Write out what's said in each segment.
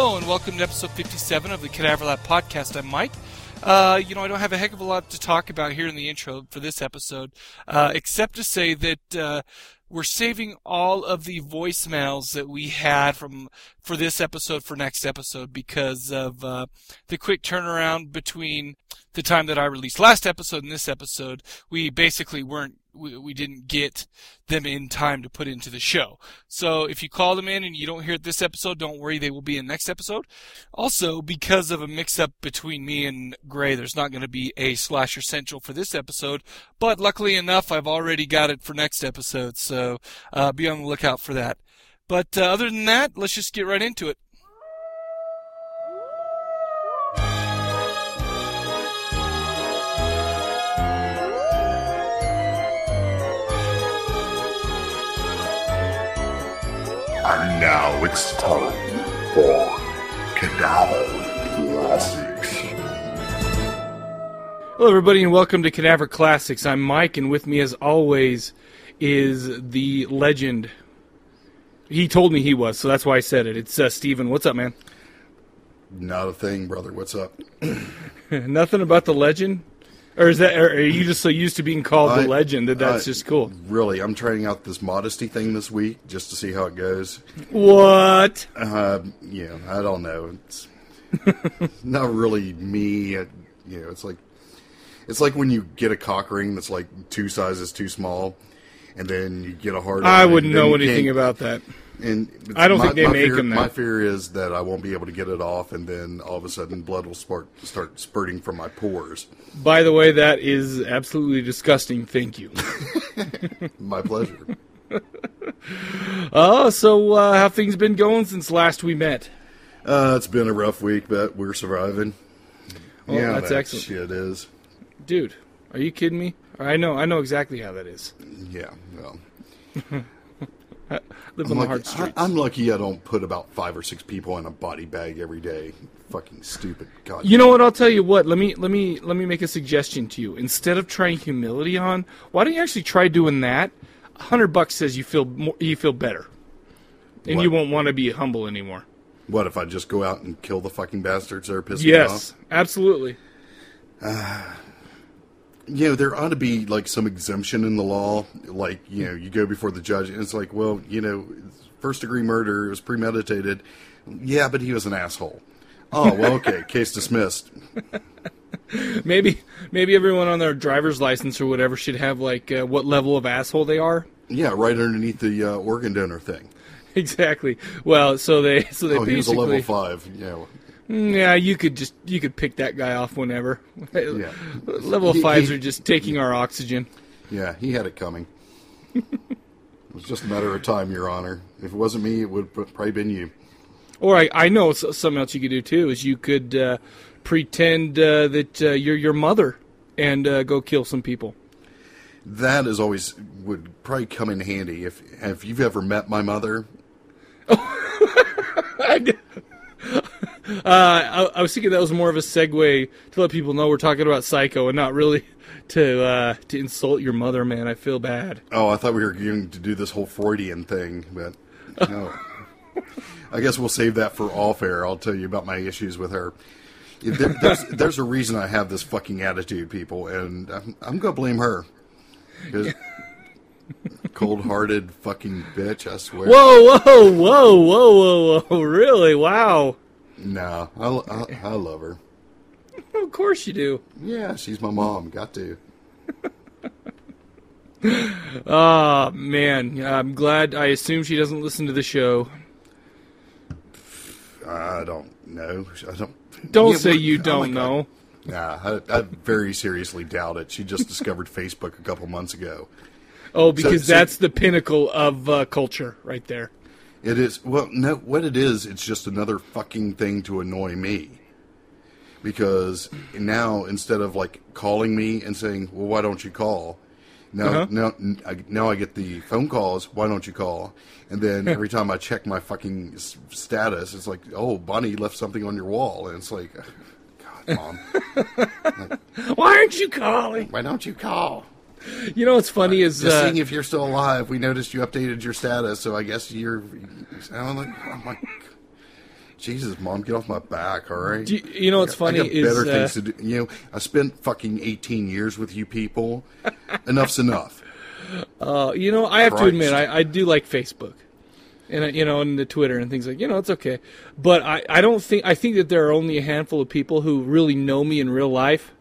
Hello and welcome to episode 57 of the Cadaver Lab podcast. I'm Mike. Uh, you know, I don't have a heck of a lot to talk about here in the intro for this episode, uh, except to say that uh, we're saving all of the voicemails that we had from for this episode for next episode because of uh, the quick turnaround between the time that I released last episode and this episode. We basically weren't we, we didn't get them in time to put into the show. So if you call them in and you don't hear it this episode, don't worry, they will be in next episode. Also, because of a mix up between me and Gray, there's not going to be a Slasher Central for this episode, but luckily enough, I've already got it for next episode, so uh, be on the lookout for that. But uh, other than that, let's just get right into it. And now it's time for Cadaver Classics. Hello, everybody, and welcome to Cadaver Classics. I'm Mike, and with me, as always, is the legend. He told me he was, so that's why I said it. It's uh, Steven. What's up, man? Not a thing, brother. What's up? Nothing about the legend? Or is that? Or are you just so used to being called I- the legend that that's I- just cool? Really, I'm trying out this modesty thing this week just to see how it goes. What? Uh, yeah, I don't know. It's not really me. uh, You know, it's like it's like when you get a cock ring that's like two sizes too small, and then you get a hard. I wouldn't know anything about that. And I don't my- think they make fear, 'em that. My fear is that I won't be able to get it off, and then all of a sudden blood will start start spurting from my pores. By the way, that is absolutely disgusting. Thank you. My pleasure. Oh, so uh, how things been going since last we met? uh, it's been a rough week, but we're surviving. Well, yeah, that's that excellent. Shit is. Dude, are you kidding me? I know, I know exactly how that is. Yeah. Well, Live I'm on the lucky, hard I, streets. I'm lucky. I don't put about five or six people in a body bag every day. Fucking stupid. God. You know what? I'll tell you what. Let me let me let me make a suggestion to you. Instead of trying humility on, why don't you actually try doing that? A hundred bucks says you feel more, you feel better, and What? you won't want to be humble anymore. What if I just go out and kill the fucking bastards that are pissing Yes, me off? Yes, absolutely. You know, there ought to be like some exemption in the law. Like, you know, you go before the judge, and it's like, well, you know, first degree murder it was premeditated. Yeah, but he was an asshole. Oh well, okay, case dismissed. Maybe maybe everyone on their driver's license or whatever should have like uh, what level of asshole they are. Yeah, right underneath the uh, organ donor thing. Exactly. Well, so they so they Oh, he was a level five. Yeah, yeah, you could just you could pick that guy off whenever. Yeah. Level He- fives he- are just taking our oxygen. yeah, he had it coming. it was just a matter of time, Your Honor. If it wasn't me, it would probably been you. Or I, I know something else you could do too is you could uh, pretend uh, that uh, you're your mother and uh, go kill some people. That is always would probably come in handy if if you've ever met my mother. uh, I, I was thinking that was more of a segue to let people know we're talking about Psycho and not really to uh, to insult your mother. Man, I feel bad. Oh, I thought we were going to do this whole Freudian thing, but no. I guess we'll save that for off air. I'll tell you about my issues with her. There, there's, there's a reason I have this fucking attitude, people, and I'm, I'm going to blame her. 'Cause Cold-hearted fucking bitch, I swear. Whoa, whoa, whoa, whoa, whoa, whoa! Really? Wow. No, I, I, I love her. Of course you do. Yeah, she's my mom. Got to. Oh man, I'm glad. I assume she doesn't listen to the show. I don't know. I don't. Don't Yeah, say but- you oh don't God. know. Nah, I, I very seriously doubt it. She just discovered Facebook a couple months ago. Oh, because so- that's the pinnacle of uh, culture right there. It is well, no. What it is, it's just another fucking thing to annoy me. Because now instead of like calling me and saying, "Well, why don't you call?" Now, Uh-huh. now, I, now I get the phone calls. Why don't you call? And then every time I check my fucking s- status, it's like, "Oh, Bunny left something on your wall," and it's like, "God, mom, Why aren't you calling? why don't you call?" You know what's funny is Just uh, seeing if you're still alive. We noticed you updated your status, so I guess you're. I'm like, I'm like, Jesus, mom, get off my back, all right? Do you, know what's funny I got is better uh, things to do. You know, I spent fucking 18 years with you people. Enough's enough. uh, you know I have to admit I, I do like Facebook, and you know and the Twitter and things like you know it's okay, but I I don't think I think that there are only a handful of people who really know me in real life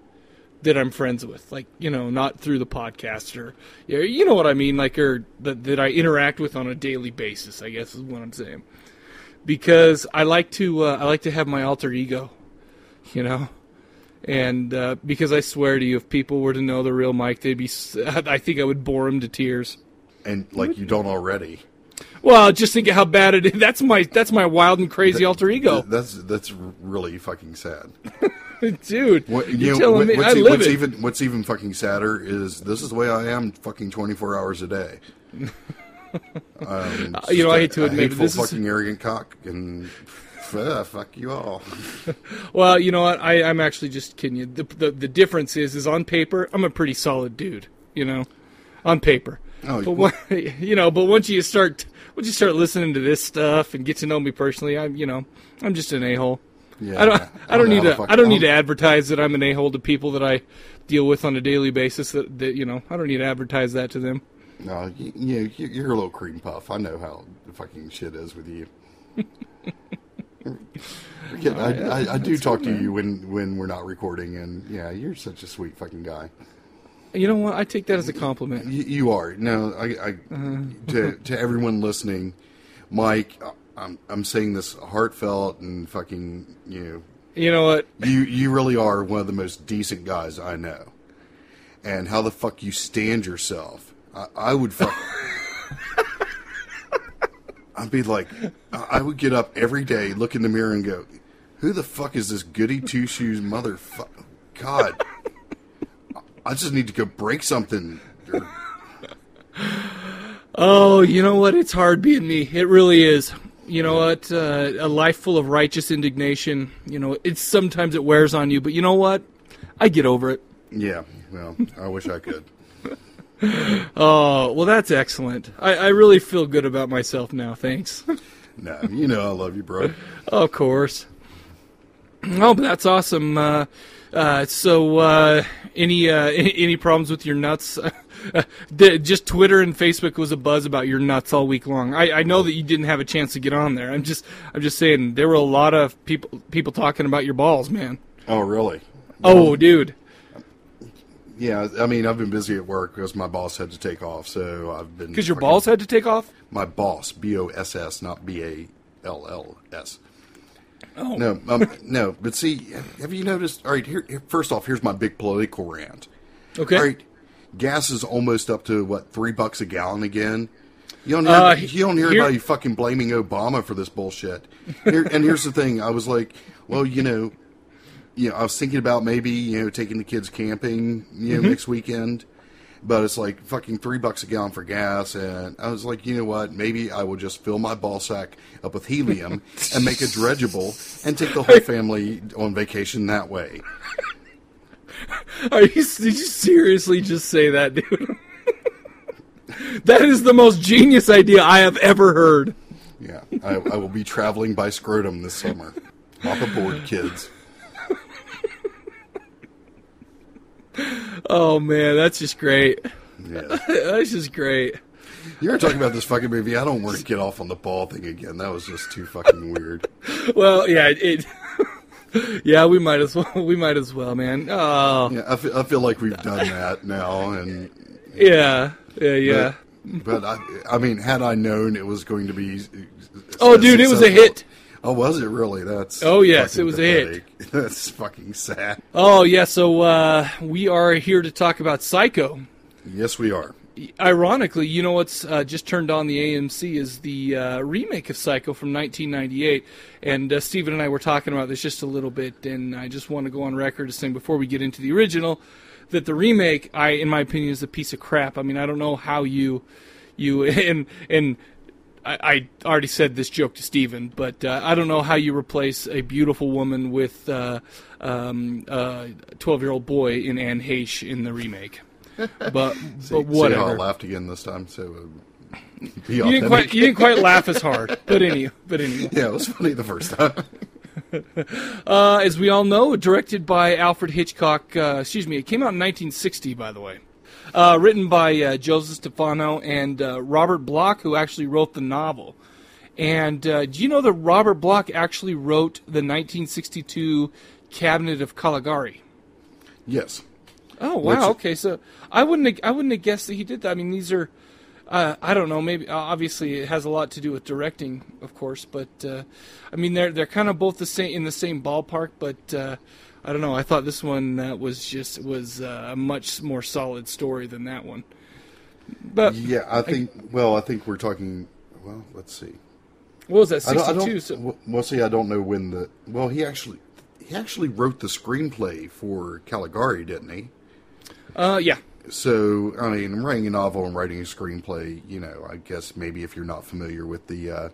that I'm friends with, like you know not through the podcast or yeah, you know what I mean, like or that that I interact with on a daily basis. I guess is what I'm saying. Because I like to uh, I like to have my alter ego, you know. And uh, because I swear to you, if people were to know the real Mike, they'd be. I think I would bore them to tears. And like you don't already. Well, just think of how bad it is. That's my that's my wild and crazy alter ego, That's that's really fucking sad. dude. What, you're know, telling what- me what's, I live what's it. even what's even fucking sadder is this is the way I am fucking 24 hours a day. Um, you know, I hate to admit this is- fucking arrogant cock and uh, fuck you all. Well, you know what? I, I'm actually just kidding you. The, the the difference is, is on paper, I'm a pretty solid dude. You know, on paper. Oh, but when, you know, but once you start, once you start listening to this stuff and get to know me personally, I'm, you know, I'm just an a hole. Yeah, I don't, I don't know need to, I don't need to advertise that I'm an a hole to people that I deal with on a daily basis. That, that you know, I don't need to advertise that to them. No, you, you, you're a little cream puff. I know how fucking shit is with you. Forget- I, I, I do talk to you when, when we're not recording, and yeah, you're such a sweet fucking guy. You know what? I take that as a compliment. You, you are. No, I, I Uh-huh. to to everyone listening, Mike, I'm I'm saying this heartfelt and fucking you know You know what? you you really are one of the most decent guys I know. And how the fuck you stand yourself? I, I would fuck. I'd be like, I I would get up every day, look in the mirror, and go, "Who the fuck is this goody two shoes motherfucker? God, I just need to go break something." Oh, you know what? It's hard being me. It really is. You know what? Uh, a life full of righteous indignation. You know, it's sometimes it wears on you, but you know what? I get over it. Yeah, well, I wish I could. Oh, well, that's excellent. I, I really feel good about myself now. Thanks. No, you know I love you, bro. of course. Oh, but that's awesome. Uh, uh, so, uh, any uh, any problems with your nuts? Just Twitter and Facebook was a buzz about your nuts all week long. I, I know that you didn't have a chance to get on there. I'm just I'm just saying there were a lot of people people talking about your balls, man. Oh, really? Oh, dude. Yeah, I mean, I've been busy at work because my boss had to take off, so I've been. Because your fucking- balls had to take off. My boss, B O S S, not B A L L S. Oh. No, um, no. But see, have you noticed? All right, here. First off, here's my big political rant. Okay. All right, gas is almost up to what three bucks a gallon again. You don't hear, Uh, you don't hear here- anybody fucking blaming Obama for this bullshit. Here, and here's the thing: I was like, well, you know, you know, I was thinking about maybe you know taking the kids camping, you know, Mm-hmm. next weekend. But it's like fucking three bucks a gallon for gas, and I was like, you know what? Maybe I will just fill my ball sack up with helium and make it dredgeable, and take the whole family on vacation that way. Are you, did you seriously just say that, dude? that is the most genius idea I have ever heard. Yeah, I, I will be traveling by scrotum this summer. Hop aboard, kids. Oh man, that's just great. Yeah. That's just great. You were talking about this fucking movie. I don't want to get off on the ball thing again. That was just too fucking weird. Well, yeah, it. yeah, we might as well. We might as well, man. Oh, Yeah, I feel, I feel like we've done that now, and yeah, yeah, yeah. but I, I mean, had I known it was going to be, Oh, dude, it was a hit. Oh, was it really? That's Oh, yes, it was a hit. That's fucking sad. Oh, yeah. So uh, we are here to talk about Psycho. Yes, we are. Ironically, you know what's uh, just turned on the AMC is the uh, remake of Psycho from 1998, and uh, Stephen and I were talking about this just a little bit, and I just want to go on record as saying before we get into the original that the remake, I, in my opinion, is a piece of crap. I mean, I don't know how you, you and and I, I already said this joke to Stephen, but uh, I don't know how you replace a beautiful woman with uh, um, a 12 year old boy in Anne Heche in the remake. But See, but see how I laughed again this time. So, uh, be You didn't quite you didn't quite laugh as hard, but anyway, but anyway. yeah, it was funny the first time. Uh, as we all know, directed by Alfred Hitchcock. Uh, excuse me, it came out in 1960, by the way. Uh, written by uh, Joseph Stefano and uh, Robert Bloch, who actually wrote the novel. And uh, do you know that Robert Bloch actually wrote the 1962 Cabinet of Caligari? yes. Oh Which- wow. okay, so I wouldn't have, I wouldn't have guessed that he did that. I mean, these are uh, I don't know. Maybe uh, obviously it has a lot to do with directing, of course. But uh, I mean, they're they're kind of both the same in the same ballpark. But uh, I don't know. I thought this one uh, was just was uh, a much more solid story than that one. But Yeah, I think. Well, I think we're talking. Well, let's see. what was that? I don't. I Sixty two. So well, well, see, I don't know when the. Well, he actually he actually wrote the screenplay for Caligari, didn't he? uh, yeah. So, I mean, writing a novel and writing a screenplay, you know, I guess maybe if you're not familiar with the, uh,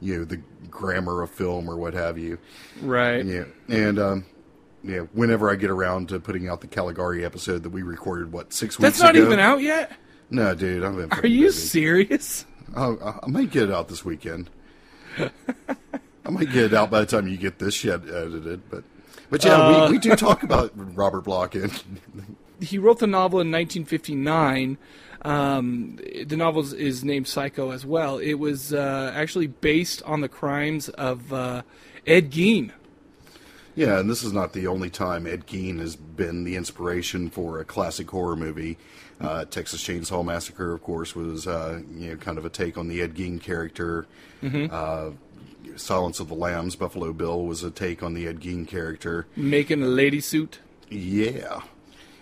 you know, the grammar of film or what have you, Right. yeah. And, um, yeah, whenever I get around to putting out the Caligari episode that we recorded, what six weeks ago. That's not ago? even out yet. No, dude, I've been. Are you busy. serious? I I might get it out this weekend. I might get it out by the time you get this shit edited, but but yeah, Uh. we, we do talk about Robert Bloch and he wrote the novel in 1959. Um, the novel is- is named Psycho as well. It was uh, actually based on the crimes of uh, Ed Gein. Yeah, and this is not the only time Ed Gein has been the inspiration for a classic horror movie. Uh, Texas Chainsaw Massacre, of course, was uh, you know kind of a take on the Ed Gein character. Uh, Silence of the Lambs, Buffalo Bill was a take on the Ed Gein character. Making a lady suit. Yeah,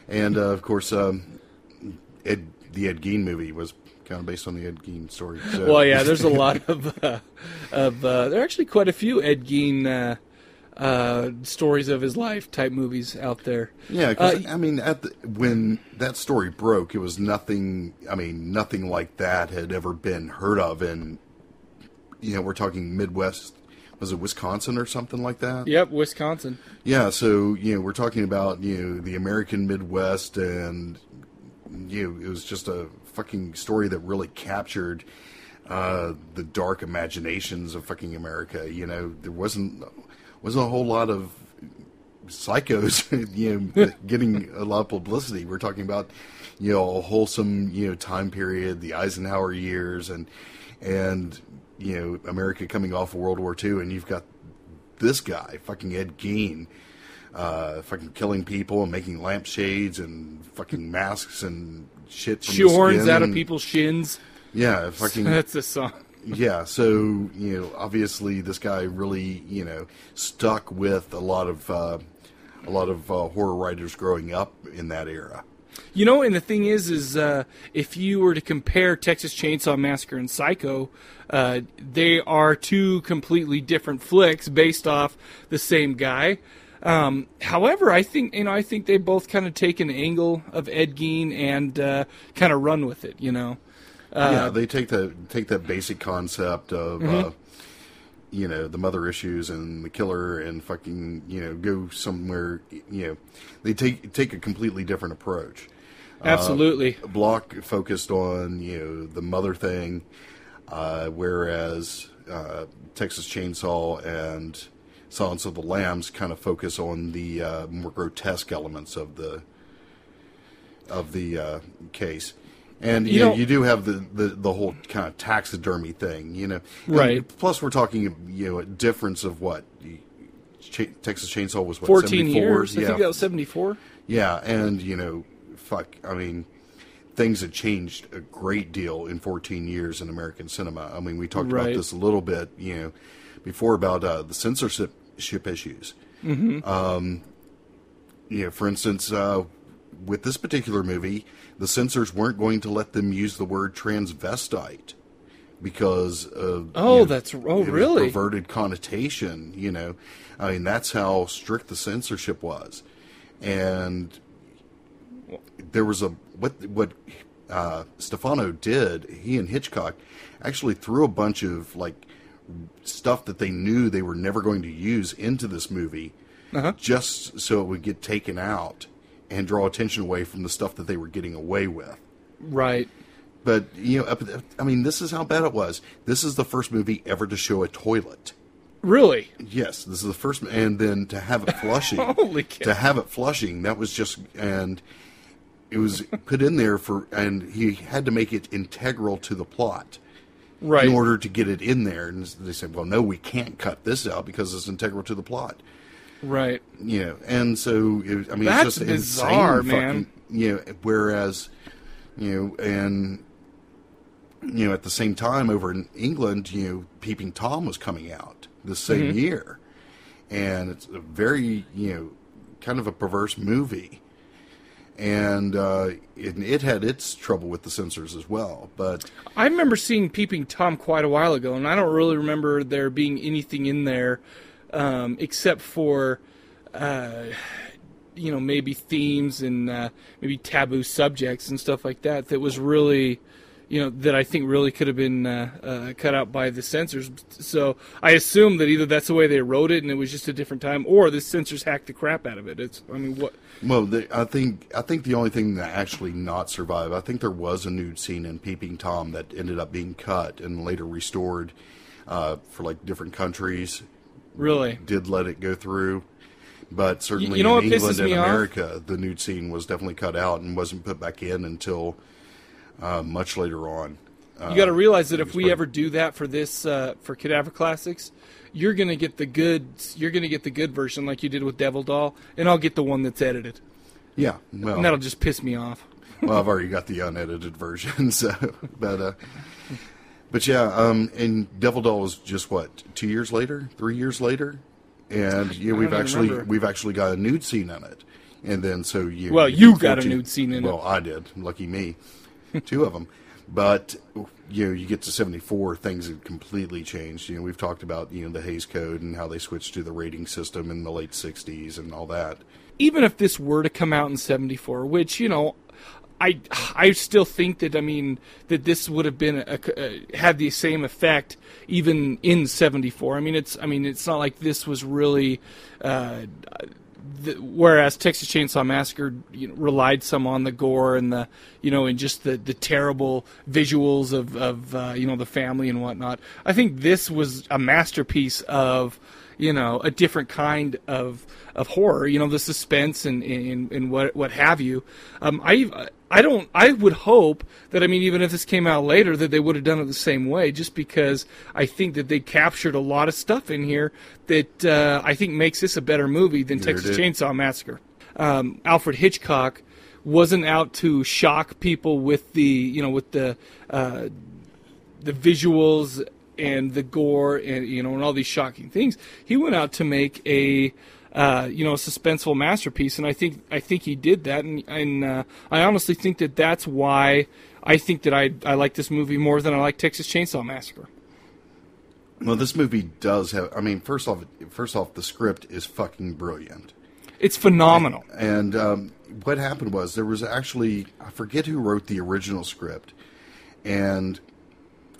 and uh, of course, um, Ed the Ed Gein movie was kind of based on the Ed Gein story. So. Well, yeah, there's a lot of uh, of uh, there are actually quite a few Ed Gein uh, stories of his life type movies out there. yeah. Uh, I mean, at the, when that story broke, it was nothing. I mean, nothing like that had ever been heard of and You know, we're talking Midwest. Was it Wisconsin or something like that? Yep, Wisconsin. Yeah, so you know we're talking about you know the American Midwest, and you know it was just a fucking story that really captured uh, the dark imaginations of fucking America. You know there wasn't wasn't a whole lot of psychos, you know, getting a lot of publicity. We're talking about you know a wholesome you know time period, the Eisenhower years, and and you know America coming off of World War II, and you've got this guy, fucking Ed Gein, uh, fucking killing people and making lampshades and fucking masks and shit. Shoehorns out of people's shins. Yeah, fucking That's a song. Yeah. So you know, obviously, this guy really you know stuck with a lot of uh, a lot of uh, horror writers growing up in that era. You know, and the thing is, is uh, if you were to compare Texas Chainsaw Massacre and Psycho, uh, they are two completely different flicks based off the same guy. Um, however, I think you know, I think they both kind of take an angle of Ed Gein and uh, kind of run with it. You know, Uh, yeah, they take that take that basic concept of Mm-hmm. uh, you know the mother issues and the killer and fucking you know go somewhere you know they take take a completely different approach. absolutely. Bloch focused on you know the mother thing, uh, whereas uh, Texas Chainsaw and Silence of the Lambs kind of focus on the uh, more grotesque elements of the of the uh, case. And You you, know, know- you do have the, the, the whole kind of taxidermy thing, you know. And Right. Plus, we're talking, you know, a difference of what Ch- Texas Chainsaw was what 14 74? years. I Yeah, think that was 74. yeah, and you know, fuck. I mean, things have changed a great deal in 14 years in American cinema. I mean, we talked about this a little bit, you know, before about uh, the censorship issues. Mm-hmm. Um, you know, for instance, uh, with this particular movie, the censors weren't going to let them use the word transvestite because of Oh, you know, that's- oh, really? perverted connotation. You know, I mean, that's how strict the censorship was, and there was a what what uh, Stefano did. He and Hitchcock actually threw a bunch of like stuff that they knew they were never going to use into this movie, Uh-huh. just so it would get taken out and draw attention away from the stuff that they were getting away with. Right. but you know, I mean, this is how bad it was. This is the first movie ever to show a toilet. Really? Yes, this is the first, and then to have it flushing, Holy cow. to have it flushing, that was just, and it was put in there for, and he had to make it integral to the plot Right. in order to get it in there. And they said, well, no, we can't cut this out because it's integral to the plot. Right. You know, and so it, I mean, That's it's just bizarre, insane man. Fucking, you know, whereas, you know, and you know, at the same time over in England, you know, Peeping Tom was coming out the same Mm-hmm. year, and it's a very you know, kind of a perverse movie. And uh, it, it had its trouble with the censors as well, but I remember seeing Peeping Tom quite a while ago, and I don't really remember there being anything in there um, except for, uh, you know, maybe themes and uh, maybe taboo subjects and stuff like that. That was really, you know, that I think really could have been uh, uh, cut out by the censors. So I assume that either that's the way they wrote it, and it was just a different time, or the censors hacked the crap out of it. It's, I mean, what? Well, the, I think I think the only thing that actually not survived, I think there was a nude scene in Peeping Tom that ended up being cut and later restored uh, for like different countries. Really? Did let it go through, but certainly you know in England and me off? America, the nude scene was definitely cut out and wasn't put back in until uh, much later on. Uh, You got to realize that if we pretty- ever do that for this uh, for Cadaver Classics, you're gonna get the good. You're gonna get the good version like you did with Devil Doll, and I'll get the one that's edited, yeah, well, and that'll just piss me off. well, I've already got the unedited version, so but uh, but yeah, um, and Devil Doll is just what two years later, three years later, and yeah, we've actually remember. we've actually got a nude scene in it, and then so you Well, you you got a nude scene in it. well, I did, lucky me, two of them, but you know you get to seventy four, things have completely changed. You know, we've talked about you know the Hays Code and how they switched to the rating system in the late '60s and all that. Even if this were to come out in '74, which you know. I, I still think that I mean that this would have been a, a, had the same effect even in '74. I mean it's I mean it's not like this was really uh, the, whereas Texas Chainsaw Massacre you know, relied some on the gore and the you know and just the, the terrible visuals of of uh, you know the family and whatnot. I think this was a masterpiece of you know a different kind of of horror. You know the suspense and and, and what what have you. Um, I I don't. I would hope that I mean, even if this came out later, that they would have done it the same way. Just because I think that they captured a lot of stuff in here that uh, I think makes this a better movie than Sure Texas did. Chainsaw Massacre. Um, Alfred Hitchcock wasn't out to shock people with the you know with the uh, the visuals and the gore and you know and all these shocking things. He went out to make a uh, you know a suspenseful masterpiece, and I think I think he did that, and, and uh, I honestly think that that's why I think that I I like this movie more than I like Texas Chainsaw Massacre. Well, this movie does have. I mean, first off, first off, the script is fucking brilliant. It's phenomenal. And um, what happened was there was actually I forget who wrote the original script, and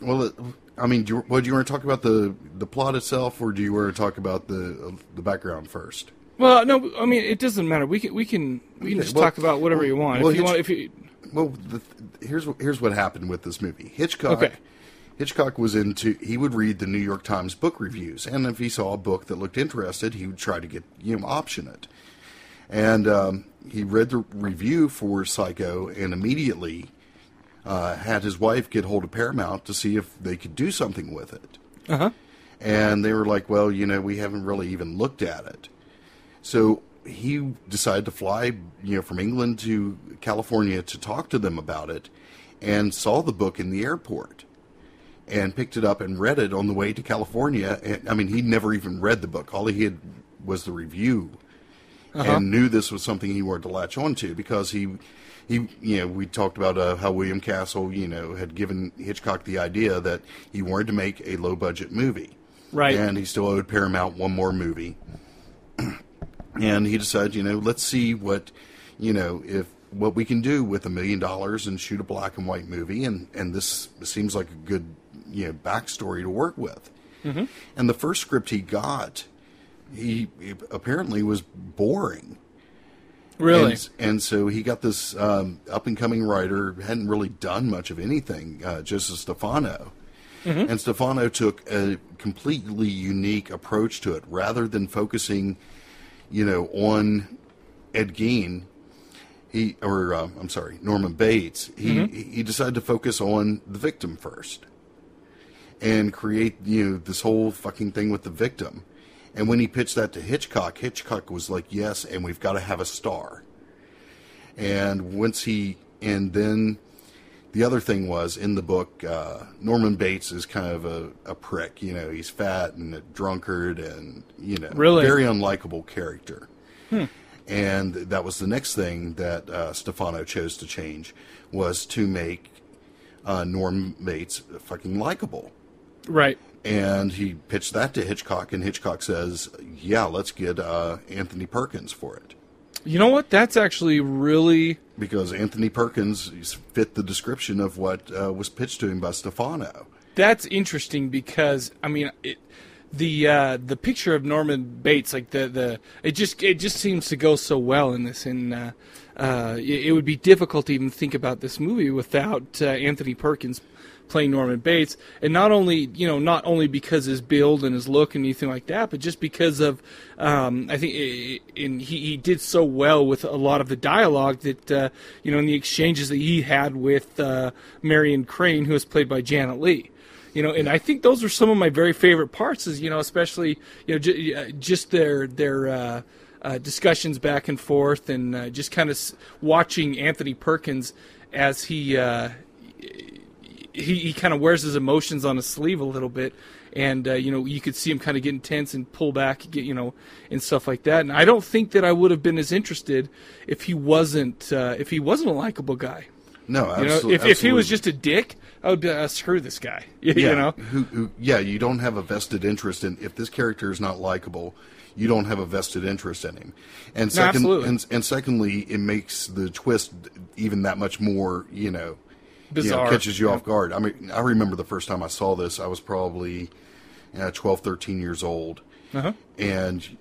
well, it, I mean, do you, what do you want to talk about the the plot itself, or do you want to talk about the the background first? Well, no, I mean it doesn't matter. We can we can we can just well- talk about whatever you want. well, if you Hitch- want, if you Well, the, here's what- here's what happened with this movie. Hitchcock. Okay. Hitchcock was into. He would read the New York Times book reviews, and if he saw a book that looked interested, he would try to get you know option it. And um, he read the review for Psycho, and immediately uh, had his wife get hold of Paramount to see if they could do something with it. uh huh. And they were like, "Well, you know, we haven't really even looked at it." So he decided to fly, you know, from England to California to talk to them about it, and saw the book in the airport, and picked it up and read it on the way to California. And I mean, he'd never even read the book; all he had was the review, and knew this was something he wanted to latch onto because he. He, you know, we talked about uh, how William Castle, you know, had given Hitchcock the idea that he wanted to make a low-budget movie, Right. and he still owed Paramount one more movie. and he decided, you know, let's see what, you know, if what we can do with a million dollars and shoot a black and white movie, and and this seems like a good, you know, backstory to work with. And the first script he got, he apparently was boring. Really? And, and so he got this um, up and coming writer, hadn't really done much of anything, uh, Joseph Stefano. And Stefano took a completely unique approach to it. Rather than focusing, you know, on Ed Gein, he or uh, I'm sorry, Norman Bates. He he decided to focus on the victim first, and create you know this whole fucking thing with the victim. And when he pitched that to Hitchcock, Hitchcock was like, "Yes, and we've got to have a star." And once he and then the other thing was in the book, uh, Norman Bates is kind of a, a prick. You know, he's fat and a drunkard, and you know, Really? very unlikable character. And that was the next thing that uh, Stefano chose to change was to make uh, Norm Bates fucking likable. Right. And he pitched that to Hitchcock, and Hitchcock says, "Yeah, let's get uh, Anthony Perkins for it." You know what? That's actually really because Anthony Perkins fit the description of what uh, was pitched to him by Stefano. that's interesting because I mean it, the uh, the picture of Norman Bates like the, the it just it just seems to go so well in this and uh, uh, it, it would be difficult to even think about this movie without uh, Anthony Perkins playing Norman Bates. And not only you know not only because his build and his look and anything like that but just because of um, I think i in he, he did so well with a lot of the dialogue that uh, you know in the exchanges that he had with uh, Marion Crane who was played by Janet Leigh you know and i think those are some of my very favorite parts is you know especially you know j- uh, just their their uh, uh, discussions back and forth and uh, just kind of s- watching anthony perkins as he uh, he, he kind of wears his emotions on his sleeve a little bit and uh, you know you could see him kind of getting tense and pull back get you know and stuff like that and i don't think that i would have been as interested if he wasn't uh, if he wasn't a likable guy No, you know, absolutely. if, if he was just a dick, I would be uh, screw this guy. You, yeah, you know, who, who, yeah, you don't have a vested interest in if this character is not likable. You don't have a vested interest in him, and second, absolutely. and, and secondly, it makes the twist even that much more, you know, you know, catches you Yeah. off guard. I mean, I remember the first time I saw this, I was probably you know, 12, 13 years old, Uh-huh. and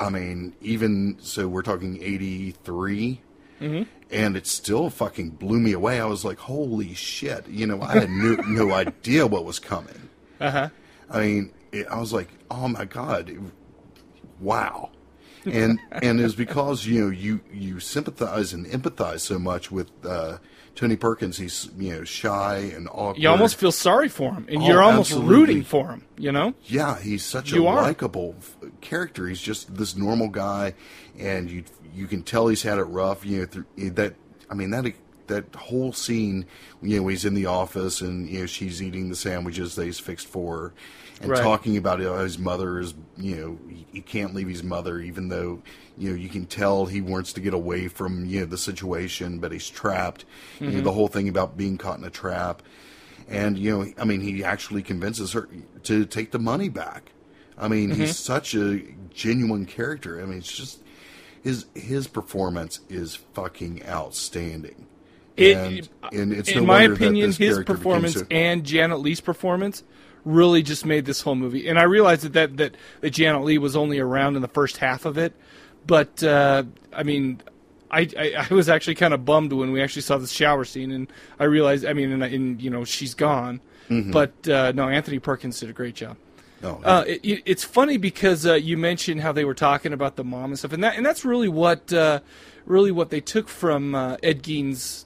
I mean, even so, we're talking 83. Mm-hmm. and it still fucking blew me away. I was like, "Holy shit!" You know, I had no, no idea what was coming. uh huh. I mean, it, I was like, "Oh my god, wow!" And and it's because you know you you sympathize and empathize so much with uh, Tony Perkins. He's you know shy and awkward. You almost feel sorry for him, and Oh, you're almost absolutely. rooting for him. You know, Yeah, he's such You a likable character. He's just this normal guy, and you you can tell he's had it rough. You know through, eh, that. I mean that that whole scene. You know, he's in the office, and you know she's eating the sandwiches that he's fixed for her, and Right. talking about how his mother is. You know, he, he can't leave his mother, even though you know you can tell he wants to get away from you know the situation, but he's trapped. You Mm-hmm. know, the whole thing about being caught in a trap. And you know, I mean, he actually convinces her to take the money back. I mean, he's Mm-hmm. such a genuine character. I mean, it's just his his performance is fucking outstanding. It- and, and it's in no my opinion, his performance so- and Janet Leigh's performance really just made this whole movie. And I realized that that that, that Janet Leigh was only around in the first half of it, but uh, I mean. I, I, I was actually kind of bummed when we actually saw the shower scene, and I realized, I mean, and, and you know, she's gone. Mm-hmm. But uh, no, Anthony Perkins did a great job. Oh, Uh, it, it- it's funny because uh, you mentioned how they were talking about the mom and stuff, and that and that's really what uh, really what they took from uh, Ed Gein's,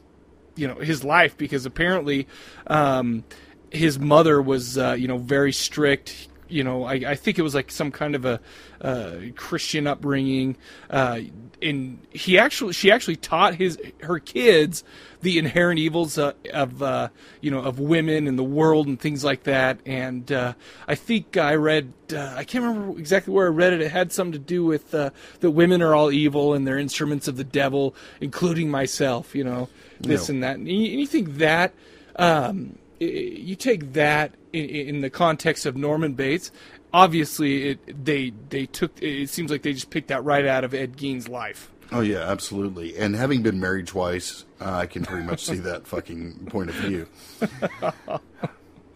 you know, his life because apparently um, his mother was uh, you know very strict. You know, I, I think it was like some kind of a uh, Christian upbringing, uh, and he actually she actually taught his her kids the inherent evils uh, of uh, you know of women and the world and things like that. And uh, I think I read uh, I can't remember exactly where I read it. It had something to do with uh, that women are all evil and they're instruments of the devil, including myself. You know this No. and that. And you, and you think that um, you take that in, in the context of Norman Bates. Obviously, it, they they took. It seems like they just picked that right out of Ed Gein's life. oh yeah, absolutely. And having been married twice, uh, I can pretty much see that fucking point of view.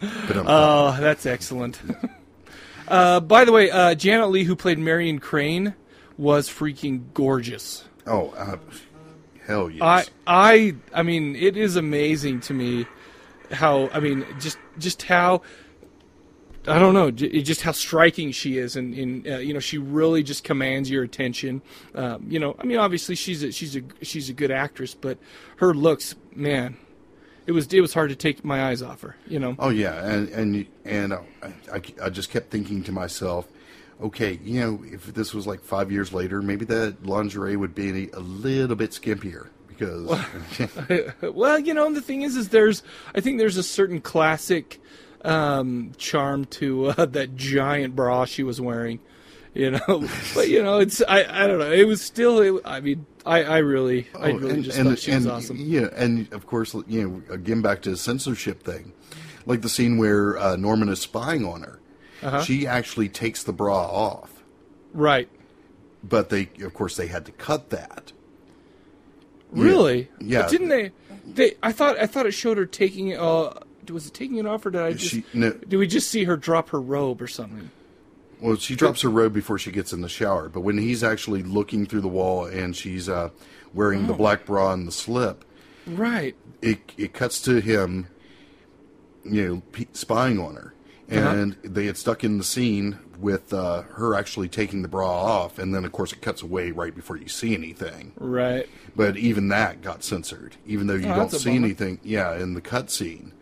But um, Oh, that's excellent. uh, by the way, uh, Janet Leigh, who played Marion Crane, was freaking gorgeous. Oh, uh, hell yes. I I I mean, it is amazing to me how I mean, just just how I don't know, just how striking she is, and, and uh, you know, she really just commands your attention. Um, you know, I mean, obviously she's a, she's a she's a good actress, but her looks, man, it was it was hard to take my eyes off her. You know, Oh yeah, and and and uh, I, I just kept thinking to myself, okay, you know, if this was like five years later, maybe that lingerie would be a little bit skimpier because well, you know, the thing is, is there's I think there's a certain classic um, charm to uh, that giant bra she was wearing. You know, but you know, it's I, I don't know. It was still. It, I mean, I, I really I Oh, really and, just and, thought she was and, awesome. Yeah, and of course, you know, again back to the censorship thing, like the scene where uh, Norman is spying on her. Uh-huh. She actually takes the bra off, Right. but they, of course, they had to cut that. Really? Yeah. But didn't they? They. I thought I thought it showed her taking. it, Uh, was it taking it off, or did I just? She no, Do we just see her drop her robe or something? well, she drops her robe before she gets in the shower, but when he's actually looking through the wall and she's uh, wearing Oh. the black bra and the slip, Right. it it cuts to him, you know, spying on her, Uh-huh. and they had stuck in the scene with uh, her actually taking the bra off, and then of course it cuts away right before you see anything. Right. But even that got censored, even though you Oh, don't see bummer. anything. Yeah, in the cutscene.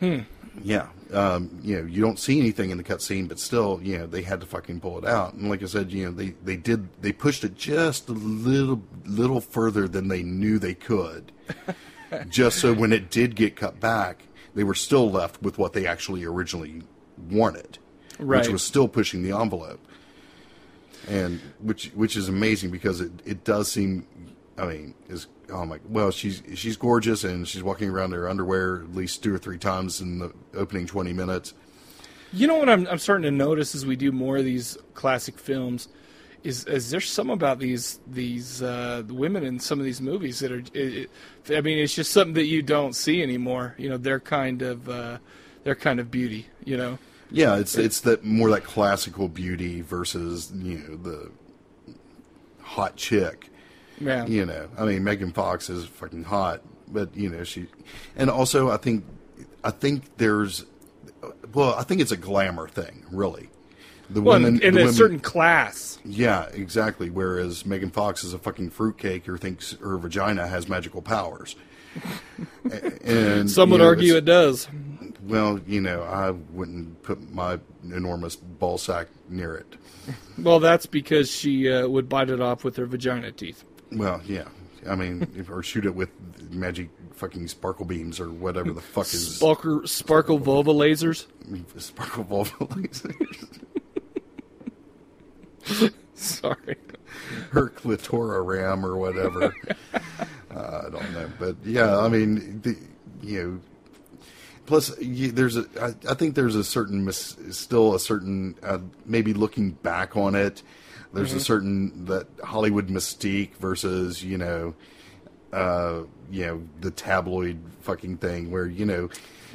Hmm. Yeah, um, you know, you don't see anything in the cutscene, but still, you know, they had to fucking pull it out. And like I said, you know, they they did they pushed it just a little little further than they knew they could, just so when it did get cut back, they were still left with what they actually originally wanted, Right. which was still pushing the envelope and which which is amazing because it, it does seem I mean is oh my well she's she's gorgeous and she's walking around in her underwear at least two or three times in the opening 20 minutes You know what I'm I'm starting to notice as we do more of these classic films is is there's some about these these uh, women in some of these movies that are it, it, I mean it's just something that you don't see anymore. You know, their kind of uh, their kind of beauty. You know. Yeah it's it's that more that classical beauty versus you know the hot chick Yeah. you know i mean megan fox is fucking hot but you know she and also i think i think there's well i think it's a glamour thing really the Well, women in the a women- certain class. Yeah, exactly. Whereas Megan Fox is a fucking fruitcake who thinks her vagina has magical powers. And Some would know, argue it does. Well, you know, I wouldn't put my enormous ball sack near it. Well, that's because she uh, would bite it off with her vagina teeth. Well, yeah. I mean, or shoot it with magic fucking sparkle beams or whatever the fuck is Sparkle, sparkle vulva lasers. sparkle vulva lasers. Sorry. her clitora ram or whatever. uh, I don't know, but yeah, I mean, the, you know. Plus, you, there's a. I, I think there's a certain, mis, still a certain, uh, maybe looking back on it, there's a certain that Hollywood mystique versus you know, uh, you know, the tabloid fucking thing where you know,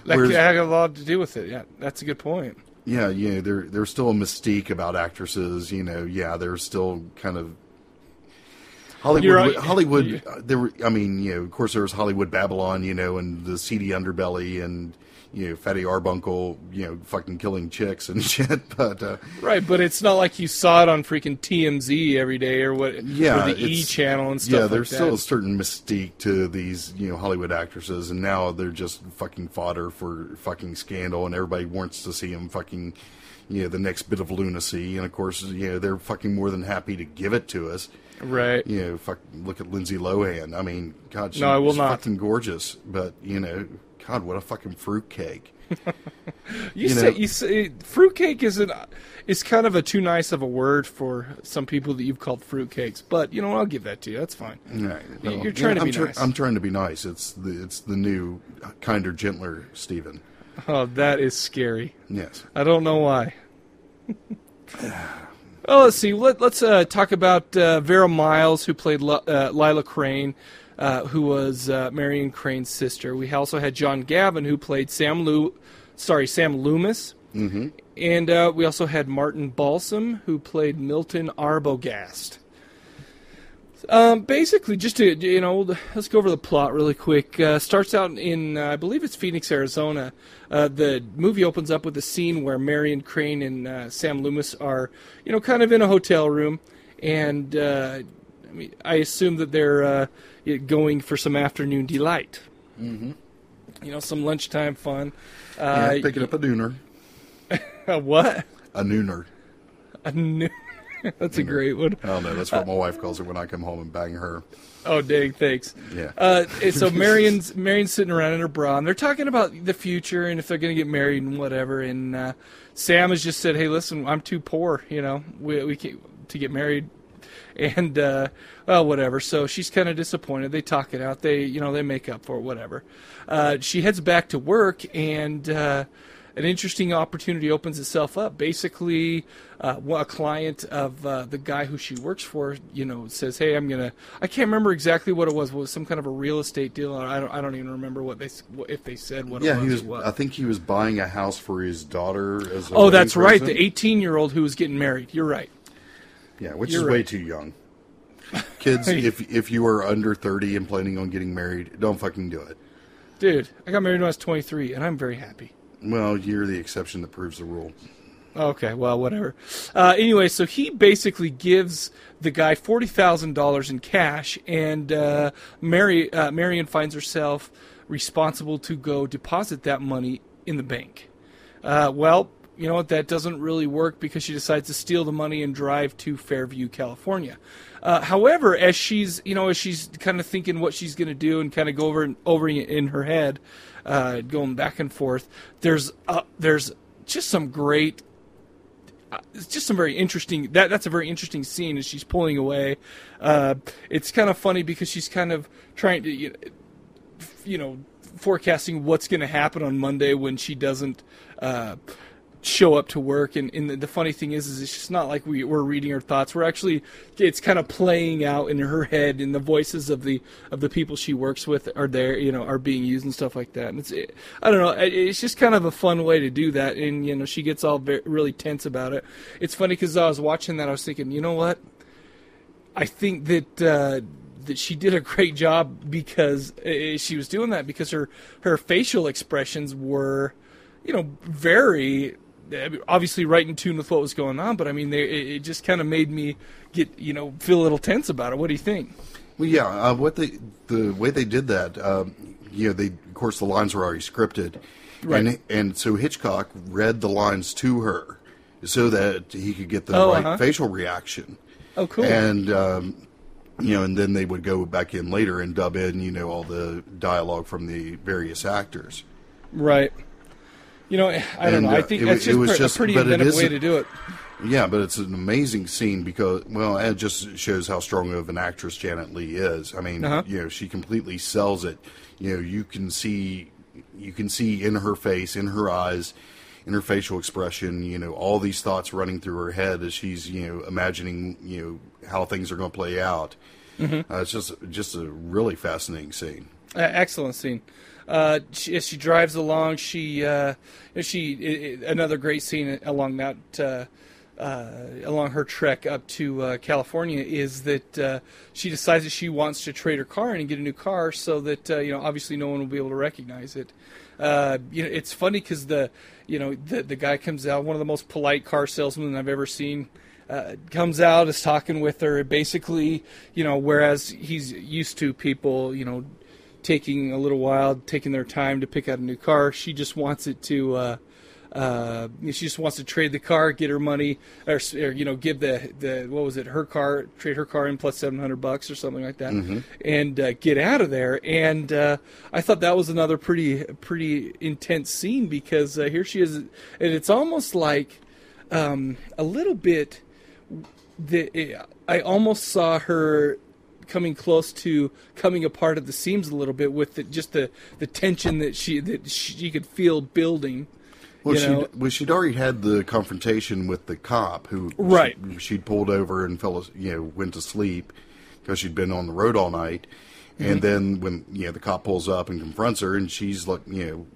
That could have a lot to do with it. Yeah, that's a good point. yeah, you know, there there's still a mystique about actresses. You know, yeah, there's still kind of Hollywood. Right. Hollywood. Uh, there were, I mean, you know, of course, there was Hollywood Babylon. You know, and the seedy underbelly, and you know, Fatty Arbuckle. You know, fucking killing chicks and shit. But uh, Right, but it's not like you saw it on freaking TMZ every day or what, Yeah, or the E channel and stuff. yeah, like there's that. still a certain mystique to these, you know, Hollywood actresses, and now they're just fucking fodder for fucking scandal, and everybody wants to see them fucking, you know, the next bit of lunacy, and of course, you know, they're fucking more than happy to give it to us. right. You know, fuck, look at Lindsay Lohan. I mean, God, she's No, I will not. fucking gorgeous, but you know, God, what a fucking fruitcake. You, you say know- you say fruitcake is an is kind of a too nice of a word for some people that you've called fruitcakes, but you know I'll give that to you. That's fine. Right, You're trying to I'm be try- nice. I'm trying to be nice. It's the it's the new, kinder, gentler Stephen. Oh, that is scary. Yes. I don't know why. oh, let's see. Let, let's uh, talk about uh, Vera Miles, who played L- uh, Lila Crane, uh, who was uh, Marion Crane's sister. We also had John Gavin, who played Sam Lu- sorry, Sam Loomis. Mm-hmm. And uh, we also had Martin Balsam, who played Milton Arbogast. Um, basically, just to you know, let's go over the plot really quick. Uh, starts out in, uh, I believe it's Phoenix, Arizona. Uh, the movie opens up with a scene where Marion Crane and uh, Sam Loomis are, you know, kind of in a hotel room, and uh, I mean, I assume that they're uh, going for some afternoon delight. Mm-hmm. You know, some lunchtime fun. Yeah, Uh, picking up a nooner. a what? A nooner. A new. That's a great one. I don't. That's what my wife calls it when I come home and bang her. Oh, dang! Thanks. Yeah. Uh, so Marion's Marion's sitting around in her bra, and they're talking about the future and if they're going to get married and whatever. And uh, Sam has just said, "Hey, listen, I'm too poor, you know, we we can't to get married." And well, whatever. So she's kind of disappointed. They talk it out. They, you know, they make up for it. Whatever. Uh, she heads back to work, and uh, an interesting opportunity opens itself up. Basically, uh, a client of uh, the guy who she works for, you know, says, "Hey, I'm gonna." I can't remember exactly what it was. It was some kind of a real estate deal? I don't. I don't even remember what they if they said what Yeah, it he was. was. what. I think he was buying a house for his daughter. As a oh, that's right. The 18 year old who was getting married. You're right. Yeah, which You're is way too young. Kids, if if you are under thirty and planning on getting married, don't fucking do it. Dude, I got married when I was 23, and I'm very happy. Well, you're the exception that proves the rule. Okay, well, whatever. Uh, anyway, so he basically gives the guy forty thousand dollars in cash, and uh, Mary uh, Marion finds herself responsible to go deposit that money in the bank. Uh, well, you know what? That doesn't really work because she decides to steal the money and drive to Fairview, California. Uh, however, as she's you know as she's kind of thinking what she's going to do and kind of go over and over in her head, uh, going back and forth, there's uh, there's just some great it's just some very interesting that that's a very interesting scene as she's pulling away uh, it's kind of funny because she's kind of trying to you know, you know forecasting what's going to happen on monday when she doesn't uh, show up to work and, and the, the funny thing is is it's just not like we, we're reading her thoughts. We're actually it's kind of playing out in her head and the voices of the of the people she works with are there you know are being used and stuff like that. And it's it, i don't know it- it's just kind of a fun way to do that and you know she gets all very, really tense about it. It's funny because i was watching that i was thinking you know what? I think that uh, that she did a great job because she was doing that because her her facial expressions were, you know, very obviously right in tune with what was going on. But I mean, they, it, just kind of made me get you know feel a little tense about it. What do you think? Well, yeah, uh, what they the way they did that, um, you know, they of course the lines were already scripted, Right. and and so Hitchcock read the lines to her so that he could get the Oh, right uh-huh. facial reaction, Oh, cool. and um, you know, and then they would go back in later and dub in, you know, all the dialogue from the various actors. right. You know, I don't And, know. I uh, think it that's was- just, it was pre- just- a pretty inventive way to do it. Yeah, but it's an amazing scene because, well, it just shows how strong of an actress Janet Leigh is. I mean, Uh-huh. you know, she completely sells it. You know, you can see, you can see in her face, in her eyes, in her facial expression, you know, all these thoughts running through her head as she's, you know, imagining, you know, how things are going to play out. Mm-hmm. Uh, it's just, just a really fascinating scene. Uh, excellent scene. Uh, she, as she drives along, she uh, she i i another great scene along that uh, uh, along her trek up to uh, California is that she decides that she wants to trade her car in and get a new car so that you know obviously no one will be able to recognize it. Uh, you know, it's funny because the you know the the guy comes out one of the most polite car salesmen I've ever seen uh, comes out is talking with her basically you know whereas he's used to people you know taking a little while taking their time to pick out a new car she just wants it to uh, uh, she just wants to trade the car, get her money, or, or you know, give the the what was it, her car, trade her car in plus seven hundred bucks or something like that, and uh, get out of there. And uh, I thought that was another pretty pretty intense scene because uh, here she is, and it's almost like um, a little bit. The I almost saw her coming close to coming apart at the seams a little bit with the, just the the tension that she that she could feel building. Well, you she know, well, she'd already had the confrontation with the cop who Right. she, she'd pulled over and fell, you know, went to sleep because she'd been on the road all night. Mm-hmm. And then when you know the cop pulls up and confronts her, and she's like, you know,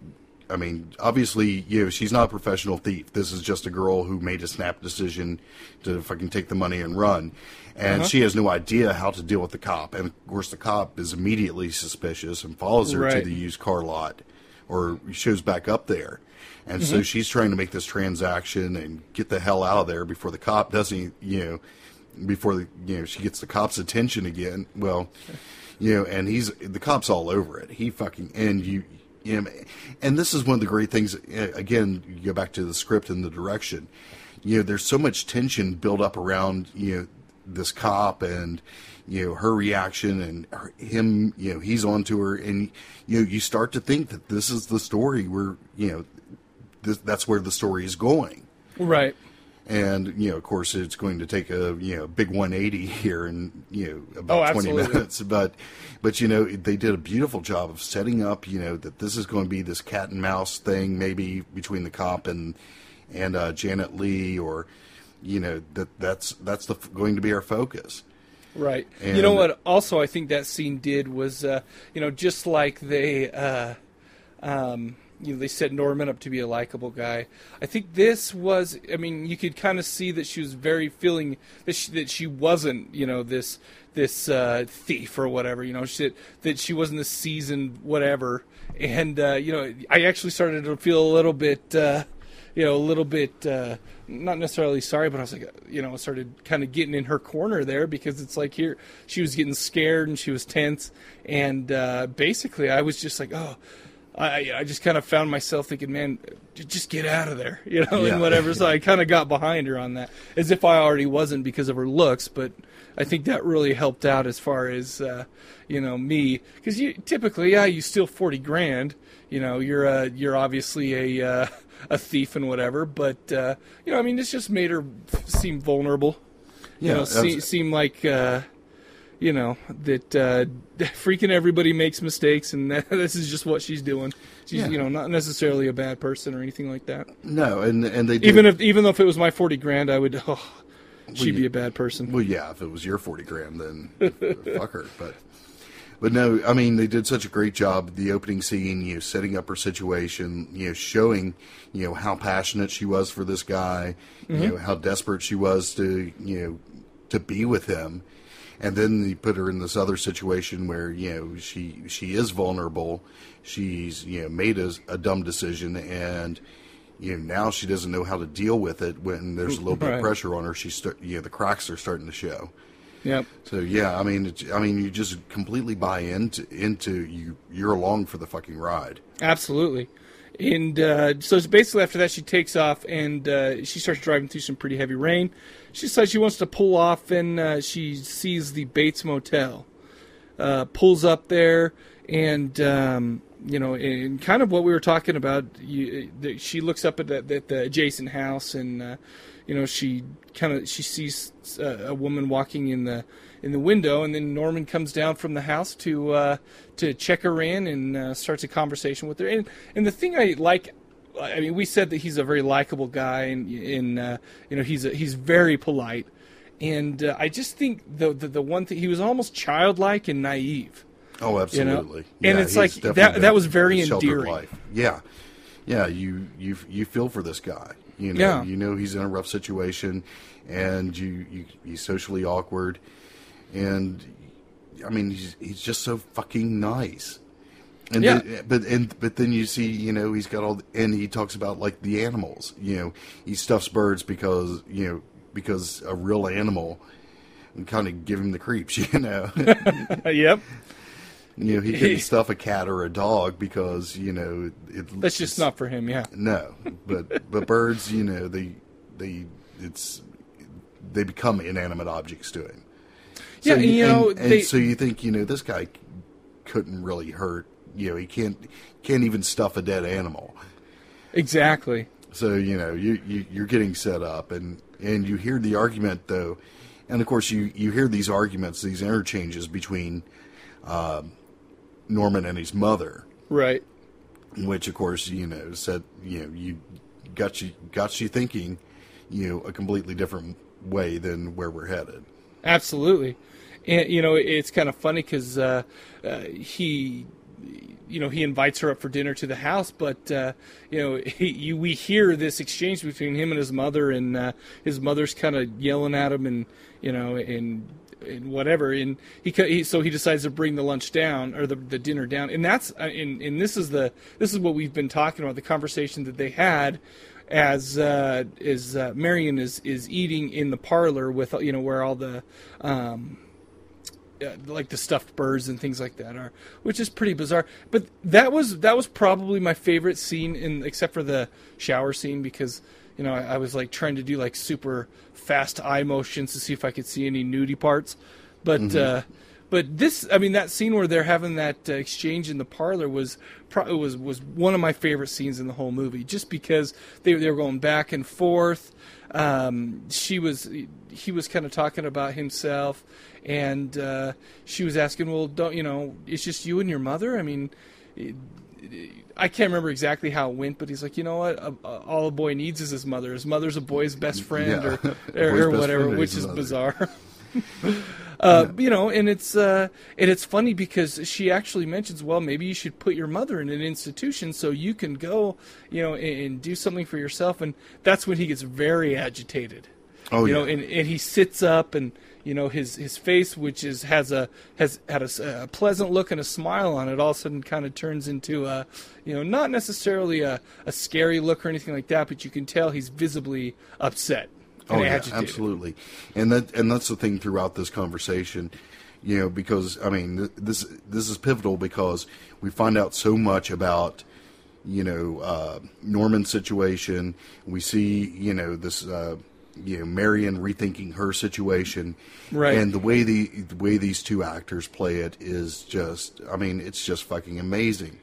I mean, obviously, you know, she's not a professional thief. This is just a girl who made a snap decision to fucking take the money and run. And uh-huh. she has no idea how to deal with the cop. And of course, the cop is immediately suspicious and follows her to the used car lot or shows back up there. And so mm-hmm. she's trying to make this transaction and get the hell out of there before the cop doesn't, you know, before the, you know, she gets the cop's attention again. Well, you know, and he's the cops all over it. He fucking and you, you know, and this is one of the great things. Again, you go back to the script and the direction. You know, there's so much tension built up around you know this cop and you know her reaction and her, him. You know, he's onto her, and you know you start to think that this is the story where you know this, that's where the story is going Right. And you know of course it's going to take a you know big 180 here in you know about Oh, 20 minutes but but you know they did a beautiful job of setting up you know that this is going to be this cat and mouse thing maybe between the cop and and uh, Janet Leigh or you know that that's that's the going to be our focus Right. And- you know what? Also, I think that scene did was, uh, you know, just like they, uh, um, you know, they set Norman up to be a likable guy. I think this was. I mean, you could kind of see that she was very feeling that she, that she wasn't, you know, this this uh, thief or whatever. You know, she, that she wasn't this seasoned whatever. And uh, you know, I actually started to feel a little bit. Uh, you know, a little bit, uh, not necessarily sorry, but I was like, uh, you know, I started kind of getting in her corner there because it's like here, she was getting scared and she was tense. And uh, basically, I was just like, oh, I, I just kind of found myself thinking, man, just get out of there, you know, Yeah. and whatever. So I kind of got behind her on that as if I already wasn't because of her looks, but I think that really helped out as far as, uh, you know, me. Because you typically, yeah, you steal 40 grand, you know, you're, uh, you're obviously a, uh, a thief and whatever, but, uh, you know, I mean, it's just made her seem vulnerable. You Yeah, know, se- seem like, uh, you know, that uh, freaking everybody makes mistakes, and that, this is just what she's doing. She's, Yeah. you know, not necessarily a bad person or anything like that. no and and they did, Even if, even though if it was my forty grand, I would, oh, she'd be a bad person. Well, yeah, if it was your forty grand, then fuck her. But but no, I mean they did such a great job. The opening scene, you know, setting up her situation, you know, showing you know how passionate she was for this guy, you know how desperate she was to you know to be with him, and then you put her in this other situation where you know she she is vulnerable. She's you know made a, a dumb decision and. You know, now she doesn't know how to deal with it when there's a little bit Right. of pressure on her. She's, start, you know, the cracks are starting to show. Yep. So yeah, I mean, it's, I mean, you just completely buy into into you. You're along for the fucking ride. Absolutely. And uh, so it's basically after that, she takes off and uh, she starts driving through some pretty heavy rain. She decides she wants to pull off and uh, she sees the Bates Motel. Uh, pulls up there and, um, you know, and kind of what we were talking about. You, the, she looks up at the, at the adjacent house and, uh, you know, she kind of she sees uh, a woman walking in the in the window, and then Norman comes down from the house to uh, to check her in and uh, starts a conversation with her. And and the thing I like, I mean, we said that he's a very likable guy, and in uh, you know he's a, he's very polite, and uh, I just think the, the the one thing he was almost childlike and naive. Oh, absolutely. And it's like, that- that was very endearing. Life. Yeah, yeah. You you you feel for this guy. You know, Yeah. you know he's in a rough situation, and you, you he's socially awkward, and I mean he's he's just so fucking nice. And Yeah. then, but and but then you see, you know, he's got all, the, and he talks about like the animals. You know, he stuffs birds because you know because a real animal and kind of give him the creeps. You know, yep, you know he couldn't stuff a cat or a dog because you know it, that's just not for him. Yeah, no. But but birds, you know, they they it's they become inanimate objects to him. Yeah, and, you know, and, and they- so you think you know this guy couldn't really hurt. You know, he can't can't even stuff a dead animal. exactly. So you know you, you you're getting set up, and and you hear the argument though, and of course you you hear these arguments, these interchanges between um, Norman and his mother, Right. which of course you know said you know you got you got you thinking, you know, a completely different way than where we're headed. Absolutely, and you know it's kind of funny because uh, uh, he you know he invites her up for dinner to the house, but uh, you know he, you, we hear this exchange between him and his mother, and uh, his mother's kind of yelling at him, and you know, and and whatever, and he, he, so he decides to bring the lunch down or the, the dinner down, and that's uh, and, and this is the this is what we've been talking about the conversation that they had as uh, as uh, Marion is is eating in the parlor with you know where all the um, uh, like the stuffed birds and things like that are, which is pretty bizarre. But that was that was probably my favorite scene in except for the shower scene because you know I, I was like trying to do like super fast eye motions to see if I could see any nudie parts, but. Uh, but this, I mean, that scene where they're having that uh, exchange in the parlor was pro- was was one of my favorite scenes in the whole movie, just because they they were going back and forth. Um, she was he was kind of talking about himself, and uh, she was asking, "Well, don't you know? It's just you and your mother. I mean." It, I can't remember exactly how it went, but he's like, you know what? Uh, uh, all a boy needs is his mother. His mother's a boy's best friend, Yeah. or or, or whatever, which is mother. bizarre. Uh, You know, and it's uh, and it's funny because she actually mentions, well, maybe you should put your mother in an institution so you can go, you know, and, and do something for yourself. And that's when he gets very agitated. Oh, you know, and, and he sits up, and you know his his face, which is has a has had a pleasant look and a smile on it, all of a sudden kind of turns into a, you know, not necessarily a, a scary look or anything like that, but you can tell he's visibly upset Oh yeah, agitated. absolutely, and that and that's the thing throughout this conversation, you know, because I mean th- this this is pivotal because we find out so much about you know uh, Norman's situation. We see you know this uh, you know Marion rethinking her situation, Right. And the way the, the way these two actors play it is just, I mean, it's just fucking amazing.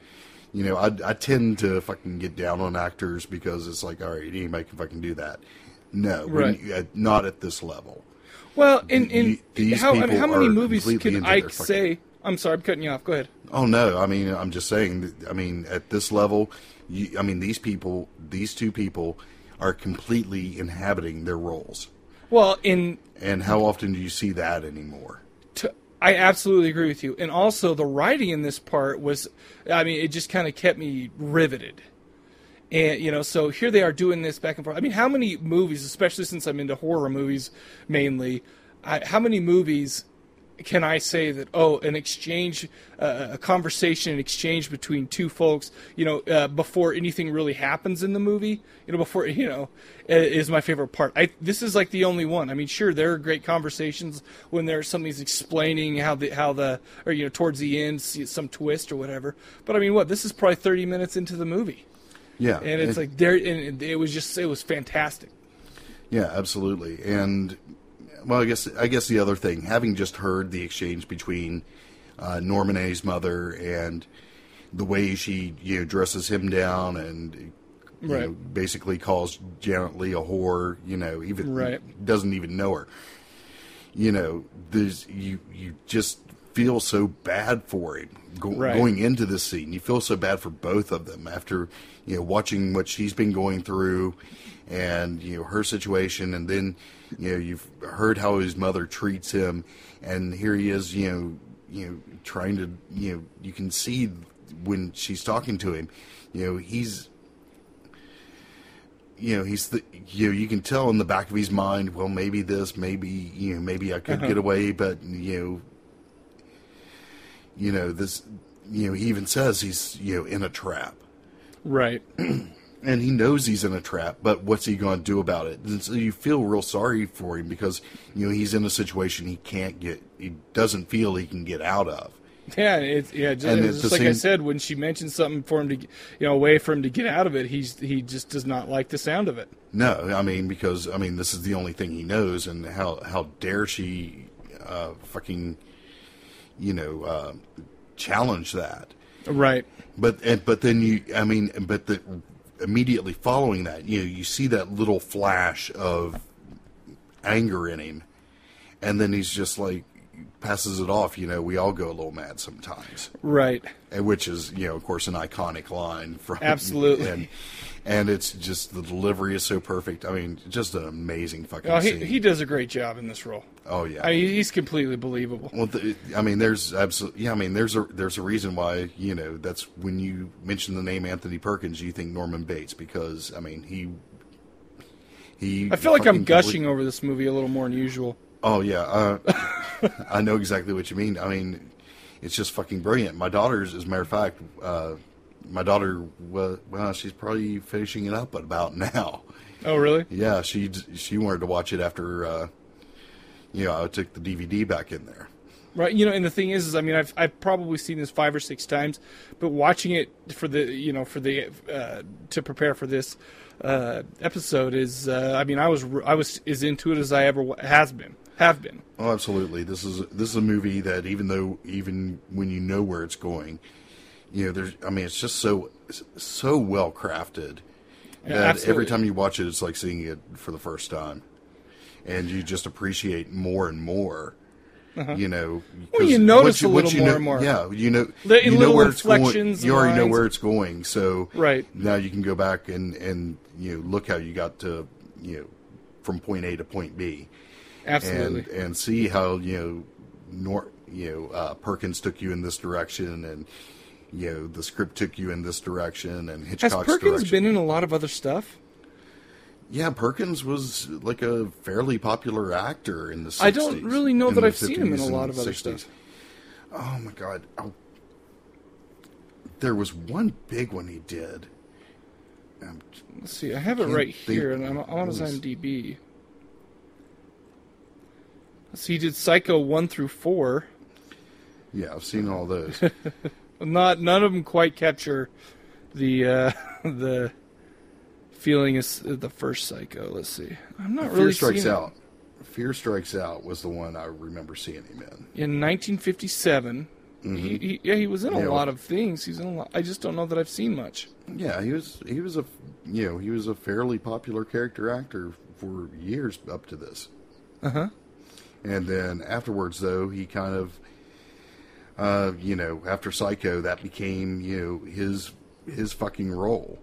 You know, I, I tend to fucking get down on actors because it's like, all right, anybody can fucking do that. No, Right. you- uh, not at this level. Well, in in how I mean, how many movies can I fucking- say? I'm sorry, I'm cutting you off. Go ahead. Oh no, I mean, I'm just saying. I mean, at this level, you, I mean, these people, these two people, are completely inhabiting their roles. Well, in And how often do you see that anymore? I absolutely agree with you. And also, the writing in this part was, I mean, it just kind of kept me riveted. And, you know, so here they are doing this back and forth. I mean, how many movies, especially since I'm into horror movies mainly, I, how many movies can I say that, oh, an exchange, uh, a conversation, an exchange between two folks, you know, uh, before anything really happens in the movie, you know, before, you know, is my favorite part. I, this is like the only one. I mean, sure, there are great conversations when there's somebody's explaining how the, how the, or, you know, towards the end, see some twist or whatever. But I mean, what, this is probably 30 minutes into the movie. Yeah, And it's it- like there, and it was just, it was fantastic. Yeah, absolutely. And well, I guess I guess the other thing, having just heard the exchange between uh, Norman A's mother and the way she you know dresses him down and you Right. know, basically calls Janet Leigh a whore, you know, even Right. doesn't even know her. You know, there's you you just feel so bad for him go, Right. going into this scene. You feel so bad for both of them after you know watching what she's been going through and you know her situation, and then you know you've heard how his mother treats him, and here he is, you know, you know trying to you know you can see when she's talking to him, you know he's you know he's the you know you can tell in the back of his mind well maybe this maybe you know maybe i could get away but you know you know this you know he even says he's you know in a trap Right. And he knows he's in a trap but what's he going to do about it and so you feel real sorry for him because you know he's in a situation he can't get he doesn't feel he can get out of Yeah, it's yeah, just, And it's just like I said when she mentioned something for him to, you know, a way for him to get out of it. He's he just does not like the sound of it. No, I mean because I mean this is the only thing he knows, and how how dare she, uh, fucking, you know, uh, challenge that? Right. But and, but then you, I mean, but the immediately following that, you know, you see that little flash of anger in him, and then he's just like, passes it off. You know, we all go a little mad sometimes, Right. and which is you know, of course, an iconic line from Absolutely. and, and it's just the delivery is so perfect. I mean, just an amazing fucking Oh, he, scene. he does a great job in this role. oh yeah. I mean, he's completely believable. Well, th I mean, there's absolutely, yeah. I mean, there's a there's a reason why you know that's when you mention the name Anthony Perkins, you think Norman Bates because I mean he he. I feel like I'm gushing over this movie a little more than usual. Oh yeah, uh, I know exactly what you mean. I mean, it's just fucking brilliant. My daughter's, as a matter of fact, uh, my daughter was well, she's probably finishing it up about now. Oh, really? Yeah, she she wanted to watch it after. Uh, you know, I took the DVD back in there. Right. You know, and the thing is, is I mean, I've I've probably seen this five or six times, but watching it for the you know for the uh, to prepare for this uh, episode is, uh, I mean, I was I was as into it as I ever has been have been. Oh, absolutely. This is this is a movie that even though even when you know where it's going, you know, there's. I mean, it's just so so well crafted Yeah, that absolutely. every time you watch it, it's like seeing it for the first time, and you just appreciate more and more. You know, Uh-huh. Well, you notice you- a little you more know- and more. Yeah, you know, The- you know little where it's going. You already know where it's going, so Right. now you can go back and and you know look how you got to you know from point A to point B Absolutely. and and see how you know Nor you know uh, Perkins took you in this direction and you know the script took you in this direction and Hitchcock's Has Perkins direction. been in a lot of other stuff? yeah, Perkins was like a fairly popular actor in the 60s. I don't really know that I've seen him in a lot of other 60s. stuff. Oh my god. Oh. There was one big one he did. Um, Let's see. I have it right here, and I'm, on his IMDb. Let's see. He did Psycho one through four. yeah, I've seen all those. Not none of them quite capture the uh, the feeling is the first Psycho. Let's see. I'm not Fear really Strikes seeing it. Out. Fear Strikes Out was the one I remember seeing him in. in 1957. He, he, yeah, he was in a Mm-hmm. Yeah. lot of things. He's in a lot. I just don't know that I've seen much. Yeah, he was he was a you know he was a fairly popular character actor for years up to this. Uh huh. And then afterwards, though, he kind of, uh, you know, after Psycho, that became you know his his fucking role.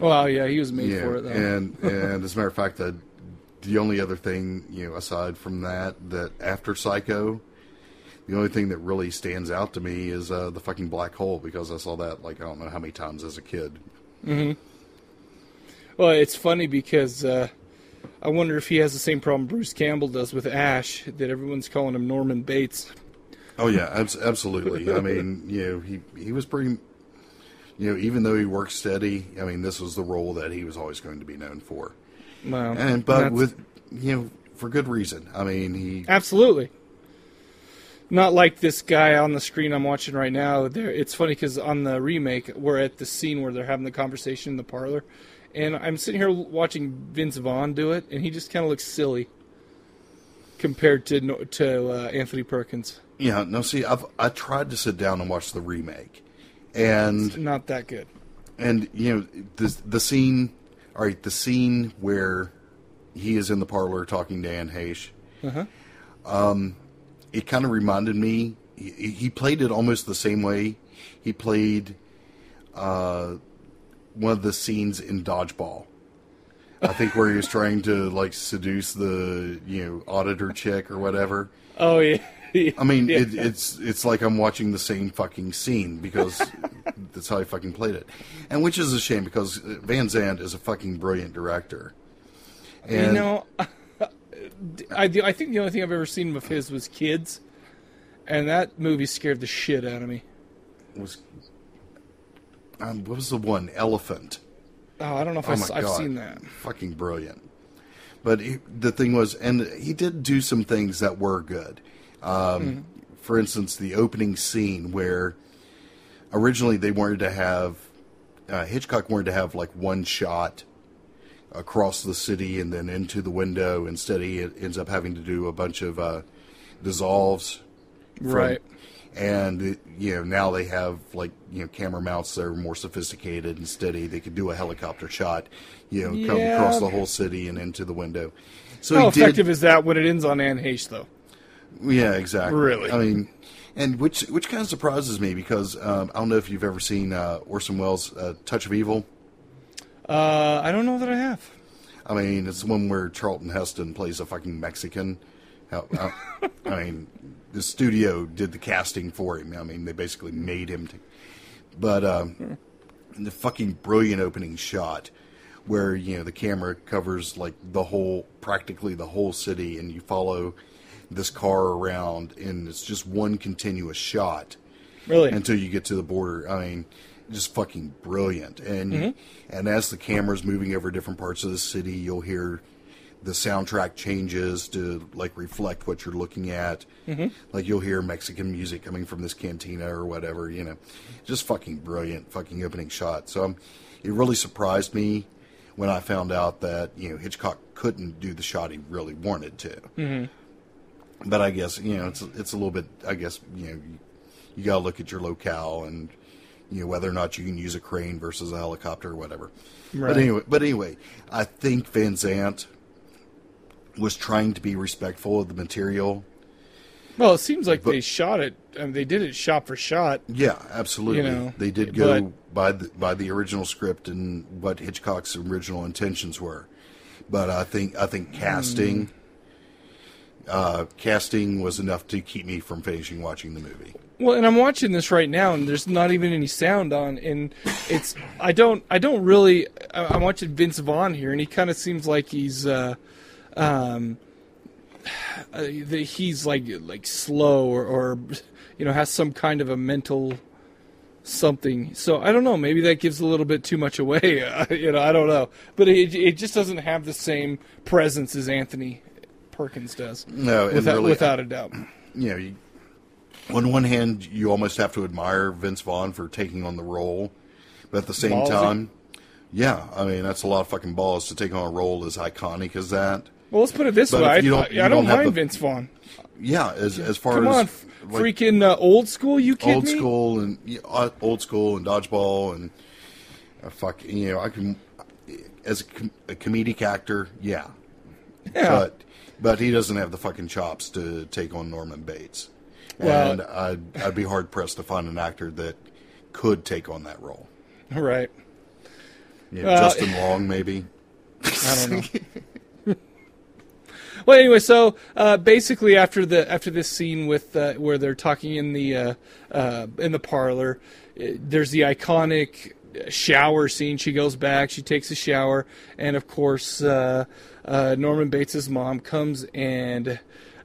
Well, yeah, he was made Yeah, for it though. and and as a matter of fact, the the only other thing you know aside from that, that after Psycho, the only thing that really stands out to me is uh, the fucking black hole because I saw that like I don't know how many times as a kid. Mhm. Well, it's funny because uh, I wonder if he has the same problem Bruce Campbell does with Ash, that everyone's calling him Norman Bates. Oh yeah, abs- absolutely. I mean, you know, he he was pretty. You know, even though he worked steady, I mean, this was the role that he was always going to be known for, Wow. and but That's- with you know for good reason. I mean, he Absolutely. Not like this guy on the screen I'm watching right now. There, it's funny because on the remake, we're at the scene where they're having the conversation in the parlor, and I'm sitting here watching Vince Vaughn do it, and he just kind of looks silly compared to to uh, Anthony Perkins. Yeah. No, see, I've I tried to sit down and watch the remake, and Not that good. and you know the the scene. All right, the scene where he is in the parlor talking to Anne Heche. Uh-huh. Um, it kind of reminded me. He, he played it almost the same way he played uh, one of the scenes in Dodgeball. I think where he was trying to like seduce the you know auditor chick or whatever. Oh yeah. I mean, Yeah. it, it's it's like I'm watching the same fucking scene because that's how he fucking played it, and which is a shame because Van Sant is a fucking brilliant director. And you know, I, I think the only thing I've ever seen of his was Kids, and that movie scared the shit out of me. was um, what was the one Elephant? Oh, I don't know if Oh I, have seen that. Fucking brilliant. But he, the thing was, and he did do some things that were good. Um, For instance, the opening scene where originally they wanted to have uh, Hitchcock wanted to have like one shot across the city and then into the window. Instead, he ends up having to do a bunch of uh, dissolves. from- Right. And you know now they have like you know camera mounts that are more sophisticated and steady. They could do a helicopter shot, you know, come across the whole city and into the window. So How he did. effective is that when it ends on Anne Heche, though? Yeah, exactly. Really? I mean, and which which kind of surprises me because um, I don't know if you've ever seen uh, Orson Welles' uh, Touch of Evil. Uh, I don't know that I have. I mean, it's the one where Charlton Heston plays a fucking Mexican. How, I mean, the studio did the casting for him. I mean, they basically made him. To, but um, the fucking brilliant opening shot where you know the camera covers like the whole, practically the whole city, and you follow this car around, and it's just one continuous shot Really? until you get to the border. I mean, just fucking brilliant. And and as the camera's moving over different parts of the city, you'll hear the soundtrack changes to like reflect what you're looking at. Mm-hmm. Like you'll hear Mexican music coming from this cantina or whatever. You know, just fucking brilliant, fucking opening shot. So um, it really surprised me when I found out that you know Hitchcock couldn't do the shot he really wanted to. Mm-hmm. But I guess you know it's it's a little bit. I guess you know you, you got to look at your locale and you know whether or not you can use a crane versus a helicopter or whatever. Right. But anyway, but anyway, I think Van Sant was trying to be respectful of the material. well, it seems like But- they shot it. I mean, they did it shot for shot. Yeah, absolutely. You know, they did go but- by the by the original script and what Hitchcock's original intentions were. But I think I think casting hmm. Uh, casting was enough to keep me from finishing watching the movie. Well, and I'm watching this right now, and there's not even any sound on, and it's I don't I don't really I'm watching Vince Vaughn here, and he kind of seems like he's uh, um, uh, that he's like like slow or, or you know has some kind of a mental something. So I don't know. Maybe that gives a little bit too much away. you know, I don't know, but it it just doesn't have the same presence as Anthony Perkins does. No, without really, without a doubt. you know, you, on one hand, you almost have to admire Vince Vaughn for taking on the role, but at the same Ballsy. time, yeah, I mean that's a lot of fucking balls to take on a role as iconic as that. Well, let's put it this But way. I, you don't- I, you I don't don't mind the- Vince Vaughn. Yeah, as as far Come as on, like, freaking uh, old school. You kidding old me? school and uh, old school and dodgeball and uh, fuck, you know, I can as a, com- a comedic actor, yeah, Yeah. but but he doesn't have the fucking chops to take on Norman Bates, Well- and I'd I'd be hard pressed to find an actor that could take on that role. right. Yeah, Well- Justin Long, maybe. I don't know. well, anyway, so uh, basically, after the after this scene with uh, where they're talking in the uh, uh, in the parlor, uh, there's the iconic shower scene. She goes back, she takes a shower, and of course, uh, uh, Norman Bates's mom comes and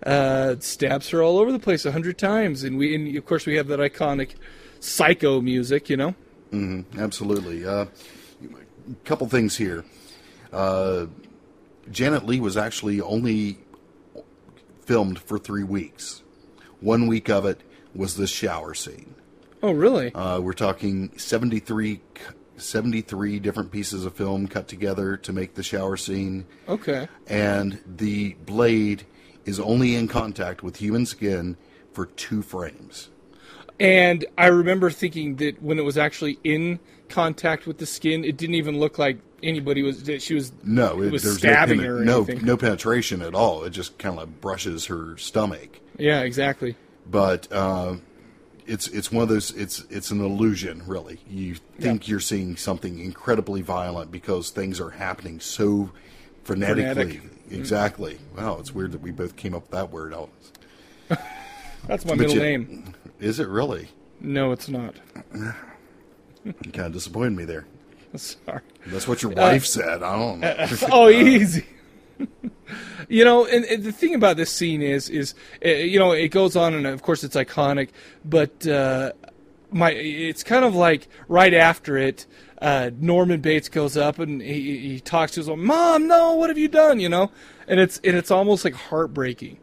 uh, stabs her all over the place a hundred times, and we and of course we have that iconic psycho music, you know. Mm-hmm. Absolutely. Uh, a couple things here. Uh, Janet Leigh was actually only filmed for three weeks. One week of it was the shower scene. Oh, really? Uh, we're talking 73, 73 different pieces of film cut together to make the shower scene. Okay. And the blade is only in contact with human skin for two frames. And I remember thinking that when it was actually in contact with the skin, it didn't even look like anybody was that she was No, it was stabbing no, her or no, anything. no penetration at all. It just kind of like brushes her stomach. Yeah, exactly. but uh, it's it's one of those it's it's an illusion really you think you're seeing something incredibly violent because things are happening so frenetically Frenetic. exactly wow it's weird that we both came up with that word. That's my But middle you- name. is it really No, it's not. you kind of disappointed me there Sorry. that's what your Uh, wife said i don't know oh, easy. You know, and, and the thing about this scene is, is uh, you know, it goes on, and of course it's iconic, but uh, my, it's kind of like right after it, uh, Norman Bates goes up and he, he talks to his mom, "Mom, no, what have you done?" You know, and it's and it's almost like heartbreaking.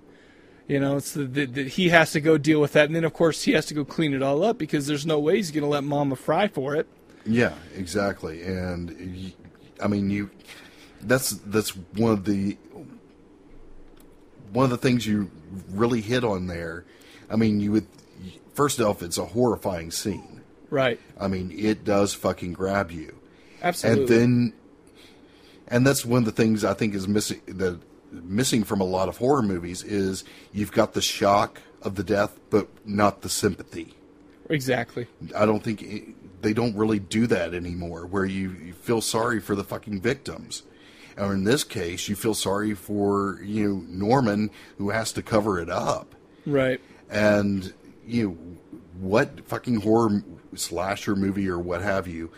You know, it's the, he has to go deal with that, and then of course he has to go clean it all up because there's no way he's going to let Mama fry for it. Yeah, exactly. And I mean, you that's that's one of the one of the things you really hit on there. I mean, you would first off, it's a horrifying scene. Right. I mean, it does fucking grab you. Absolutely. And then and that's one of the things I think is missing that missing from a lot of horror movies is you've got the shock of the death, but not the sympathy. Exactly. I don't think it, they don't really do that anymore, where you, you feel sorry for the fucking victims. Or in this case, you feel sorry for you know Norman who has to cover it up, Right. and you know what fucking horror slasher movie or what have you,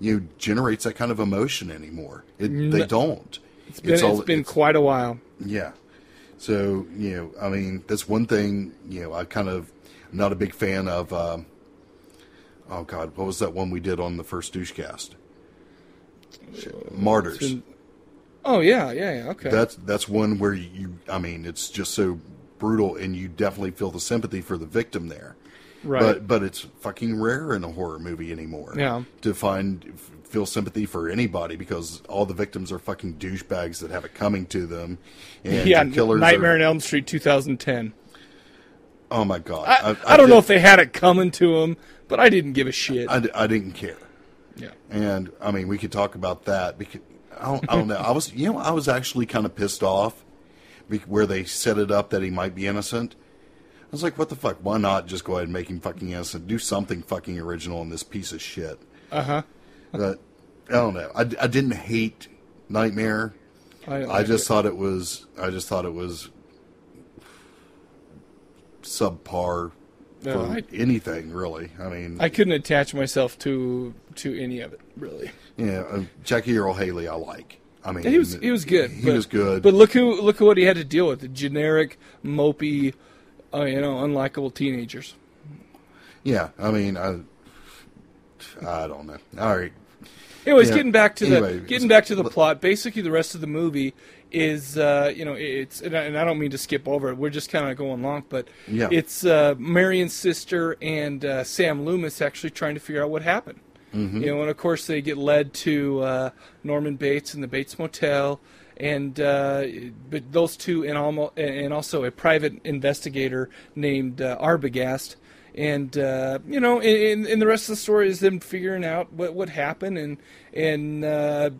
you know, generates that kind of emotion anymore. It, they don't. It's been, it's been quite a while. yeah. So you know, I mean, that's one thing. You know, I kind of I'm not a big fan of. Um, oh God, what was that one we did on the first douchecast? Martyrs. Been- oh yeah, yeah, yeah. Okay. That's that's one where you. I mean, it's just so brutal, and you definitely feel the sympathy for the victim there. right. But but it's fucking rare in a horror movie anymore. Yeah. To find feel sympathy for anybody because all the victims are fucking douchebags that have it coming to them, and yeah. the killers Nightmare are. on Elm Street 2010. Oh my god! I, I, don't did- know if they had it coming to them, but I didn't give a shit. I didn't care, yeah. and I mean we could talk about that because I don't, I don't know. I was you know I was actually kind of pissed off where they set it up that he might be innocent. I was like, what the fuck? Why not just go ahead and make him fucking innocent? Do something fucking original in this piece of shit. Uh huh. But I don't know. I, I didn't hate Nightmare. I, I like just it. thought it was. I just thought it was subpar No, for I- anything really. I mean, I couldn't attach myself to to any of it really. yeah, uh, Jackie Earle Haley, I like. I mean, He was he was good. He but- was good. But look who look at what he had to deal with: the generic, mopey, uh, you know, unlikable teenagers. yeah, I mean, I, I don't know. All right, Anyways, Yeah. getting back to Anyway, the getting back to the plot. Basically, the rest of the movie is, uh, you know, it's and I, and I don't mean to skip over it. We're just kind of going along, but Yeah. it's uh, Marion's sister and uh, Sam Loomis actually trying to figure out what happened. Mm-hmm. You know, and of course they get led to uh, Norman Bates and the Bates Motel, and uh, but those two and almost and also a private investigator named uh, Arbogast. And uh, you know, and, and the rest of the story is them figuring out what what happened, and and uh,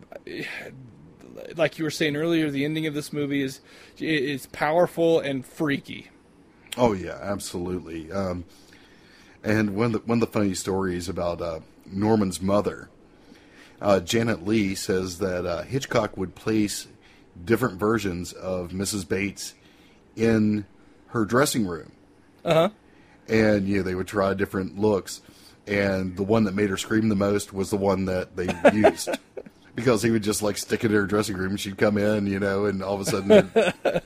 like you were saying earlier, the ending of this movie is is powerful and freaky. Oh yeah, absolutely. Um, and one of the, one of the funny stories about uh, Norman's mother, uh, Janet Leigh says that uh, Hitchcock would place different versions of Mrs. Bates in her dressing room, Uh huh. and you know they would try different looks, and the one that made her scream the most was the one that they used. Because he would just like stick it in her dressing room, and she'd come in, you know, and all of a sudden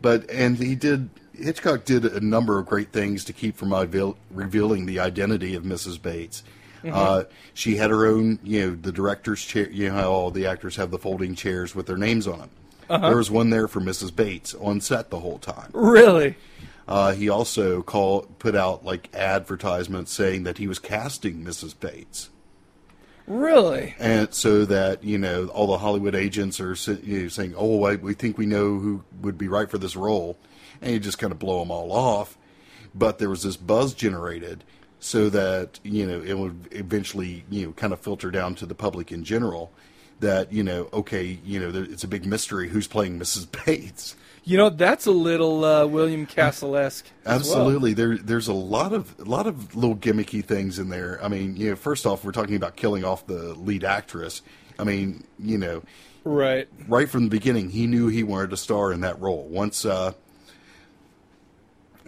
but and he did Hitchcock did a number of great things to keep from reveal, revealing the identity of Mrs. Bates. Uh, she had her own, you know, the director's chair. You know how all the actors have the folding chairs with their names on them. There was one there for Mrs. Bates on set the whole time. Really? Uh, he also called put out like advertisements saying that he was casting Mrs. Bates Really? and so that you know all the Hollywood agents are you know, saying, "Oh, I, we think we know who would be right for this role," and you just kind of blow them all off. But there was this buzz generated, so that you know it would eventually you know kind of filter down to the public in general. That you know, okay, you know, there, it's a big mystery who's playing Mrs. Bates. You know, that's a little uh, William Castle esque. Absolutely, there there's a lot of a lot of little gimmicky things in there. I mean, you know, first off, we're talking about killing off the lead actress. I mean, you know, Right. right from the beginning, he knew he wanted to star in that role. Once, uh,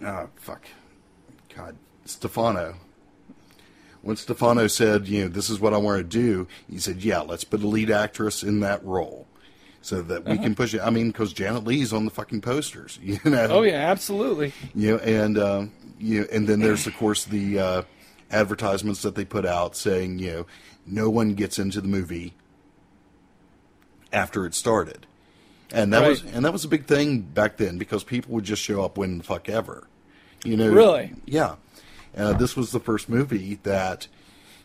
ah, fuck, God, Stefano. When Stefano said, you know, this is what I want to do, he said, yeah, let's put a lead actress in that role so that we can push it. I mean, because Janet Leigh's on the fucking posters, you know. Oh yeah, absolutely. You know, and um, you know, and then there's of course the uh, advertisements that they put out saying, you know, no one gets into the movie after it started, and that was and that was a big thing back then because people would just show up when the fuck ever, you know. Really? Yeah. Uh, this was the first movie that,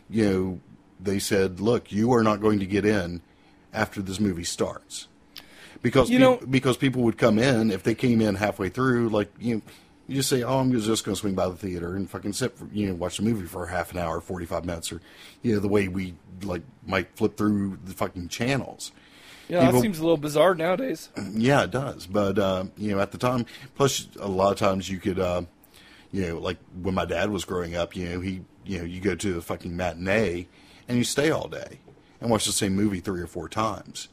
you know, they said, look, you are not going to get in after this movie starts. Because You know- because people would come in if they came in halfway through, like you know, you just say, "Oh, I'm just going to swing by the theater and fucking sit, for, you know, watch the movie for half an hour, forty five minutes, or you know, the way we like might flip through the fucking channels." Yeah, that seems a little bizarre nowadays. Yeah, it does. But uh, you know, at the time, plus a lot of times you could, uh, you know, like when my dad was growing up, you know, he, you know, you go to the fucking matinee and you stay all day and watch the same movie three or four times.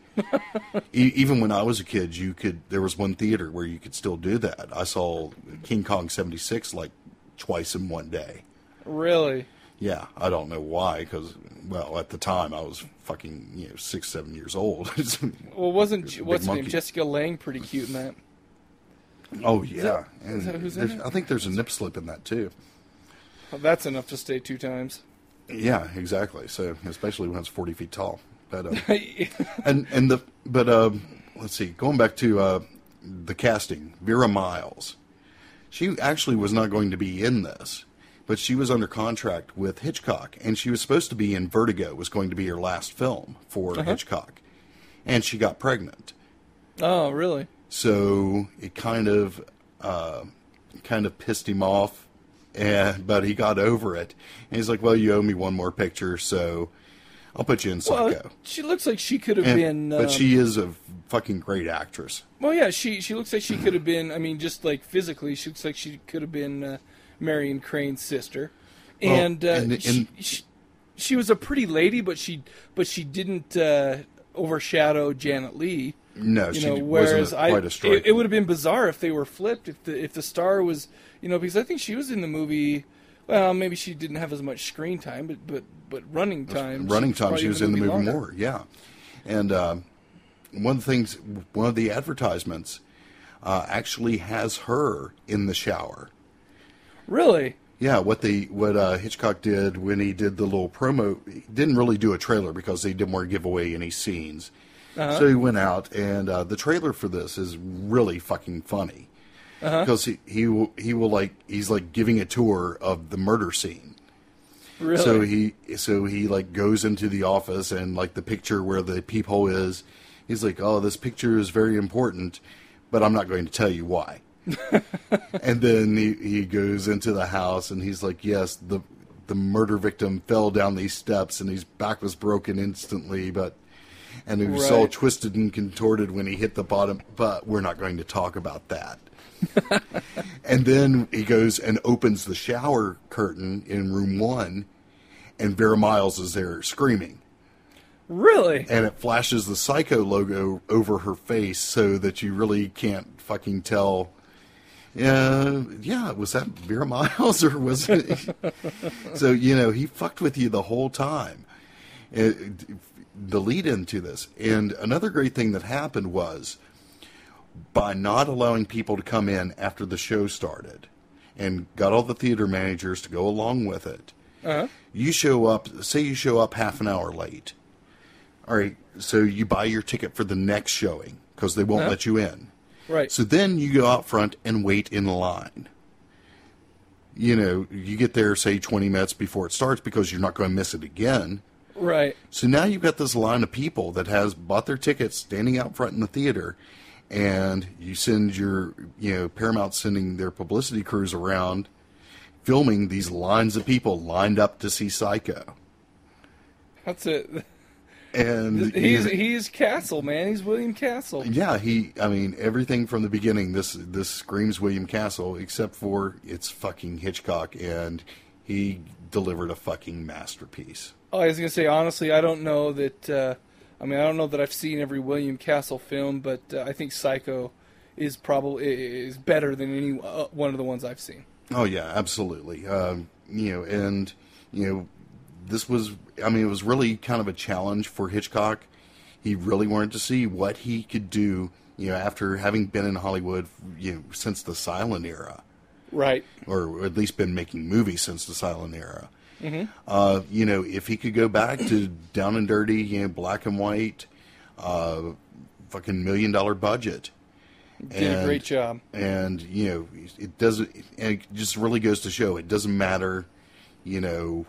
e- even when I was a kid, you could. There was one theater where you could still do that. I saw King Kong '76 like twice in one day. Really? Yeah, I don't know why, because well, at the time I was fucking you know six, seven years old. Well, wasn't what's her name. Jessica Lange pretty cute in that? oh yeah, and that who's in it? I think there's a nip slip in that too. Well, that's enough to stay two times. Yeah, exactly. So especially when it's forty feet tall. But uh, and and the but um, let's see. Going back to uh, the casting, Vera Miles. She actually was not going to be in this, but she was under contract with Hitchcock, and she was supposed to be in Vertigo. Was going to be her last film for Hitchcock, and she got pregnant. oh, really? So it kind of uh, kind of pissed him off, and but he got over it. And he's like, "Well, you owe me one more picture, so I'll put you in Well, Psycho." she looks like she could have And- been. Um, but she is a fucking great actress. Well, yeah, she she looks like she could have been. I mean, just like physically, she looks like she could have been uh, Marion Crane's sister, Well, and, uh, and- she, and- she she was a pretty lady, but she but she didn't uh, overshadow Janet Leigh. No, You she know, whereas a, I, quite a it, it would have been bizarre if they were flipped. If the if the star was, you know, because I think she was in the movie. Well, maybe she didn't have as much screen time, but but but running time. running time. She was in the movie more, yeah. And um, one of the things, one of the advertisements uh, actually has her in the shower. Really? Yeah, what the what uh, Hitchcock did when he did the little promo, he didn't really do a trailer because they didn't want to give away any scenes. So he went out, and uh, the trailer for this is really fucking funny because he he will, he will like he's like giving a tour of the murder scene. Really? So he so he like goes into the office and like the picture where the peephole is, he's like, "Oh, this picture is very important, but I'm not going to tell you why." and then he, he goes into the house and he's like, "Yes, the the murder victim fell down these steps and his back was broken instantly, but and he was all Right. twisted and contorted when he hit the bottom, but we're not going to talk about that." and then he goes and opens the shower curtain in room one, and Vera Miles is there screaming. really? And it flashes the Psycho logo over her face so that you really can't fucking tell. Yeah, yeah, was that Vera Miles or was it? so, you know, he fucked with you the whole time. It- the lead into this. And another great thing that happened was by not allowing people to come in after the show started and got all the theater managers to go along with it. Uh-huh. You show up, say you show up half an hour late. All right, so you buy your ticket for the next showing because they won't Uh-huh. let you in. Right. So then you go out front and wait in line. You know, you get there, say, 20 minutes before it starts because you're not going to miss it again. Right. So now you've got this line of people that has bought their tickets standing out front in the theater, and you send your, you know, Paramount sending their publicity crews around filming these lines of people lined up to see Psycho. That's it. And He's you know, he's Castle, man. He's William Castle. yeah, he. I mean, everything from the beginning. This this screams William Castle, except for it's fucking Hitchcock, and he delivered a fucking masterpiece. Oh, I was gonna say honestly, I don't know that. Uh, I mean, I don't know that I've seen every William Castle film, but uh, I think Psycho is probably is better than any uh, one of the ones I've seen. Oh yeah, absolutely. Um, you know, and you know, this was. I mean, it was really kind of a challenge for Hitchcock. He really wanted to see what he could do. You know, after having been in Hollywood, you know, since the silent era. Right. or at least been making movies since the silent era. Uh, you know, if he could go back to down and dirty, you know, black and white, uh, fucking million dollar budget. Did a great job. And you know, it doesn't. And it just really goes to show it doesn't matter. You know,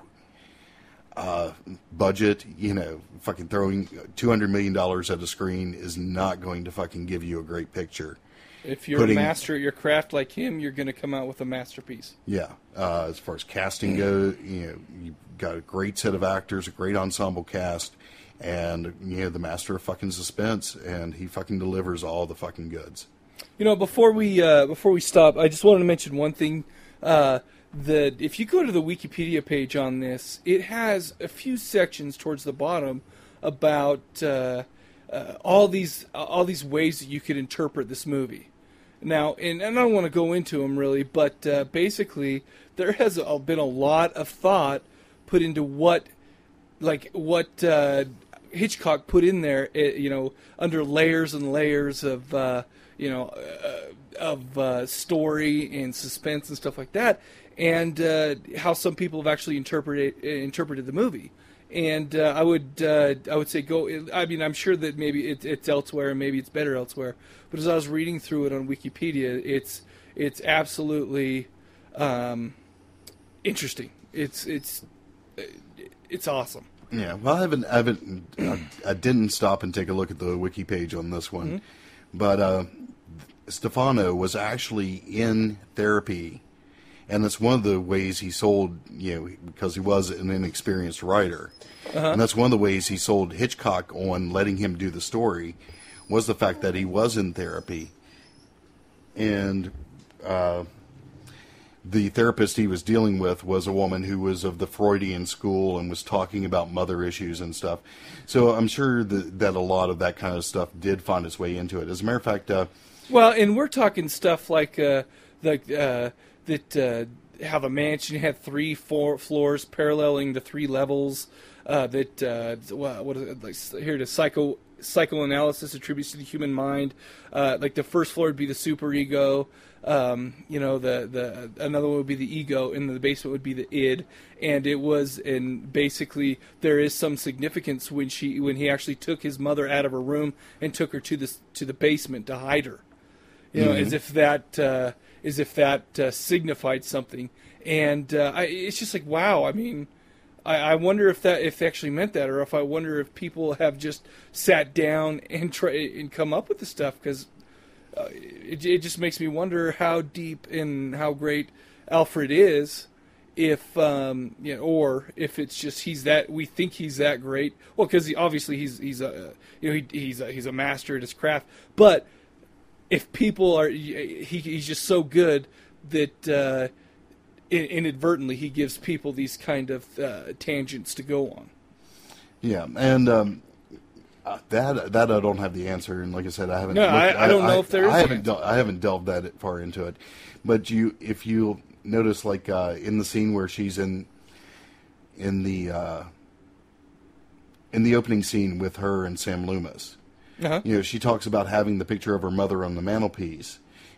uh, budget. You know, fucking throwing two hundred million dollars at a screen is not going to fucking give you a great picture. If you're putting- a master at your craft like him, you're gonna come out with a masterpiece. Yeah, uh, as far as casting goes, you know, you've got a great set of actors, a great ensemble cast, and you know the master of fucking suspense, and he fucking delivers all the fucking goods. You know, before we uh, before we stop, I just wanted to mention one thing. Uh, that if you go to the Wikipedia page on this, it has a few sections towards the bottom about uh, uh, all these all these ways that you could interpret this movie. Now, and, and I don't want to go into them really, but uh, basically, there has been a lot of thought put into what, like what uh, Hitchcock put in there. eh, you know, under layers and layers of uh, you know uh, of uh, story and suspense and stuff like that, and uh, how some people have actually interpreted interpreted the movie. And uh, I would uh, I would say go. I mean, I'm sure that maybe it, it's elsewhere and maybe it's better elsewhere. But as I was reading through it on Wikipedia, it's it's absolutely um, interesting. It's it's it's awesome. Yeah, well, I haven't, I haven't, I, I didn't stop and take a look at the wiki page on this one, but uh, Stefano was actually in therapy, and that's one of the ways he sold, you know, because he was an inexperienced writer, and that's one of the ways he sold Hitchcock on letting him do the story, was the fact that he was in therapy, and uh, the therapist he was dealing with was a woman who was of the Freudian school and was talking about mother issues and stuff. So I'm sure that, that a lot of that kind of stuff did find its way into it. As a matter of fact, uh, Well, and we're talking stuff like uh, like uh, that uh, have a mansion had three four floors paralleling the three levels. Uh, that uh, wha- what is it like? Here to psycho psychoanalysis attributes to the human mind. Uh, like the first floor would be the superego. Um, you know, the the another one would be the ego, and the basement would be the id. And it was, and basically there is some significance when she when he actually took his mother out of her room and took her to the to the basement to hide her you know, as if that uh, as if that uh, signified something. And uh, I, it's just like, wow. I mean, I, I wonder if that if actually meant that, or if I wonder if people have just sat down and try and come up with the stuff because uh, it, it just makes me wonder how deep and how great Alfred is. If um, you know, or if it's just he's that we think he's that great. Well, because he, obviously he's he's a you know he, he's a, he's a master at his craft. But if people are he, he's just so good that uh, inadvertently he gives people these kind of uh, tangents to go on. yeah, and um, uh, that that I don't have the answer. And like I said, I haven't. No, I- I don't know if there is I haven't. Del- I haven't delved that far into it. But you, if you notice, like uh, in the scene where she's in, in the uh, in the opening scene with her and Sam Loomis. Uh-huh. you know, she talks about having the picture of her mother on the mantelpiece,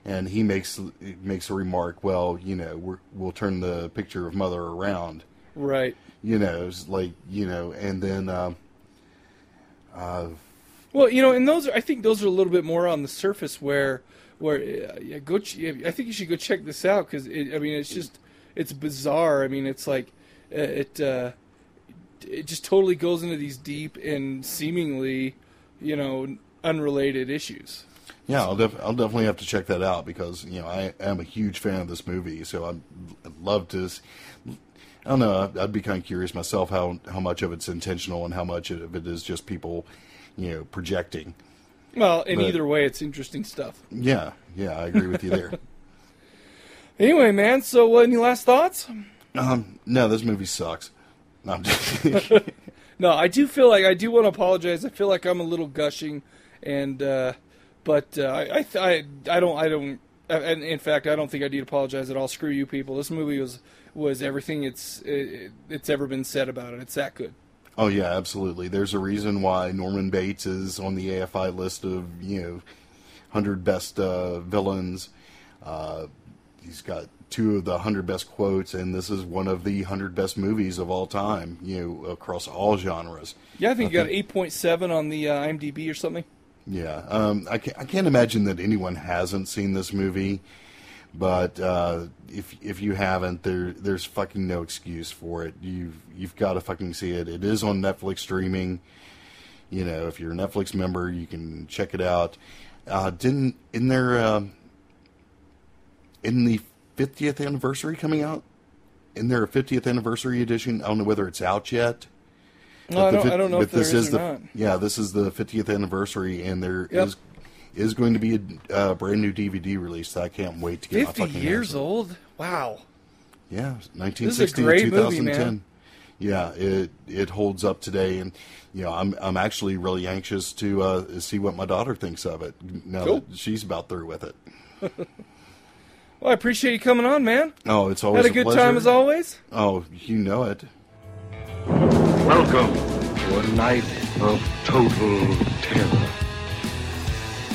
and he makes makes a remark. Well, you know, we're, we'll turn the picture of mother around. Right. You know, it's like you know, and then uh, uh, Well, you know, and those are, I think those are a little bit more on the surface where where uh, yeah, go. Ch- I think you should go check this out because I mean it's just it's bizarre. I mean it's like uh, it uh, it just totally goes into these deep and seemingly you know unrelated issues. Yeah, I'll, def- I'll definitely have to check that out because you know I am a huge fan of this movie, so I'd, I'd love to. I don't know. I'd, be kind of curious myself how how much of it's intentional and how much of it is just people, you know, projecting. Well, in But- either way, it's interesting stuff. Yeah, yeah, I agree with you there. Anyway, man. So, uh, any last thoughts? Um, no, this movie sucks. No, I'm just No, I do feel like I do want to apologize. I feel like I'm a little gushing, and uh, but uh, I, I I I don't I don't. And in fact, I don't think I need to apologize at all. Screw you, people. This movie was was everything it's it, it's ever been said about it. It's that good. Oh yeah, absolutely. There's a reason why Norman Bates is on the AFI list of you know hundred best uh, villains. Uh, he's got two of the hundred best quotes, and this is one of the hundred best movies of all time. You know, across all genres. Yeah, I think you got eight point seven on the uh, IMDb or something. Yeah, um, I can't, I can't imagine that anyone hasn't seen this movie. But uh, if if you haven't, there there's fucking no excuse for it. You've you've got to fucking see it. It is on Netflix streaming. You know, if you're a Netflix member, you can check it out. Uh, didn't in their uh, in the 50th anniversary coming out? In their 50th anniversary edition, I don't know whether it's out yet, No, I the don't, I don't know if there this is, is the not. yeah, this is the 50th anniversary, and there is Yep. is going to be a uh, brand new DVD release. That I can't wait to get my 50 fucking years old? Wow. Yeah, This is a 1960 great to movie, 2010. man. Yeah, it it holds up today, and you know I'm I'm actually really anxious to uh, see what my daughter thinks of it now Cool. that she's about through with it. Well, I appreciate you coming on, man. Oh, it's always Had a good pleasure. time as always. Oh, you know it. Welcome to a night of total terror.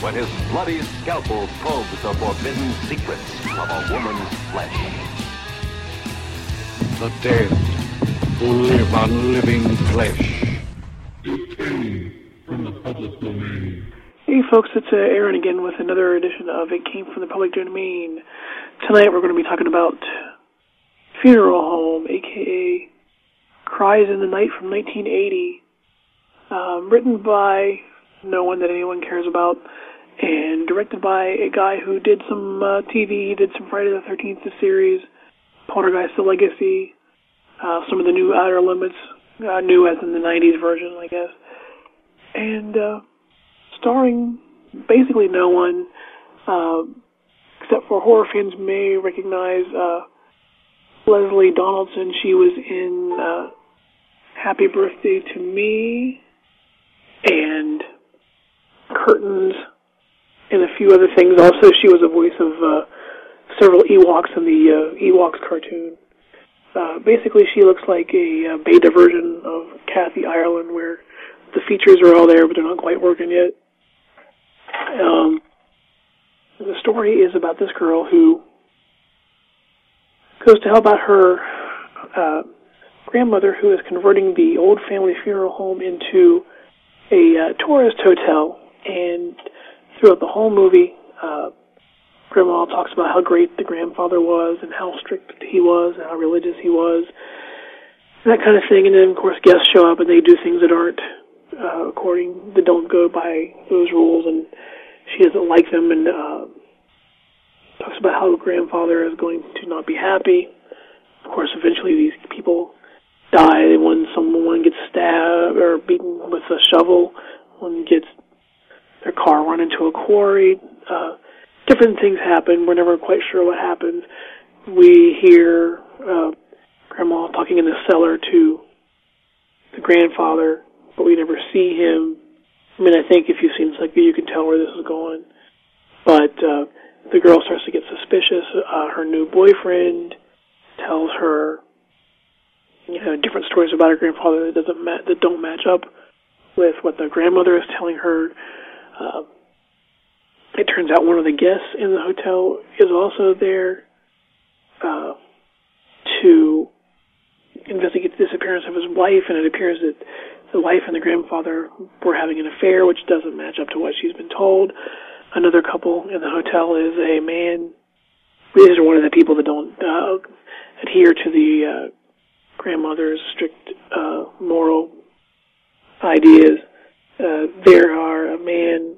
When his bloody scalpel probes the forbidden secrets of a woman's flesh. The dead who live on living flesh. Hey folks, it's uh, Aaron again with another edition of It Came from the Public Domain. Tonight we're going to be talking about Funeral Home, aka Cries in the Night from 1980. Um, written by no one that anyone cares about, and directed by a guy who did some uh, TV, did some Friday the 13th the series, Poltergeist The Legacy, uh, some of the new Outer Limits, uh, new as in the 90s version, I guess. And, uh, starring basically no one, uh, except for horror fans may recognize uh, Leslie Donaldson. She was in uh, Happy Birthday to Me and Curtains and a few other things. Also, she was a voice of uh, several Ewoks in the uh, Ewoks cartoon. Uh, basically, she looks like a uh, beta version of Kathy Ireland, where the features are all there, but they're not quite working yet. Um, the story is about this girl who goes to help out her uh, grandmother, who is converting the old family funeral home into a uh, tourist hotel. And throughout the whole movie, uh, Grandma talks about how great the grandfather was and how strict he was and how religious he was, and that kind of thing. And then, of course, guests show up and they do things that aren't uh, according that don't go by those rules, and she doesn't like them, and uh, talks about how grandfather is going to not be happy. Of course, eventually these people die. One someone gets stabbed or beaten with a shovel. One gets their car run into a quarry. Uh, different things happen. We're never quite sure what happens. We hear uh, grandma talking in the cellar to the grandfather but we never see him. I mean, I think if you've seen Psycho, you can tell where this is going. But uh, the girl starts to get suspicious. Uh, her new boyfriend tells her, you know, different stories about her grandfather that doesn't ma- that don't match up with what the grandmother is telling her. Uh, it turns out one of the guests in the hotel is also there uh, to investigate the disappearance of his wife, and it appears that the wife and the grandfather were having an affair, which doesn't match up to what she's been told. Another couple in the hotel is a man. These are one of the people that don't uh, adhere to the uh, grandmother's strict uh, moral ideas. Uh, there are a man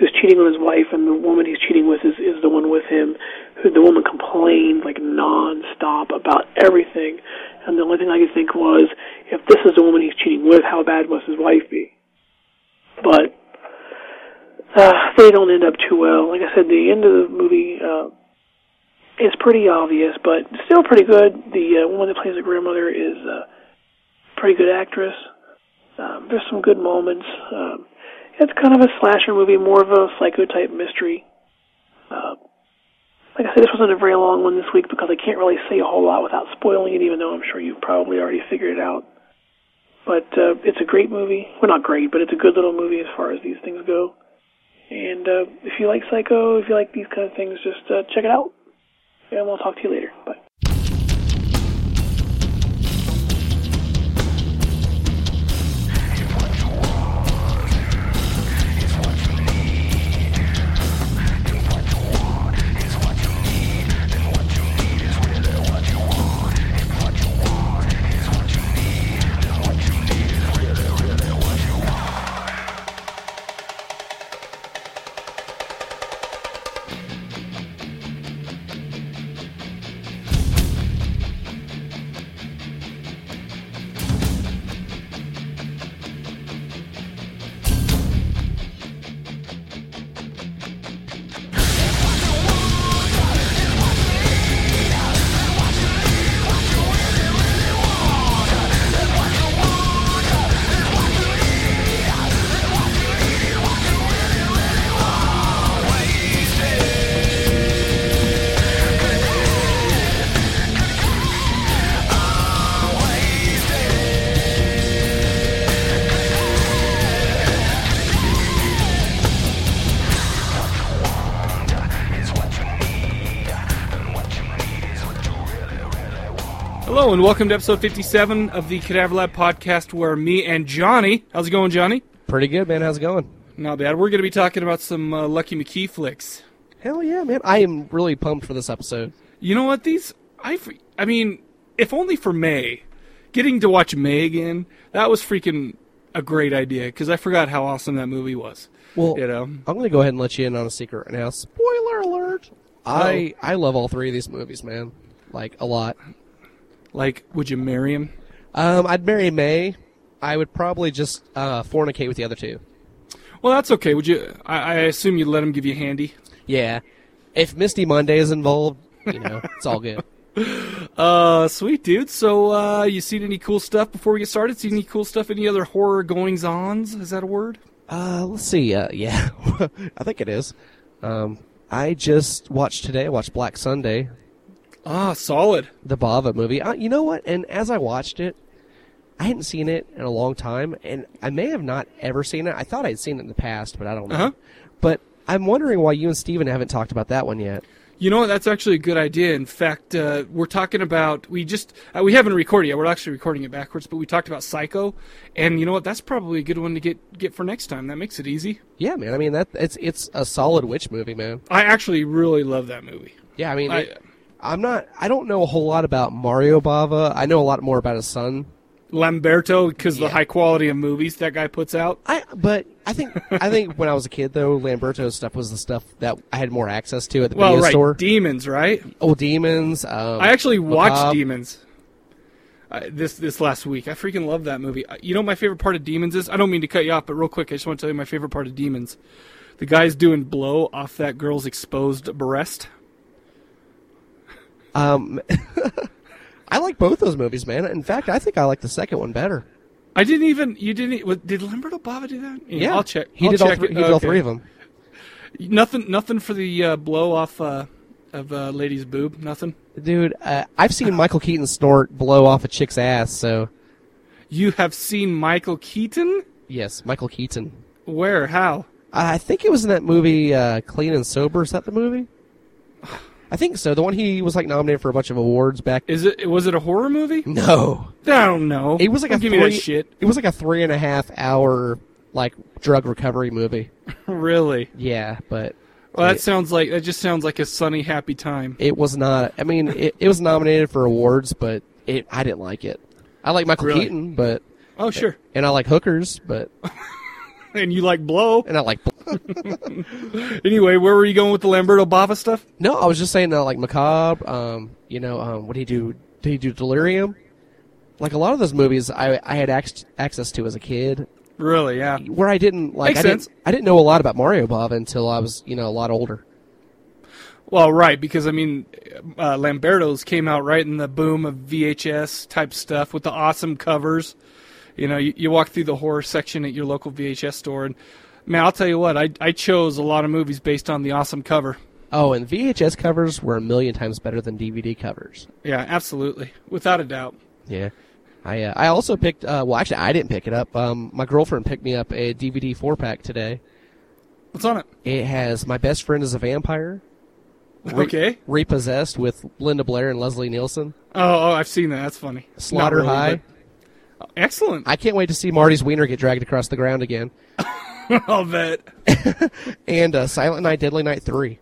who's cheating on his wife, and the woman he's cheating with is, is the one with him. Who the woman complained like nonstop about everything, and the only thing I could think was, if this is the woman he's cheating with, how bad must his wife be? But uh, they don't end up too well. Like I said, the end of the movie uh, is pretty obvious, but still pretty good. The uh, woman that plays the grandmother is a pretty good actress. Um, there's some good moments. Um, it's kind of a slasher movie, more of a psycho type mystery. Uh, like I said, this wasn't a very long one this week because I can't really say a whole lot without spoiling it, even though I'm sure you've probably already figured it out. But uh, it's a great movie. Well, not great, but it's a good little movie as far as these things go. And uh, if you like Psycho, if you like these kind of things, just uh, check it out. And we'll talk to you later. Bye. Hello and welcome to episode 57 of the Cadaver Lab podcast where me and Johnny, how's it going, Johnny? Pretty good, man. How's it going? Not bad. We're going to be talking about some uh, Lucky McKee flicks. Hell yeah, man. I am really pumped for this episode. You know what? These, I, I mean, if only for May, getting to watch May again, that was freaking a great idea because I forgot how awesome that movie was. Well, You know, I'm going to go ahead and let you in on a secret right now. Spoiler alert. I I love all three of these movies, man. Like a lot. Like, would you marry him? Um, I'd marry May. I would probably just uh, fornicate with the other two. Well, that's okay. Would you? I, I assume you'd let him give you a handy. Yeah. If Misty Monday is involved, you know, it's all good. Uh, sweet dude. So, uh, you seen any cool stuff before we get started? Seen any cool stuff? Any other horror goings ons? Is that a word? Uh, let's see. Uh, yeah, I think it is. Um, I just watched today. I watched Black Sunday, Ah, solid. the Bava movie. Uh, you know what? And as I watched it, I hadn't seen it in a long time, and I may have not ever seen it. I thought I'd seen it in the past, but I don't know. Uh-huh. But I'm wondering why you and Steven haven't talked about that one yet. You know what? That's actually a good idea. In fact, uh, we're talking about we just uh, we haven't recorded yet. We're actually recording it backwards, but we talked about Psycho, and you know what? That's probably a good one to get get for next time. That makes it easy. Yeah, man. I mean that it's it's a solid witch movie, man. I actually really love that movie. Yeah, I mean, I- it- I'm not. I don't know a whole lot about Mario Bava. I know a lot more about his son. Lamberto, because the high quality of movies that guy puts out. I but I think I think when I was a kid though, Lamberto's stuff was the stuff that I had more access to at the Well, video right, store. Demons, right? Old demons. Um, I actually watched Macabre. Demons. Uh, this this last week, I freaking love that movie. Uh, You know, what my favorite part of Demons is. I don't mean to cut you off, but real quick, I just want to tell you my favorite part of Demons. The guy's doing blow off that girl's exposed breast. Um, I like both those movies, man. In fact, I think I like the second one better. I didn't even. You didn't. Did Lamberto Bava do that? Yeah, I'll check. He I'll did all three. He did all three of them. Nothing. Nothing for the uh, blow off uh, of uh, lady's boob. Nothing. Dude, uh, I've seen Michael Keaton snort blow off a chick's ass. So You have seen Michael Keaton? yes, Michael Keaton. Where? How? I think it was in that movie uh, Clean and Sober. Is that the movie? I think so. The one he was like nominated for a bunch of awards back. Is it? Was it a horror movie? No, I don't know. it was like Don't a give three. me that shit. It was like a three and a half hour like drug recovery movie. Really? Yeah, but Well, that sounds like that. Just sounds like a sunny, happy time. it was not. I mean, it, it was nominated for awards, but it I didn't like it. I like Michael Really? Keaton, but Oh, sure. and I like hookers, but And you like blow? and I like. blow. Anyway, where were you going with the Lamberto Bava stuff? No, I was just saying uh, like macabre. Um, you know, um, what did he do? Did he do delirium? Like a lot of those movies, I I had ac- access to as a kid, Really? Yeah. where I didn't like. Makes I sense. didn't. I didn't know a lot about Mario Bava until I was you know a lot older. Well, right, because I mean, uh, Lamberto's came out right in the boom of VHS type stuff with the awesome covers. You know, you, you walk through the horror section at your local VHS store, and man, I'll tell you what, I I chose a lot of movies based on the awesome cover. Oh, and VHS covers were a million times better than DVD covers. Yeah, absolutely, without a doubt. Yeah. I uh, I also picked. Uh, well, actually, I didn't pick it up. Um, my girlfriend picked me up a DVD four pack today. What's on it? It has my best friend is a vampire. Re- Okay. Repossessed with Linda Blair and Leslie Nielsen. Oh, oh, I've seen that. That's funny. Slaughter really, High. Excellent. I can't wait to see Marty's wiener get dragged across the ground again. I'll bet. And uh, Silent Night, Deadly Night three.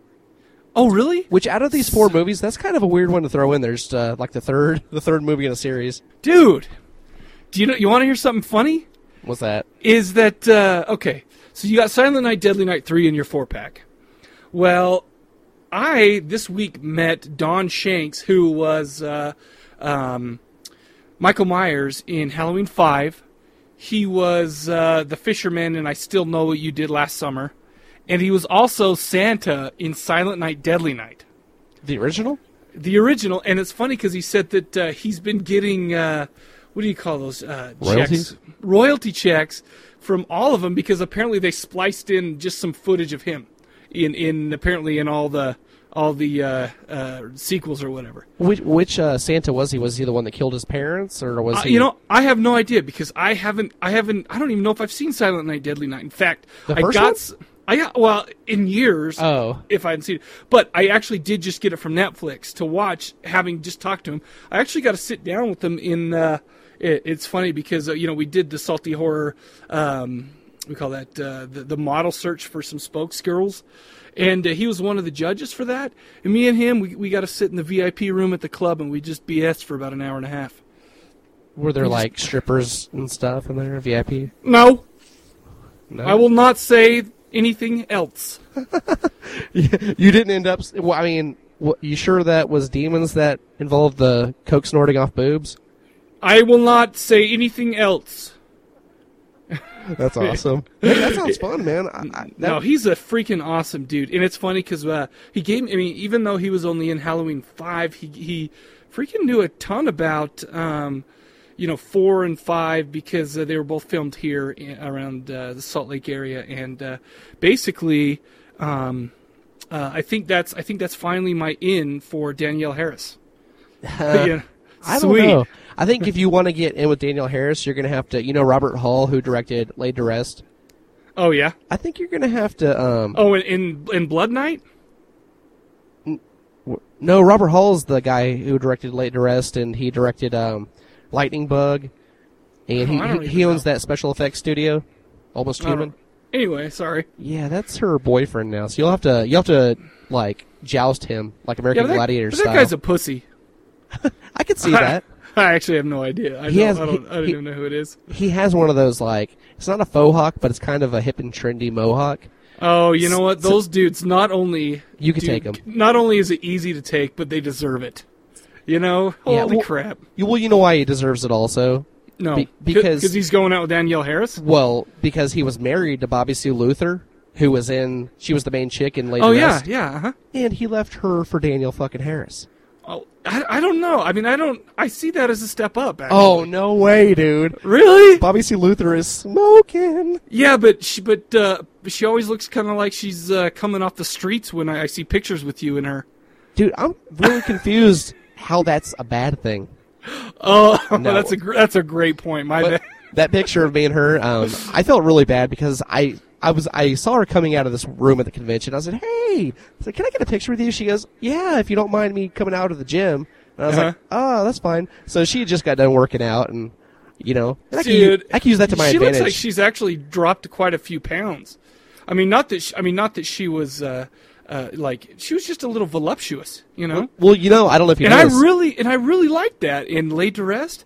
Oh, really? Which out of these four movies, that's kind of a weird one to throw in. There's uh, like the third, the third movie in a series. Dude, do you know? You want to hear something funny? What's that? Is that uh, okay? So you got Silent Night, Deadly Night three in your four pack. Well, I this week met Don Shanks, who was uh, um, Michael Myers in Halloween five. He was uh, the fisherman, and I still know what you did last summer. And he was also Santa in Silent Night, Deadly Night. The original? The original, and it's funny because he said that uh, he's been getting uh, what do you call those uh, Royalties? checks? Royalty checks from all of them because apparently they spliced in just some footage of him in in apparently in all the all the uh, uh, sequels or whatever. Which which uh, Santa was he? Was he the one that killed his parents, or was Uh, he? you know, I have no idea because I haven't, I haven't, I don't even know if I've seen Silent Night, Deadly Night. In fact, The I got one? I got well in years. Oh. if I hadn't seen it, but I actually did just get it from Netflix to watch. Having just talked to him, I actually got to sit down with him. In uh, it, it's funny because uh, you know we did the salty horror. Um, we call that uh, the, the model search for some spokes girls. And uh, he was one of the judges for that. And me and him, we, we got to sit in the VIP room at the club and we just BS for about an hour and a half. Were there like strippers and stuff in there? VIP? No, No. I will not say anything else. you didn't end up. Well, I mean, what, you sure that was demons that involved the coke snorting off boobs? I will not say anything else. That's awesome. hey, that sounds fun, man. I, I, that, no, he's a freaking awesome dude, and it's funny because uh, he gave. Me I mean, even though he was only in Halloween five, he he freaking knew a ton about um, you know four and five because uh, they were both filmed here in, around uh, the Salt Lake area, and uh, basically, um, uh, I think that's I think that's finally my in for Danielle Harris. yeah, I don't sweet. know. I think if you want to get in with Danielle Harris, you're going to have to. You know, Robert Hall, who directed Laid to Rest. Oh yeah. I think you're going to have to. Um, Oh, in in, in Blood Night. w- no, Robert Hall's the guy who directed Laid to Rest, and he directed um, Lightning Bug, and Oh, he, he owns know. that special effects studio, Almost Human. Anyway, sorry. Yeah, that's her boyfriend now. So you'll have to you will have to like joust him like American Yeah, that, Gladiator style. that guy's a pussy. I could see that. I actually have no idea. I, He don't, has- I don't. I don't he- even know who it is. He has one of those like it's not a faux hawk, but it's kind of a hip and trendy mohawk. Oh, you know what? So- Those dudes not only You can do- take 'em. Not only is it easy to take, but they deserve it. You know? Holy Yeah, well- crap! You, well, you know why he deserves it also. No, Be- because- because he's going out with Danielle Harris. Well, because he was married to Bobby Sue Luther, who was in she was the main chick in Lady Oh yeah, Rest, yeah. Uh-huh. and he left her for Danielle fucking Harris. Oh, I, I don't know. I mean, I don't. I see that as a step up. Actually. Oh no way, dude! really? Bobby Sue Luther is smoking. Yeah, but she, but uh, she always looks kind of like she's uh, coming off the streets when I, I see pictures with you and her. Dude, I'm really confused how that's a bad thing. Oh, No. that's a that's a great point. My bad. that picture of me and her, um, I felt really bad because I, I was, I saw her coming out of this room at the convention. I said, "Hey, I said, can I get a picture with you?" She goes, "Yeah, if you don't mind me coming out of the gym." And I was like, "Oh, that's fine." So she had just got done working out, and you know, and I, can, u- Dude, I can use that to my she advantage. She looks like she's actually dropped quite a few pounds. I mean, not that she, I mean, not that she was uh, uh, like she was just a little voluptuous, you know. well, you know, I don't know if you and I really and I really liked that in Laid to Rest.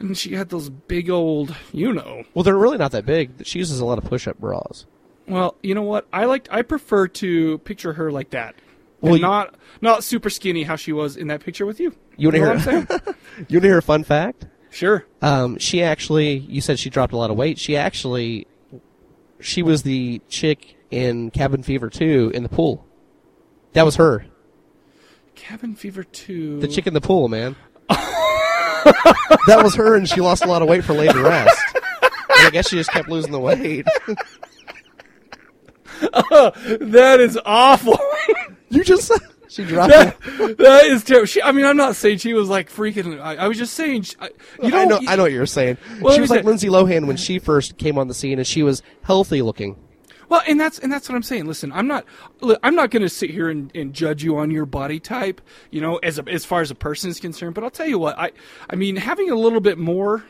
And she had those big old, you know. well, they're really not that big. She uses a lot of push-up bras. Well, you know what? I liked. I prefer to picture her like that. Well, and you- not not super skinny how she was in that picture with you. You want to hear? what I'm saying? you want to hear a fun fact? sure. Um, she actually, you said she dropped a lot of weight. She actually, she was the chick in Cabin Fever 2 in the pool. That was her. Cabin Fever two. The chick in the pool, man. that was her, and she lost a lot of weight for Laid to Rest. And I guess she just kept losing the weight. That is awful. you just, she dropped that, it. that is terrible. She, I mean, I'm not saying she was like freaking. I, I was just saying. she- I, you know, I know, I know what you're saying. Well, she was like say- Lindsay Lohan when she first came on the scene, and she was healthy looking. Well, and that's and that's what I'm saying. Listen, I'm not I'm not going to sit here and, and judge you on your body type, you know, as a, as far as a person is concerned. But I'll tell you what, I I mean, having a little bit more,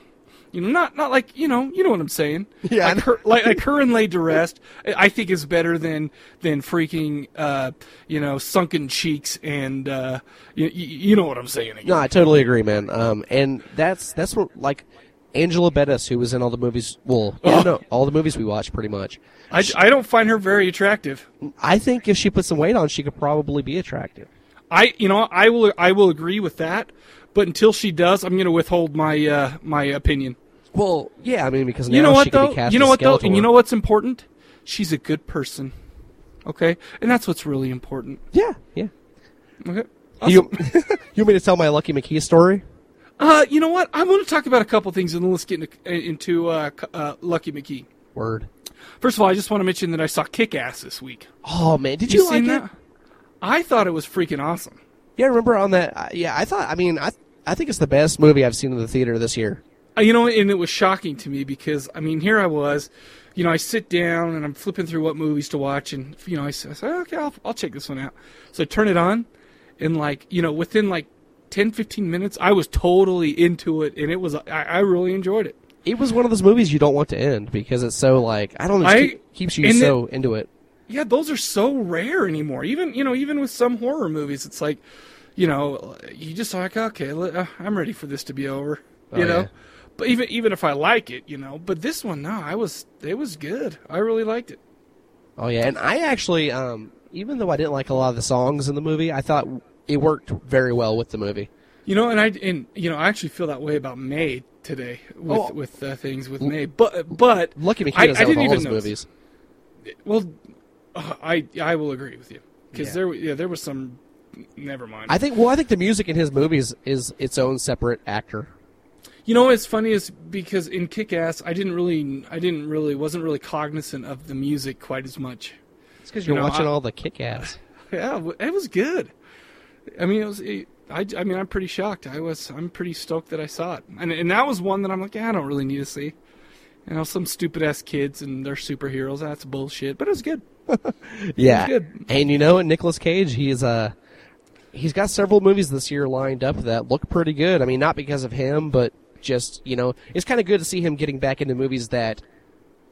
you know, not not like you know, you know what I'm saying. Yeah, like her, like, like her and laid to rest, I I think is better than than freaking, uh, you know, sunken cheeks and uh, you, you know what I'm saying. Again. No, I totally agree, man. Um, and that's that's what like Angela Bettis, who was in all the movies. Well, yeah, Oh. no, all the movies we watched, pretty much. I, I don't find her very attractive. I think if she put some weight on, she could probably be attractive. I you know I will I will agree with that, but until she does, I'm going to withhold my uh, my opinion. Well, yeah, I mean because now You know what could though? You know what though? And you know what's important? She's a good person. Okay, and that's what's really important. Yeah, yeah. Okay. You, you want me to tell my Lucky McKee story? Uh, you know what? I want to talk about a couple things, and then let's get into, into uh, uh, Lucky McKee. Word. First of all, I just want to mention that I saw Kick Ass this week. Oh man, did you, like seen it? that? I thought it was freaking awesome. Yeah, I remember on that? Uh, yeah, I thought. I mean, I I think it's the best movie I've seen in the theater this year. Uh, you know, and it was shocking to me because I mean, here I was, you know, I sit down and I'm flipping through what movies to watch, and you know, I say, okay, I'll, I'll check this one out. So I turn it on, and like, you know, within like 10, 15 minutes, I was totally into it, and it was, I, I really enjoyed it. It was one of those movies you don't want to end because it's so like I don't know, I- keep, keeps you so into it. Yeah, those are so rare anymore. Even you know, even with some horror movies, it's like, you know, you just like, okay, uh, I'm ready for this to be over. You Oh, know, yeah. but even even if I like it, you know, but this one, no, I was it was good. I really liked it. Oh yeah, and I actually, um, even though I didn't like a lot of the songs in the movie, I thought it worked very well with the movie. You know, and I and you know, I actually feel that way about May today with Oh. with uh, things with May. But but Lucky McKee I, does I didn't all even his notice. movies. Well, uh, I I will agree with you because Yeah. there yeah there was some. Never mind. I think. Well, I think the music in his movies is its own separate actor. You know what's funny is because in Kick Ass, I didn't really, I didn't really, wasn't really cognizant of the music quite as much. It's because You you're know, watching I- all the kick-ass. Yeah, it was good. I mean, it was. It, I, I mean, I'm pretty shocked. I was, I'm pretty stoked that I saw it, and and that was one that I'm like, yeah, I don't really need to see. You know, some stupid ass kids and they're superheroes. That's bullshit. But it was good. Yeah, good. and you know, Nicolas Cage, he's uh, he's got several movies this year lined up that look pretty good. I mean, not because of him, but just you know, it's kind of good to see him getting back into movies that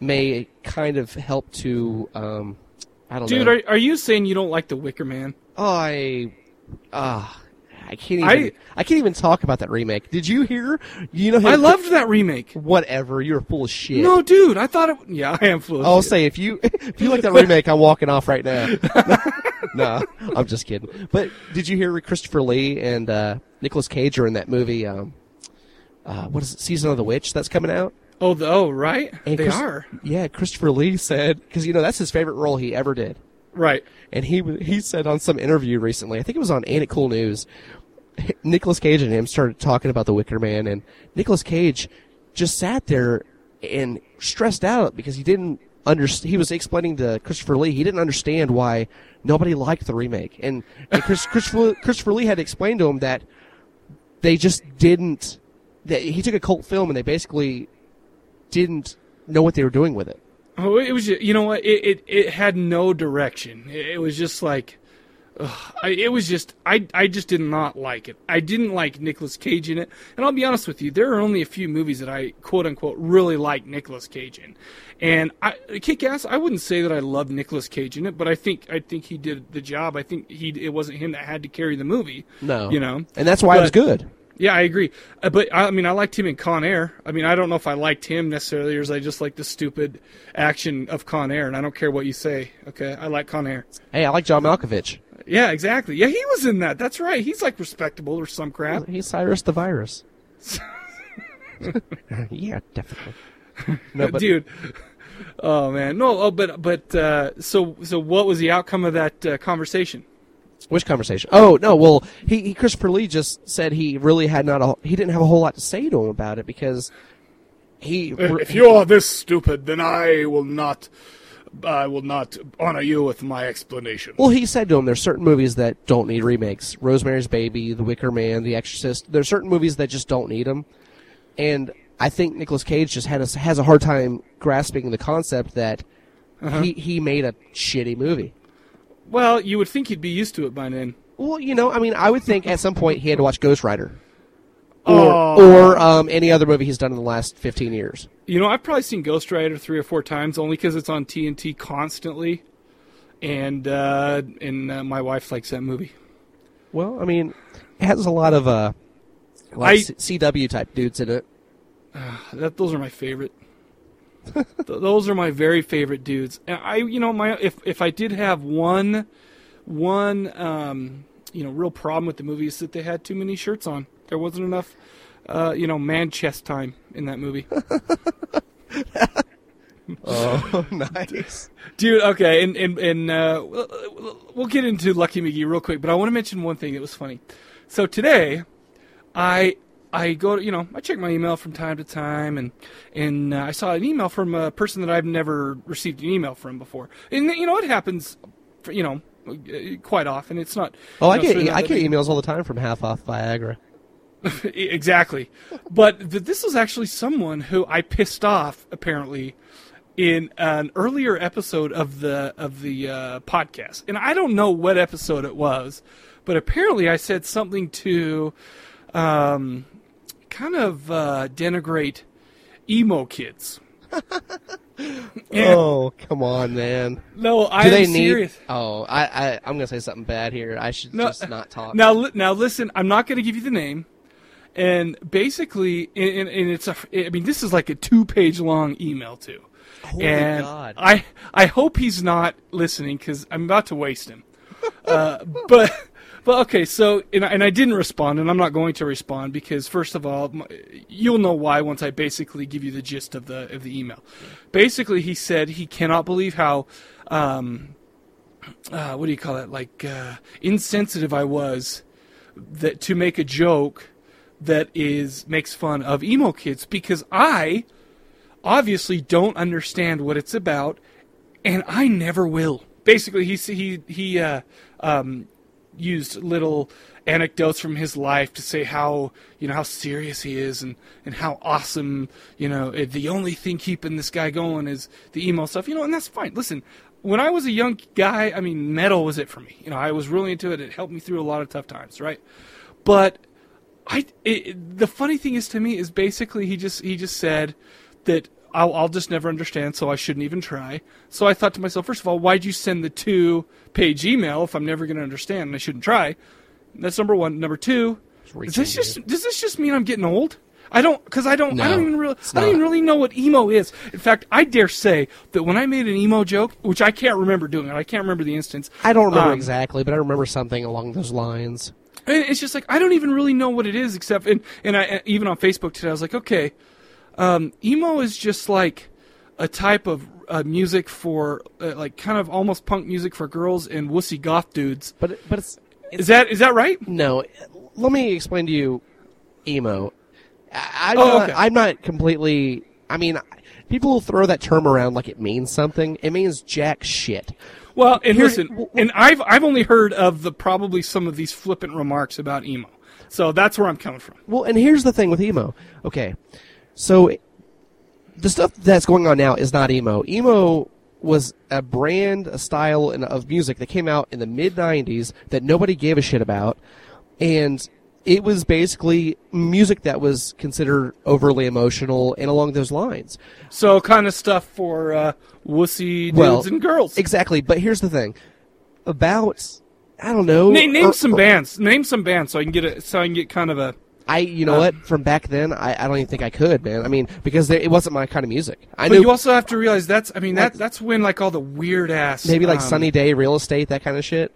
may kind of help to, um, I don't Dude, know. are, are you saying you don't like The Wicker Man? Oh, I, ah, I can't even. I- I, can't even talk about that remake. Did you hear? You know, I loved that remake. whatever. You're full of shit. No, dude, I thought it. Yeah, I am full of I'll shit. say if you if you like that remake, I'm walking off right now. no, I'm just kidding. But did you hear Christopher Lee and uh, Nicolas Cage are in that movie? Um, uh, what is it? Season of the Witch that's coming out. Oh, the, oh, right. And they Chris- are Yeah, Christopher Lee said because you know that's his favorite role he ever did. Right. And he he said on some interview recently, I think it was on Ain't It Cool News, Nicolas Cage and him started talking about the Wicker Man, and Nicolas Cage just sat there and stressed out because he didn't understand. He was explaining to Christopher Lee he didn't understand why nobody liked the remake, and, and Chris, Christopher Christopher Lee had to explain to him that they just didn't. That he took a cult film and they basically didn't know what they were doing with it. Oh, it was ju- you know what it it, it had no direction. It, it was just like, ugh, I, it was just I I just did not like it. I didn't like Nicolas Cage in it, and I'll be honest with you, there are only a few movies that I quote unquote really like Nicolas Cage in, and I Kick Ass. I wouldn't say that I love Nicolas Cage in it, but I think I think he did the job. I think he it wasn't him that had to carry the movie. No, you know, and that's why it was good. Yeah, I agree. Uh, but I mean, I liked him in Con Air. I mean, I don't know if I liked him necessarily, or I just like the stupid action of Con Air, and I don't care what you say. Okay, I like Con Air. Hey, I like John Malkovich. Yeah, exactly. Yeah, he was in that. That's right. He's like respectable or some crap. He's Cyrus the Virus. yeah, definitely. No, but Dude. Oh man, no. Oh, but but uh, so so what was the outcome of that uh, conversation? Which conversation? Oh no, well, he, he Christopher Lee just said he really had not a he didn't have a whole lot to say to him about it because he uh, If you are this stupid, then I will not. I will not honor you with my explanation. well he said to him there's certain movies that don't need remakes. Rosemary's Baby, The Wicker Man, The Exorcist. There's certain movies that just don't need them, and I think Nicolas Cage just had a, has a hard time grasping the concept that uh-huh. he he made a shitty movie. Well, you would think he'd be used to it by then. Well, you know, I mean, I would think at some point he had to watch Ghost Rider. Or, Oh. or um, any other movie he's done in the last 15 years. You know, I've probably seen Ghost Rider three or four times, only because it's on TNT constantly, and uh, and uh, my wife likes that movie. Well, I mean, it has a lot of uh, a lot I- C- CW type dudes in it. That those are my favorite. Th- those are my very favorite dudes. And I, you know, my if if I did have one, one, um, you know, real problem with the movie is that they had too many shirts on. There wasn't enough, uh, you know, man chest time in that movie. Oh, nice. Dude, okay, and and and uh, we'll- we'll get into Lucky McKee real quick, but I want to mention one thing that was funny. So today, I I go to you know I check my email from time to time, and and uh, I saw an email from a person that I've never received an email from before, and you know it happens, you know, quite often. It's not. Oh, I know, get I get emails all the time from Half Off Viagra. exactly. But th- this was actually someone who I pissed off apparently in an earlier episode of the of the uh, podcast, and I don't know what episode it was, but apparently I said something to um, kind of uh, denigrate emo kids. Oh, come on, man. no, I Do am they need? serious. Oh, I, I, I'm gonna say something bad here. I should No, just not talk. Now, li- now listen. I'm not going to give you the name. And basically, and, and it's a. I mean, this is like a two-page long email too. Holy and God. I I hope he's not listening because I'm about to waste him. uh, but but okay, so and I, and I didn't respond, and I'm not going to respond because first of all, you'll know why once I basically give you the gist of the of the email. Basically, he said he cannot believe how. Um, uh, what do you call it? Like uh, insensitive I was that to make a joke that is makes fun of emo kids because I obviously don't understand what it's about, and I never will. Basically, he he he uh, um, used little anecdotes from his life to say how you know how serious he is and and how awesome you know the only thing keeping this guy going is the emo stuff you know and that's fine. Listen when i was a young guy i mean metal was it for me. You know i was really into it. It helped me through a lot of tough times right? But I it, the funny thing is to me is basically he just he just said that I'll, I'll just never understand, so I shouldn't even try. So I thought to myself, first of all, why'd you send the two page email if I'm never going to understand and I shouldn't try? That's number one. Number two, does this just does this just mean I'm getting old? I don't because I don't I don't even really I don't even really know what emo is. In fact, I dare say that when I made an emo joke, which I can't remember doing, I can't remember the instance. I don't remember um, exactly, but I remember something along those lines. And it's just like I don't even really know what it is, except and and I even on Facebook today I was like, okay, um, emo is just like a type of uh, music for uh, like kind of almost punk music for girls and wussy goth dudes. But but it's, it's Is that is that right? no. Let me explain to you, emo. I, I'm, Oh, not, okay. I'm not completely. I mean, people throw that term around like it means something. It means jack shit. Well, and Here's- listen, and I've I've only heard of the probably some of these flippant remarks about emo, so that's where I'm coming from. Well, and here's the thing with emo. Okay, so the stuff that's going on now is not emo. Emo was a brand, a style of music that came out in the mid '90s that nobody gave a shit about, and it was basically music that was considered overly emotional and along those lines. So kind of stuff for uh, wussy dudes Well, and girls. Exactly, but here's the thing about I don't know. name name some bands. Name some bands so I can get a so I can get kind of a. I you know Uh, what? From back then, I, I don't even think I could, man. I mean, because there, it wasn't my kind of music. I But knew you also have to realize that's I mean that Like- that's when like all the weird ass maybe like um, Sunny Day Real Estate, that kind of shit.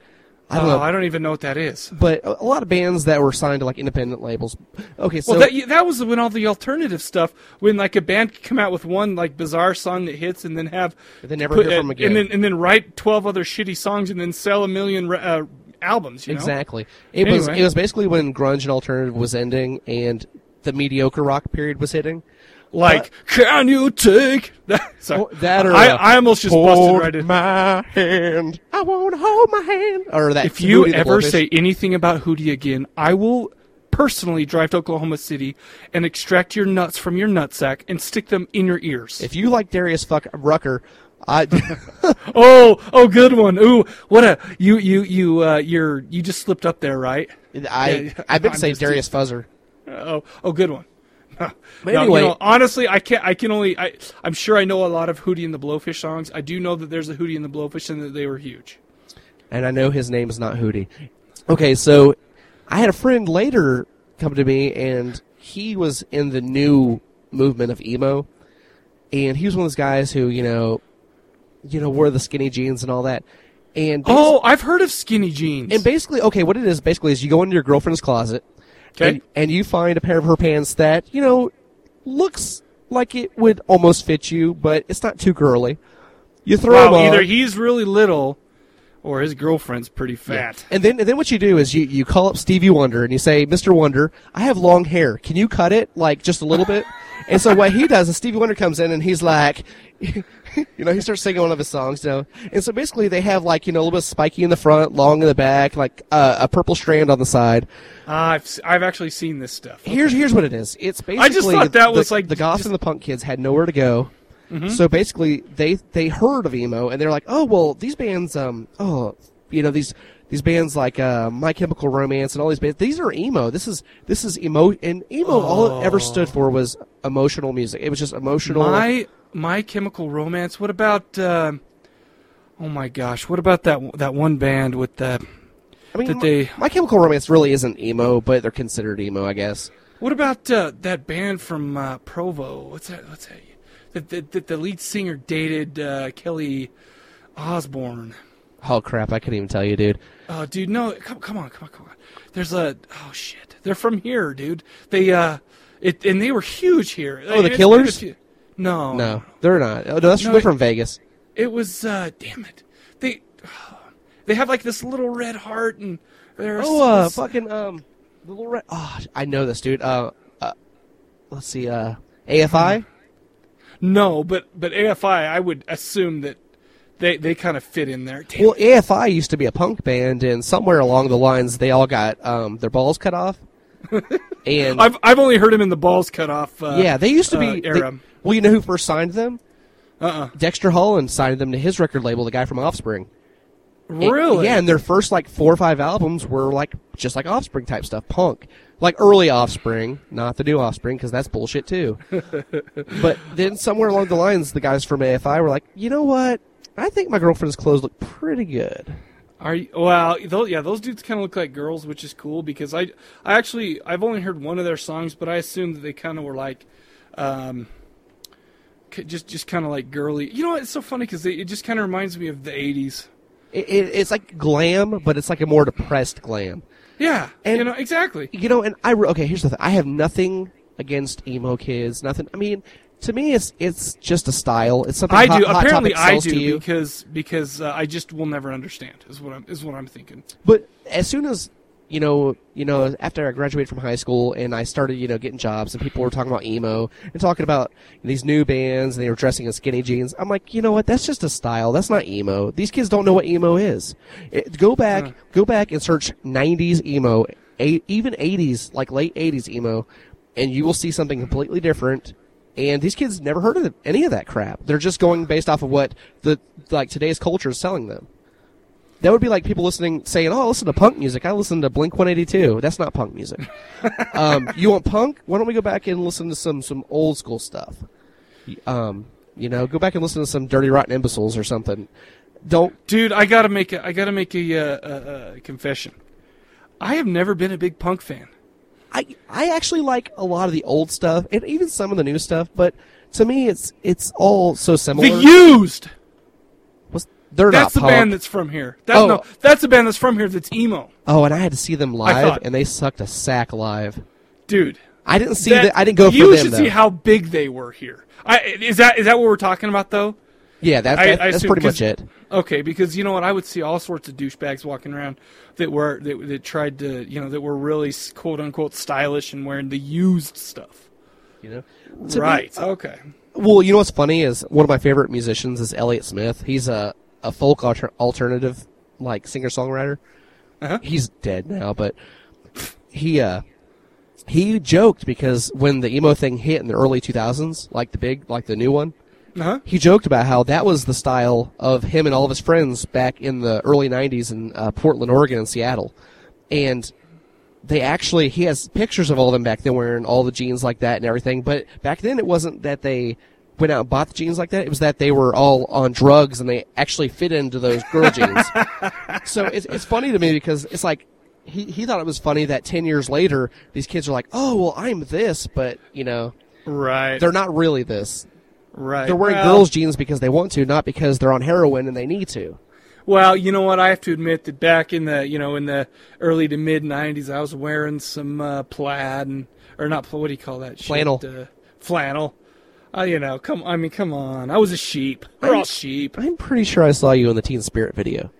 I don't oh, know, I don't even know what that is. but a, a lot of bands that were signed to like independent labels. Okay, so Well, that that was when all the alternative stuff when like a band could come out with one like bizarre song that hits and then have They never hear from again. and then and then write twelve other shitty songs and then sell a million uh, albums. You know? exactly, it was it was basically when grunge and alternative was ending and the mediocre rock period was hitting. Like, can you take that? Sorry. Oh, that or I, uh, I almost just busted right in. my hand. I won't hold my hand. Or that. If you ever say anything about Hootie again, I will personally drive to Oklahoma City and extract your nuts from your nutsack and stick them in your ears. if you like Darius fuck Rucker, I oh, oh, good one. Ooh, what a you you you uh, you're you just slipped up there, right? I Yeah, I've been saying Darius Fuzzer. Oh, oh, good one. But No, anyway- you know, honestly, I can't. I can only. I, I'm sure I know a lot of Hootie and the Blowfish songs. I do know that there's a Hootie and the Blowfish and that they were huge. and I know his name is not Hootie. Okay, so I had a friend later come to me, and he was in the new movement of emo, and he was one of those guys who you know, you know, wore the skinny jeans and all that. And Oh, I've heard of skinny jeans. and basically, okay, what it is basically is you go into your girlfriend's closet, Okay. and, and you find a pair of her pants that you know looks like it would almost fit you, but it's not too girly. You throw Wow, them on. either he's really little, or his girlfriend's pretty fat. And then, and then what you do is you, you call up Stevie Wonder and you say, Mr. Wonder, I have long hair. Can you cut it like just a little bit? and so what he does is Stevie Wonder comes in and he's like, you know, he starts singing one of his songs, you know. And so basically they have like, you know, a little bit spiky in the front, long in the back, like uh, a purple strand on the side. Ah, I've I've actually seen this stuff. Here's here's what it is. It's basically I just thought that the, was, like, the goth just- and the punk kids had nowhere to go. Mm-hmm. So basically they they heard of emo and they're like, "Oh, well, these bands um oh, you know, these these bands like uh, My Chemical Romance and all these bands, these are emo. This is this is emo and emo all it ever stood for was emotional music. It was just emotional My My Chemical Romance. What about? Uh, oh my gosh! What about that that one band with the? I mean, that My- they- My Chemical Romance really isn't emo, but they're considered emo, I guess. What about uh, that band from uh, Provo? What's that? What's that? That the, the, the lead singer dated uh, Kelly Osbourne. Oh crap, I couldn't even tell you, dude. Oh, dude, no, come, come on, come on, come on. There's a oh shit. They're from here, dude. They uh, it and they were huge here. Oh, the Killers? It's a few- No, No, they're not. Oh, no, that's No, it- from Vegas. It was uh, damn it. They they have like this little red heart and they're Oh, uh, s- fucking um, the little red. Oh, I know this dude. Uh, uh let's see. Uh, AFI. no, but but AFI, I would assume that they they kind of fit in there. Damn Well, AFI used to be a punk band, and somewhere along the lines, they all got um their balls cut off. and I've I've only heard them in the balls cut off. Uh, yeah, they used to uh, be. they- era. Well, you know who first signed them? Uh-uh. Dexter Holland signed them to his record label, the guy from Offspring. And- Really? yeah, and their first like four or five albums were like just like Offspring type stuff, punk, like early Offspring, not the new Offspring because that's bullshit too. but then somewhere along the lines, the guys from AFI were like, you know what? I think my girlfriend's clothes look pretty good. Are you, well, those, yeah, those dudes kind of look like girls, which is cool because I, I actually I've only heard one of their songs, but I assume that they kind of were like, um, just just kind of like girly. You know, what? it's so funny because it just kind of reminds me of the '80s. It, it, it's like glam, but it's like a more depressed glam. Yeah, And- you know exactly. You know, and I okay. Here's the thing: I have nothing against emo kids. Nothing. I mean, to me, it's it's just a style. It's something I Hot, do. Hot Apparently, I do because because uh, I just will never understand. Is what I'm is what I'm thinking. But as soon as you know, you know, after I graduated from high school and I started, you know, getting jobs, and people were talking about emo and talking about these new bands, and they were dressing in skinny jeans. I'm like, you know what? That's just a style. That's not emo. These kids don't know what emo is. It, go back, hmm. go back and search '90s emo, a, even '80s, like late '80s emo, and you will see something completely different. And these kids never heard of any of that crap. They're just going based off of what the like today's culture is selling them. That would be like people listening, saying, "Oh, I listen to punk music. I listen to Blink 182." That's not punk music. um, you want punk? Why don't we go back and listen to some some old school stuff? Um, you know, go back and listen to some Dirty Rotten Imbeciles or something. Don't. Dude, I gotta make a I gotta make a, uh, a, a confession. I have never been a big punk fan. I I actually like a lot of the old stuff and even some of the new stuff, but to me, it's it's all so similar. The Used. They're That's the punk. band that's from here. That's Oh. no, that's the band that's from here. That's emo, oh, and I had to see them live, and they sucked a sack live. dude. I didn't see that- that. I didn't go for them. You should though. see how big they were here. I, is that is that what we're talking about though? yeah, that, I- that- I that's assume pretty much it. Okay, because you know what, I would see all sorts of douchebags walking around that were that, that tried to you know that were really quote unquote stylish and wearing the used stuff. You know, To me, right. okay. Well, you know what's funny is one of my favorite musicians is Elliott Smith. He's a a folk alter- alternative like singer songwriter. Uh-huh. He's dead now, but he uh he joked because when the emo thing hit in the early 2000s, like the big like the new one, Uh huh. he joked about how that was the style of him and all of his friends back in the early 90s in uh, Portland, Oregon, and Seattle. And they actually, he has pictures of all of them back then wearing all the jeans like that and everything. But back then, it wasn't that they went out and bought the jeans like that. It was that they were all on drugs and they actually fit into those girl jeans. so it's, it's funny to me because it's like, he, he thought it was funny that 10 years later, these kids are like, oh, well, I'm this, but, you know, Right. they're not really this. right. They're wearing Well- girls' jeans because they want to, not because they're on heroin and they need to. Well, you know what? I have to admit that back in the you know in the early to mid '90s, I was wearing some uh, plaid and or not what do you call that? shit? Flannel. Uh, flannel. Uh, you know, come. I mean, come on. I was a sheep. We're all sheep, I'm pretty sure I saw you in the Teen Spirit video.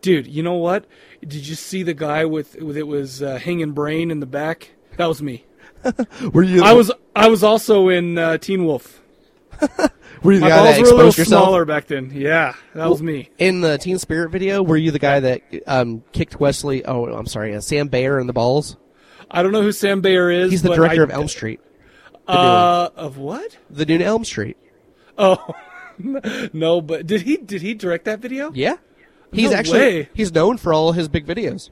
dude. You know what? Did you see the guy with with it was uh, hanging brain in the back? That was me. Were you? I was I was also in uh, Teen Wolf. Were you the My guy balls that were a little exposed yourself? smaller back then. Yeah, that was me. In the Teen Spirit video, were you the guy that um, kicked Wesley? Oh, I'm sorry, uh, Sam Bayer in the balls. I don't know who Sam Bayer is. He's the director I- of Elm Street. Uh, of what? the new Elm Street. Oh, no, but did he did he direct that video? Yeah, he's No actually way. he's known for all his big videos.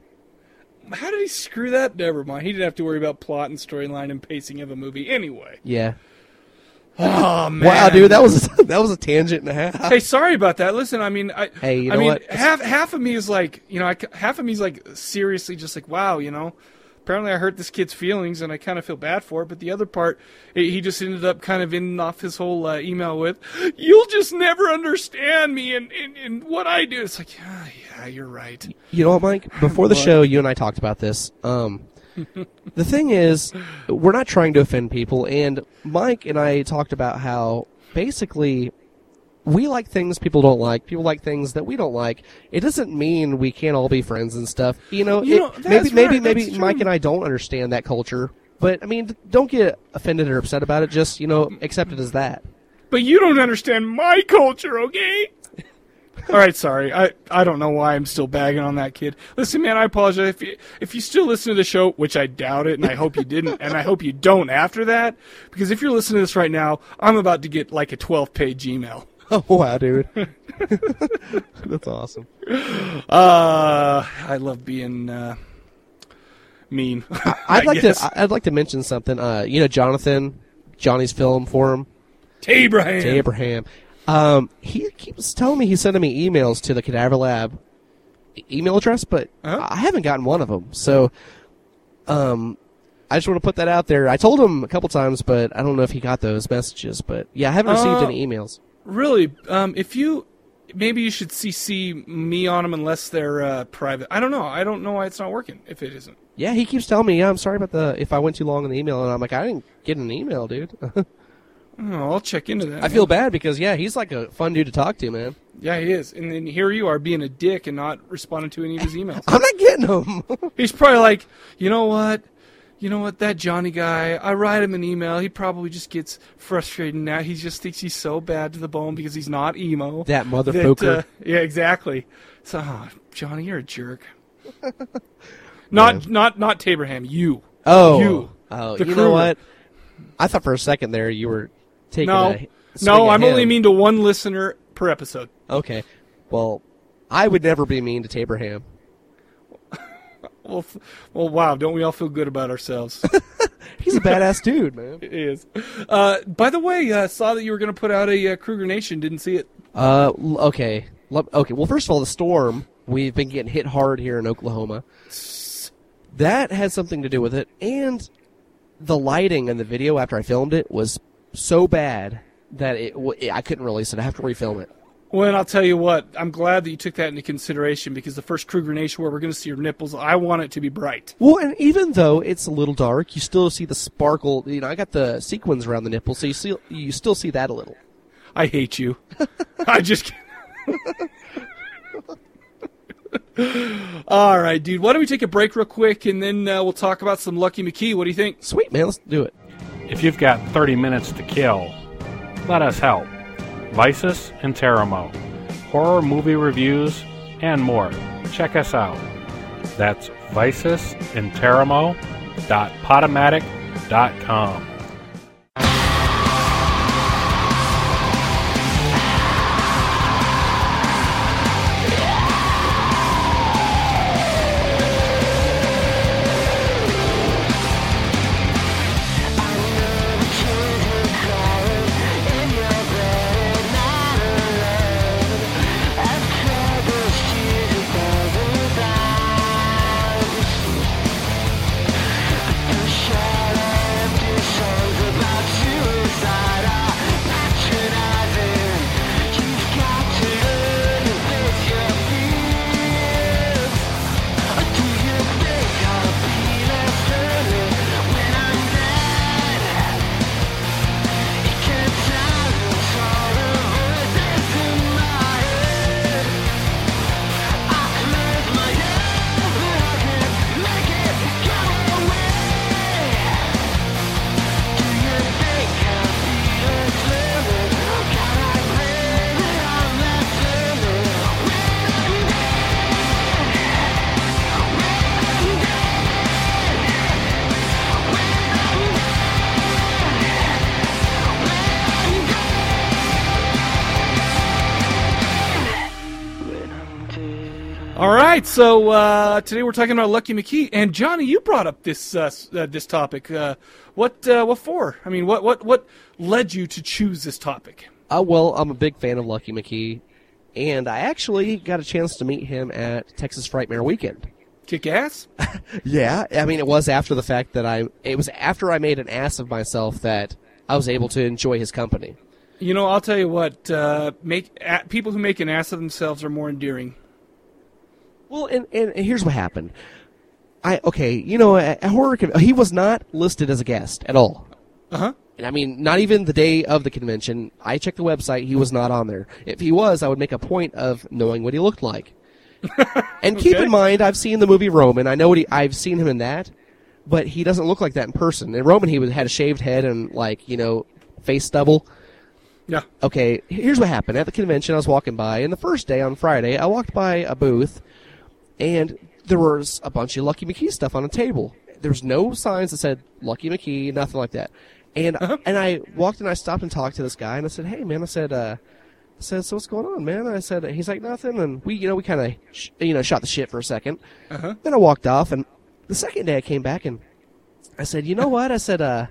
How did he screw that? Never mind. He didn't have to worry about plot and storyline and pacing of a movie anyway. Yeah. Oh man! Wow, dude, that was that was a tangent and a half. Hey, sorry about that. Listen, I mean, I, Hey, you I know mean, what? half half of me is like, you know, I, half of me is like seriously just like, wow, you know, apparently I hurt this kid's feelings and I kind of feel bad for it. But the other part, he he just ended up kind of ending off his whole uh, email with, "You'll just never understand me and, and and what I do." It's like, yeah, yeah, you're right. You know what, Mike? Before the show, you and I talked about this. Um, the thing is, we're not trying to offend people, and Mike and I talked about how basically we like things people don't like. People like things that we don't like. It doesn't mean we can't all be friends and stuff. You know, You it- know, maybe that's maybe right, maybe that's Mike and I don't understand that culture. But I mean, don't get offended or upset about it. Just you know, accept it as that. But you don't understand my culture, okay? All right, sorry. I, I don't know why I'm still bagging on that kid. Listen, man, I apologize if you if you still listen to the show, which I doubt it, and I hope you didn't, and I hope you don't after that, because if you're listening to this right now, I'm about to get like a 12 page email. Oh wow, dude, that's awesome. Uh, I love being uh, mean. I'd I like guess. to I'd like to mention something. Uh, you know, Jonathan, Johnny's film forum. Abraham. Abraham. Um, he keeps telling me he's sending me emails to the Cadaver Lab email address, but Uh-huh. I haven't gotten one of them. So, um, I just want to put that out there. I told him a couple times, but I don't know if he got those messages. But yeah, I haven't received Uh, any emails. Really, um, if you maybe you should CC me on them unless they're uh, private. I don't know. I don't know why it's not working. If it isn't. Yeah, he keeps telling me, yeah, I'm sorry about the if I went too long in the email, and I'm like, I didn't get an email, dude. Oh, I'll check into that. I feel bad because yeah, he's like a fun dude to talk to, man. Yeah, he is. And then here you are being a dick and not responding to any of his emails. I'm not getting them. He's probably like, you know what? You know what? That Johnny guy, I write him an email. He probably just gets frustrated now. He just thinks he's so bad to the bone because he's not emo. That motherfucker. uh, yeah, exactly. So, oh, Johnny, you're a jerk. not, not, not Taberham. You. oh, You. oh, you know what? I thought for a second there you were taking No, no, I'm only mean to one listener per episode. Okay. Well, I would never be mean to Taberham. Well, f- well, wow! Don't we all feel good about ourselves? He's a badass dude, man. It is. Uh, by the way, uh, saw that you were going to put out a uh, Kruger Nation. Didn't see it. Uh, okay. Okay. Well, first of all, the storm. We've been getting hit hard here in Oklahoma. That has something to do with it, and the lighting in the video after I filmed it was so bad that it w- I couldn't release it. I have to refilm it. Well, and I'll tell you what. I'm glad that you took that into consideration because the first Kruger Nation where we're going to see your nipples, I want it to be bright. Well, and even though it's a little dark, you still see the sparkle. You know, I got the sequins around the nipple, so you see you still see that a little. I hate you. I just. All right, dude. Why don't we take a break real quick and then uh, we'll talk about some Lucky McKee. What do you think? Sweet man, let's do it. If you've got 30 minutes to kill, let us help. Vices and Teramo. Horror movie reviews and more. Check us out. That's Vices so uh, today we're talking about Lucky McKee, and Johnny, you brought up this uh, uh, this topic. Uh, what uh, what for? I mean, what what what led you to choose this topic? Uh, well, I'm a big fan of Lucky McKee, and I actually got a chance to meet him at Texas Frightmare Weekend. Kick ass. Yeah, I mean, it was after the fact that I. It was after I made an ass of myself that I was able to enjoy his company. You know, I'll tell you what. Uh, make people who make an ass of themselves are more endearing. Well, and, and, and here's what happened. I okay, you know, a, a horror. Con- he was not listed as a guest at all. Uh huh. And I mean, not even the day of the convention. I checked the website; he was not on there. If he was, I would make a point of knowing what he looked like. and keep Okay. in mind, I've seen the movie Roman. I know what he. I've seen him in that, but he doesn't look like that in person. In Roman, he was, had a shaved head and like you know, face stubble. Yeah. Okay, here's what happened. At the convention, I was walking by, and the first day on Friday, I walked by a booth, and there was a bunch of Lucky McKee stuff on a table. There was no signs that said Lucky McKee, nothing like that. And and I walked and I stopped and talked to this guy, and I said, "Hey, man," I said, uh, I said, "So what's going on, man?" I said, "He's like nothing," and we, you know, we kind of, sh- you know, shot the shit for a 2nd Then I walked off, and the second day I came back and I said, "You know what?" I said, "Uh."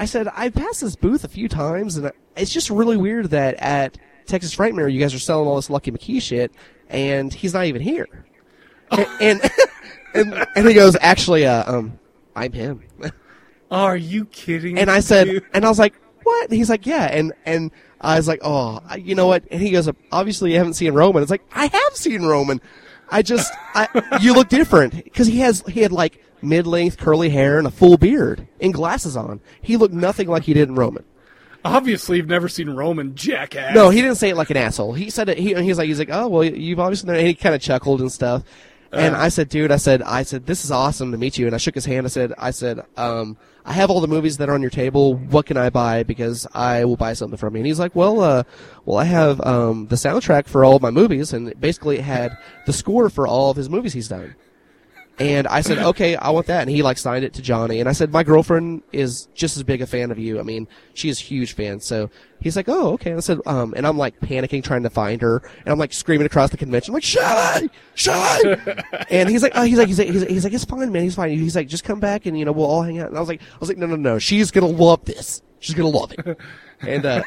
I said, I passed this booth a few times, and it's just really weird that at Texas Frightmare, you guys are selling all this Lucky McKee shit, and he's not even here. And, and, and he goes, actually, uh, um, I'm him. Are you kidding? And I said, dude? and I was like, what? And he's like, yeah. And and I was like, oh, I- you know what? And he goes, obviously you haven't seen Roman. It's like I have seen Roman. I just, I, you look different because he has he had like mid length curly hair and a full beard and glasses on. He looked nothing like he did in Roman. obviously you've never seen Roman jackass. No, he didn't say it like an asshole. He said it. He, he was like, he's like, oh well, you've obviously. And he kind of chuckled and stuff. And I said, dude, I said, I said, this is awesome to meet you. And I shook his hand. I said, I said, um, I have all the movies that are on your table. What can I buy? Because I will buy something from you. And he's like, well, uh, well, I have um, the soundtrack for all of my movies, and basically it had the score for all of his movies he's done. And I said, okay, I want that. And he like signed it to Johnny. And I said, my girlfriend is just as big a fan of you. I mean, she is a huge fan. So he's like, oh, okay. And I said, um, and I'm like panicking trying to find her. And I'm like screaming across the convention, like, Shelly! Shelly! and he's like, oh, he's like, he's like, he's like, he's like, it's fine, man. He's fine. He's like, just come back and, you know, we'll all hang out. And I was like, I was like, no, no, no. She's going to love this. She's going to love it. and, uh,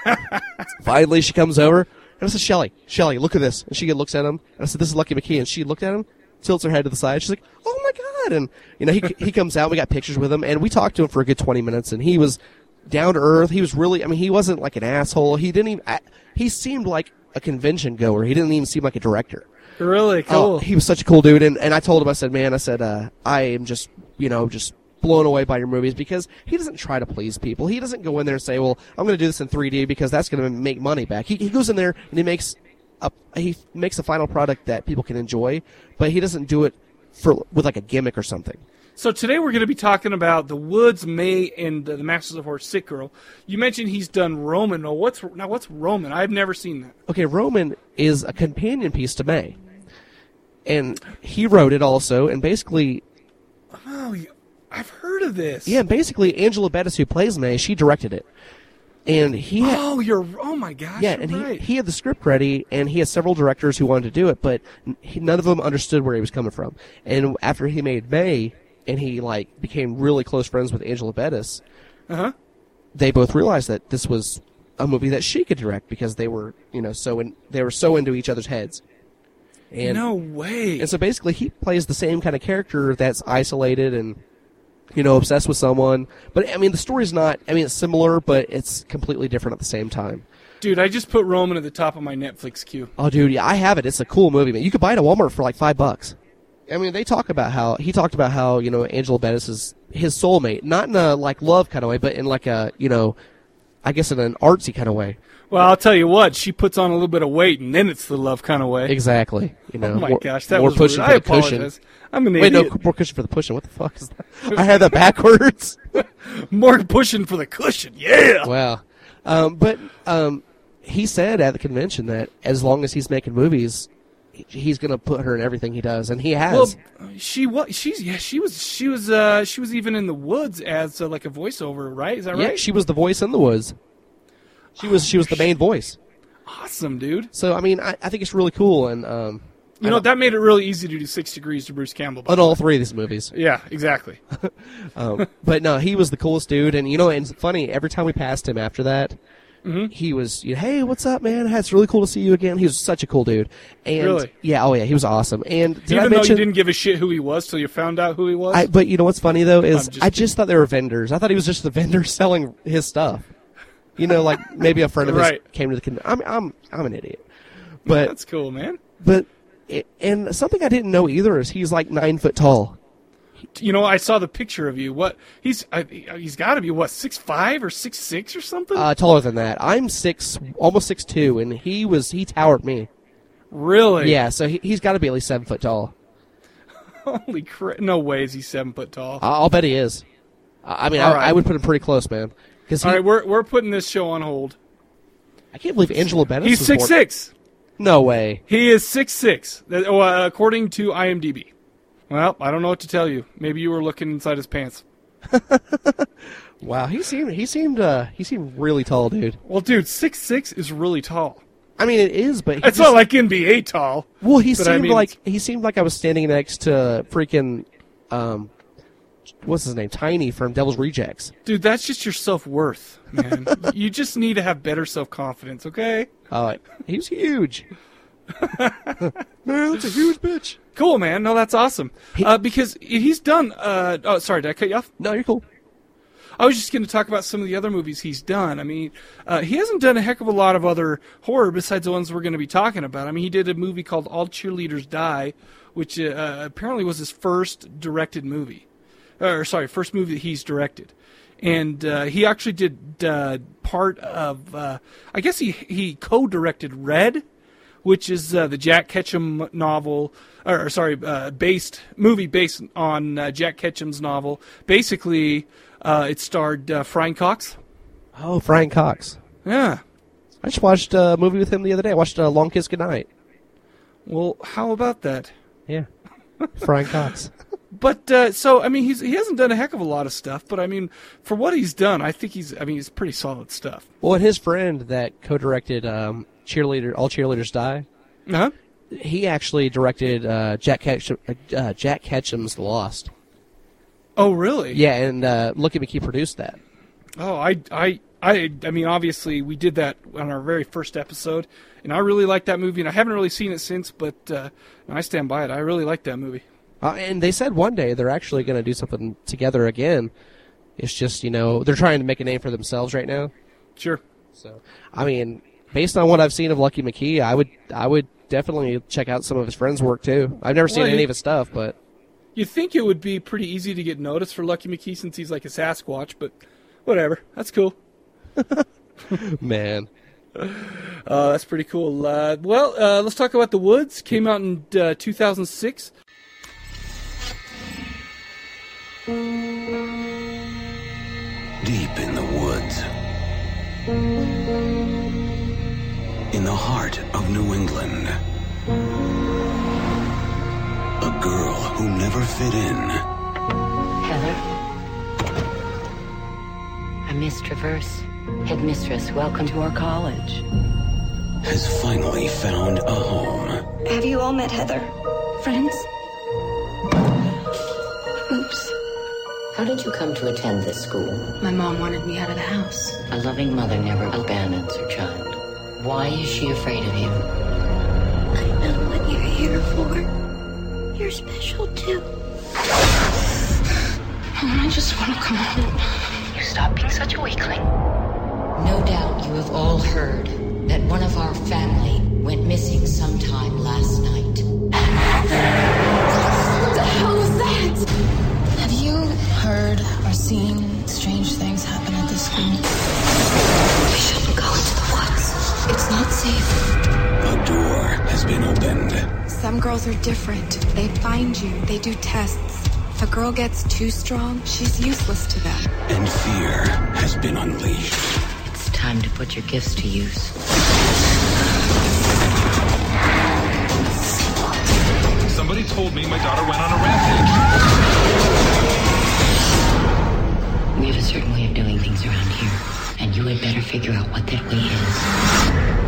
finally she comes over. And I said, Shelly, Shelly, look at this. And she looks at him. And I said, this is Lucky McKee. And she looked at him, tilts her head to the side. She's like, oh my God. And, you know, he, he comes out. We got pictures with him. And we talked to him for a good 20 minutes. And he was down to earth. He was really, I mean, he wasn't like an asshole. He didn't even, I- he seemed like a convention goer. He didn't even seem like a director. really Oh, cool. he was such a cool dude, and, and I told him, I said, man, I said, uh, I am just, you know, just blown away by your movies because he doesn't try to please people. He doesn't go in there and say, well, I'm going to do this in 3D because that's going to make money back. He, he goes in there and he makes a, he makes a final product that people can enjoy, but he doesn't do it for, with like a gimmick or something. So today we're going to be talking about the Woods, May, and uh, the Masters of Horror Sick Girl. You mentioned he's done Roman. Now what's now what's Roman? I've never seen that. Okay, Roman is a companion piece to May. And he wrote it also, and basically, Oh, I've heard of this. yeah, basically Angela Bettis, who plays May, she directed it. And he had, Oh, you're. Oh my gosh. Yeah, and right. he, he had the script ready, and he had several directors who wanted to do it, but he, none of them understood where he was coming from. And after he made May, and he like became really close friends with Angela Bettis, Uh-huh. they both realized that this was a movie that she could direct because they were, you know, so in, they were so into each other's heads. And no way. and so basically, he plays the same kind of character that's isolated and, you know, obsessed with someone. But I mean, the story's not. I mean, it's similar, but it's completely different at the same time. Dude, I just put Roman at the top of my Netflix queue. Oh, dude, yeah, I have it. It's a cool movie, man. You could buy it at Walmart for like five bucks. I mean, they talk about how he talked about how you know Angela Bettis is his soulmate, not in a like love kind of way, but in like a you know, I guess in an artsy kind of way. Well, I'll tell you what. She puts on a little bit of weight, and then it's the love kind of way. Exactly. You know, Oh my more, gosh, that more was pushing rude. for I the cushion. apologize. I'm an Wait, no, idiot. more cushion for the pushing. What the fuck is that? I had that backwards. More pushing for the cushion. Yeah. wow. Um, but um, he said at the convention that as long as he's making movies, he's going to put her in everything he does, and he has. Well, she was. She's yeah. She was. She was. Uh, she was even in the woods as uh, like a voiceover, right? Is that right? yeah, right? she was the voice in the woods. She was she was the main voice. awesome, dude. So I mean, I, I think it's really cool, and um, You know that made it really easy to do six degrees to Bruce Campbell. on all three of these movies. Yeah, exactly. Um, but no, he was the coolest dude, and you know, and it's funny. Every time we passed him after that, Mm-hmm. he was, you know, hey, what's up, man? It's really cool to see you again. He was such a cool dude, and Really? yeah, oh yeah, he was awesome. And did I Even though you didn't give a shit who he was till you found out who he was. I, but you know what's funny though is just I just thought they were vendors. I thought he was just the vendor selling his stuff. You know, like maybe a friend of Right. his came to the. Con- I'm I'm I'm an idiot, but That's cool, man. but it, and something I didn't know either is he's like nine foot tall. You know, I saw the picture of you. What he's I, he's got to be what six five or six six or something. Uh, taller than that. I'm six, almost six two, and he was he towered me. really? Yeah, so he, he's got to be at least seven foot tall. Holy crap! No way is he seven foot tall. I- I'll bet he is. I I mean, I, right. I would put him pretty close, man. Because All right, we're we're putting this show on hold. I can't believe Angela Bennett. He's six six. No way. He is six six, uh, according to IMDb. Well, I don't know what to tell you. Maybe you were looking inside his pants. Wow, he seemed he seemed uh he seemed really tall, dude. Well, dude, six six is really tall. I mean, it is, but It's just- not like NBA tall. Well, he But I seemed mean, like he seemed like I was standing next to freaking um, what's his name, Tiny from Devil's Rejects. Dude, that's just your self worth, man. you just need to have better self confidence, okay? Uh, he was huge. Man, that's a huge bitch. Cool, man. No, that's awesome. Uh, because he's done. Uh, oh, sorry, did I cut you off? No, you're cool. I was just going to talk about some of the other movies he's done. I mean, uh, he hasn't done a heck of a lot of other horror besides the ones we're going to be talking about. I mean, he did a movie called All Cheerleaders Die, which uh, apparently was his first directed movie. Or, sorry, first movie that he's directed. And uh, he actually did uh, part of, uh, I guess he, he co directed Red, which is uh, the Jack Ketchum novel, or, or sorry, uh, based movie based on uh, Jack Ketchum's novel. Basically, uh, it starred uh, Brian Cox. Oh, Frank Cox. Yeah. I just watched a movie with him the other day. I watched uh, Long Kiss Goodnight. Well, how about that? Yeah, Frank Cox. But uh, so I mean, he's he hasn't done a heck of a lot of stuff. But I mean, for what he's done, I think he's I mean, he's pretty solid stuff. Well, and his friend that co-directed um, cheerleader, All Cheerleaders Die. Huh? He actually directed uh, Jack Ketchum, uh, Jack Ketchum's Lost. Oh, really? Yeah, and uh, Look at Me He produced that. Oh, I, I, I, I mean, obviously, we did that on our very first episode, and I really like that movie, and I haven't really seen it since, but uh, I stand by it. I really like that movie. Uh, and they said one day they're actually going to do something together again. It's just you know they're trying to make a name for themselves right now. Sure. So I mean, based on what I've seen of Lucky McKee, I would I would definitely check out some of his friends' work too. I've never seen any of his stuff, but You'd think it would be pretty easy to get noticed for Lucky McKee since he's like a Sasquatch, but whatever. That's cool. man, Uh, that's pretty cool. Uh, well, uh, let's talk about The Woods. Came out in uh, 2006. Deep in the woods. In the heart of New England. A girl who never fit in Heather? I'm Miss Traverse, headmistress. Welcome to our college. has finally found a home. Have you all met Heather? Friends? How did you come to attend this school? My mom wanted me out of the house. A loving mother never abandons her child. Why is she afraid of you? I know what you're here for. You're special too. Mom, I just want to come home. You stop being such a weakling. No doubt you have all heard that one of our family went missing sometime last night. What the hell was that? Have you heard or seen strange things happen at the school? We shouldn't go into the woods. It's not safe. A door has been opened. Some girls are different. They find you, they do tests. If a girl gets too strong, she's useless to them. And fear has been unleashed. It's time to put your gifts to use. Somebody told me my daughter went on a rampage certain way of doing things around here, and you had better figure out what that way is.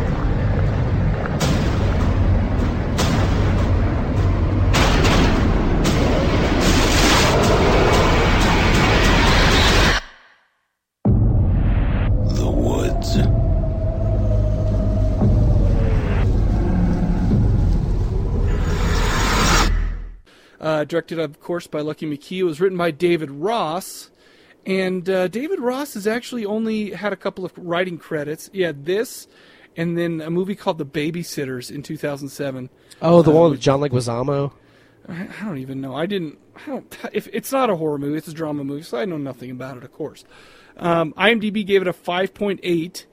Uh, directed, of course, by Lucky McKee. It was written by David Ross, and uh, David Ross has actually only had a couple of writing credits. He had this, and then a movie called The Babysitters in 2007. Oh, the Uh, one with John Leguizamo. I I don't even know. I didn't. I don't. If it's not a horror movie, it's a drama movie, so I know nothing about it. Of course, um, IMDb gave it a 5.8.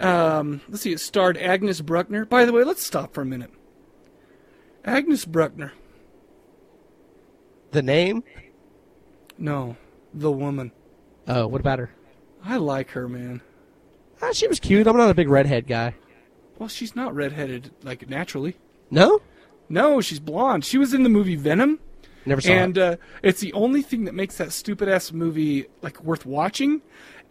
Um, let's see. It starred Agnes Bruckner. By the way, let's stop for a minute. Agnes Bruckner. The name? No, the woman. Oh, what about her? I like her, man. Ah, she was cute. I'm not a big redhead guy. Well, she's not redheaded like naturally. No? No, she's blonde. She was in the movie Venom. Never saw and uh, it's the only thing that makes that stupid ass movie like worth watching.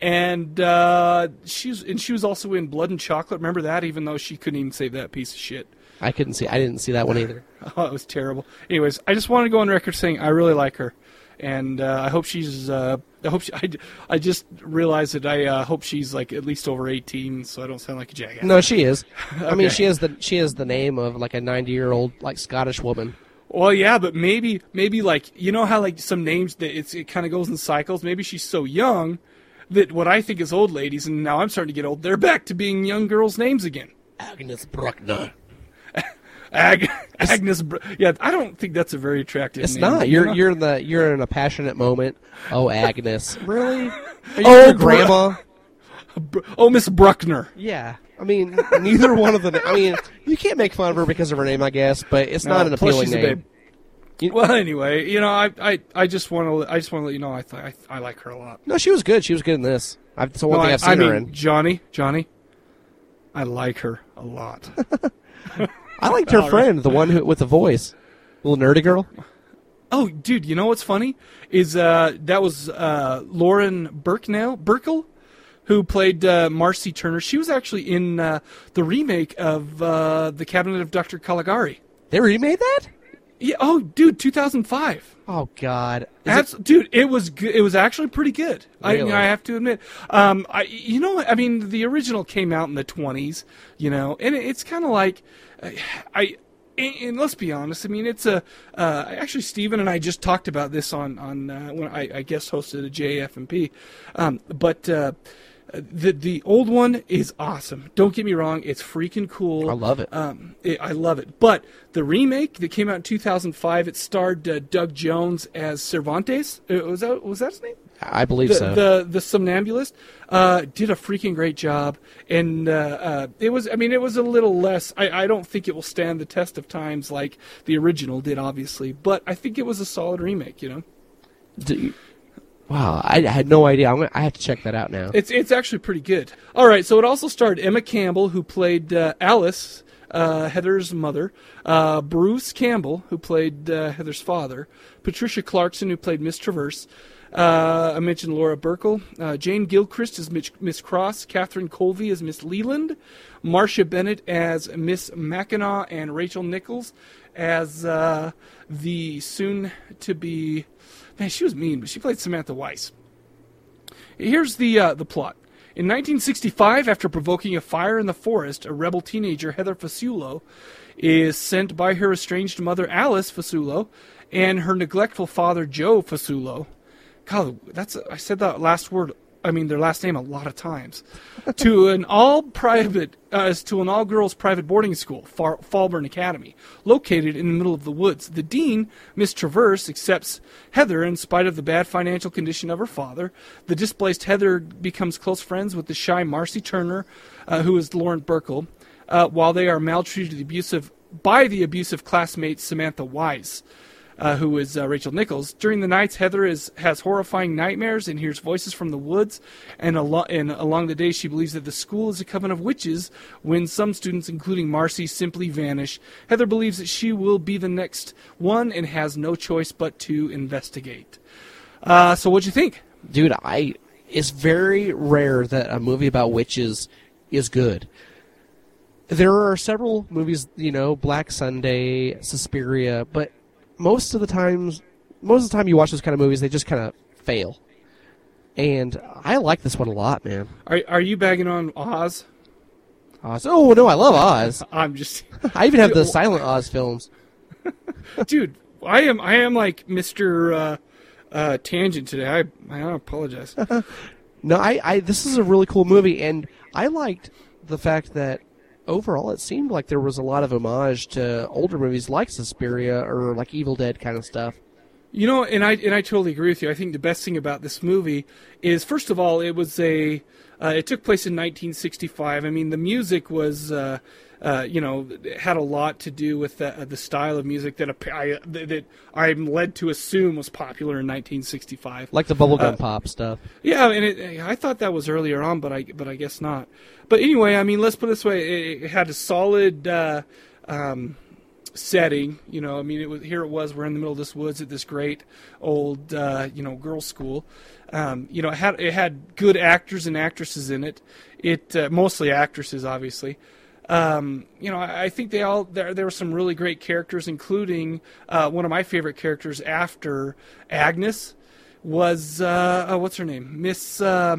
And uh, she's and she was also in Blood and Chocolate. Remember that? Even though she couldn't even save that piece of shit. I couldn't see. I didn't see that one either. Oh, it was terrible. Anyways, I just wanted to go on record saying I really like her, and uh, I hope she's. Uh, I hope she, I, I just realized that I uh, hope she's like at least over eighteen, so I don't sound like a jackass. No, she is. I mean, she has the she has the name of like a 90 year old like Scottish woman. Well, yeah, but maybe maybe like you know how like some names that it's it kind of goes in cycles. Maybe she's so young that what I think is old ladies, and now I'm starting to get old. They're back to being young girls' names again. Agnes Bruckner. Ag- Agnes. Yeah, I don't think that's a very attractive. It's name, not. you You're you're in the you're in a passionate moment. Oh, Agnes. really? You Oh, grandma? Br- oh, Miss Bruckner. Yeah. I mean, neither one of them. I mean, you can't make fun of her because of her name, I guess, but it's not No, an plus appealing name. babe. Well, anyway, you know, I I, I just want to I just want to let you know I, th- I I like her a lot. No, she was good. She was good in this. I, it's the one No, thing I, I've seen I mean, her in. Johnny, Johnny, I like her a lot. I liked her All right. friend, the one who with the voice, little nerdy girl. Oh, dude, you know what's funny is uh, that was uh, Lauren Burknell Birkell, who played uh, Marcy Turner. She was actually in uh, the remake of uh, the Cabinet of Dr. Caligari. They remade that? Yeah. Oh, dude, 2005. Oh God. Is That's, dude, it was good. It was actually pretty good. Really? I, I have to admit. Um, I, you know, I mean, the original came out in the 20s, you know, and it, it's kind of like, uh, I, and, and let's be honest. I mean, it's a. Uh, actually, Steven and I just talked about this on on uh, when I, I guest hosted a JFMP, um, but. Uh, the the old one is awesome. Don't get me wrong; it's freaking cool. I love it. Um, it, I love it. But the remake that came out in 2005, it starred uh, Doug Jones as Cervantes. Uh, was that was that his name? I believe the, so. The the somnambulist uh, did a freaking great job, and uh, uh, it was. I mean, it was a little less. I, I don't think it will stand the test of times like the original did, obviously. But I think it was a solid remake. You know, you- wow, I had no idea. I'm gonna, I have to check that out now. it's it's actually pretty good. All right, so it also starred Emma Campbell, who played uh, Alice. Uh, Heather's mother, uh, Bruce Campbell, who played uh, Heather's father, Patricia Clarkson, who played Miss Traverse, uh, I mentioned Laura Birkell, uh, Jane Gilchrist as Mitch, Miss Cross, Catherine Colvey as Miss Leland, Marcia Bennett as Miss Mackinaw. and Rachel Nichols as uh, the soon-to-be man. She was mean, but she played Samantha Weiss. Here's the uh, the plot. In 1965, after provoking a fire in the forest, a rebel teenager, Heather Fasulo, is sent by her estranged mother, Alice Fasulo, and her neglectful father, Joe Fasulo. God, that's I said that last word. I mean their last name a lot of times. to an all private, uh, to an all girls private boarding school, Far, Academy, located in the middle of the woods. The dean, Miss Traverse, accepts Heather in spite of the bad financial condition of her father. The displaced Heather becomes close friends with the shy Marcy Turner, uh, who is Lauren Birkell, uh, while they are maltreated abusive by the abusive classmate Samantha Wise uh, who is uh, Rachel Nichols. During the nights, Heather is has horrifying nightmares and hears voices from the woods. And, alo- and along the day, she believes that the school is a coven of witches. When some students, including Marcy, simply vanish, Heather believes that she will be the next one and has no choice but to investigate. Uh, so, what'd you think? Dude, I it's very rare that a movie about witches is good. There are several movies, you know, Black Sunday, Suspiria, but most of the times, most of the time you watch those kind of movies, they just kind of fail. And I like this one a lot, man. Are are you bagging on Oz? Oz. Oh no, I love Oz. I'm just, I even have the Silent Oz films. dude. I am I am like Mister uh, uh, Tangent today. I I apologize. No, I, I this is a really cool movie, and I liked the fact that overall it seemed like there was a lot of homage to older movies like Suspiria or like Evil Dead kind of stuff. You know, and I and I totally agree with you. I think the best thing about this movie is, first of all, it was a uh, it took place in 1965. I mean, the music was. Uh, uh, you know, it had a lot to do with the, the style of music that I, that I'm led to assume was popular in 1965, Like the bubblegum Uh, pop stuff. yeah, and it, I thought that was earlier on, but I but I guess not. But anyway, I mean, let's put it this way: it, it had a solid uh, um, setting. You know, I mean, it was here. It was. We're in the middle of this woods at this great old uh, you know girls' school. Um, you know, it had it had good actors and actresses in it. It uh, mostly actresses, obviously. Um, you know, I, I think they all there. There were some really great characters, including uh, one of my favorite characters after Agnes was uh, oh, what's her name, Miss. Uh,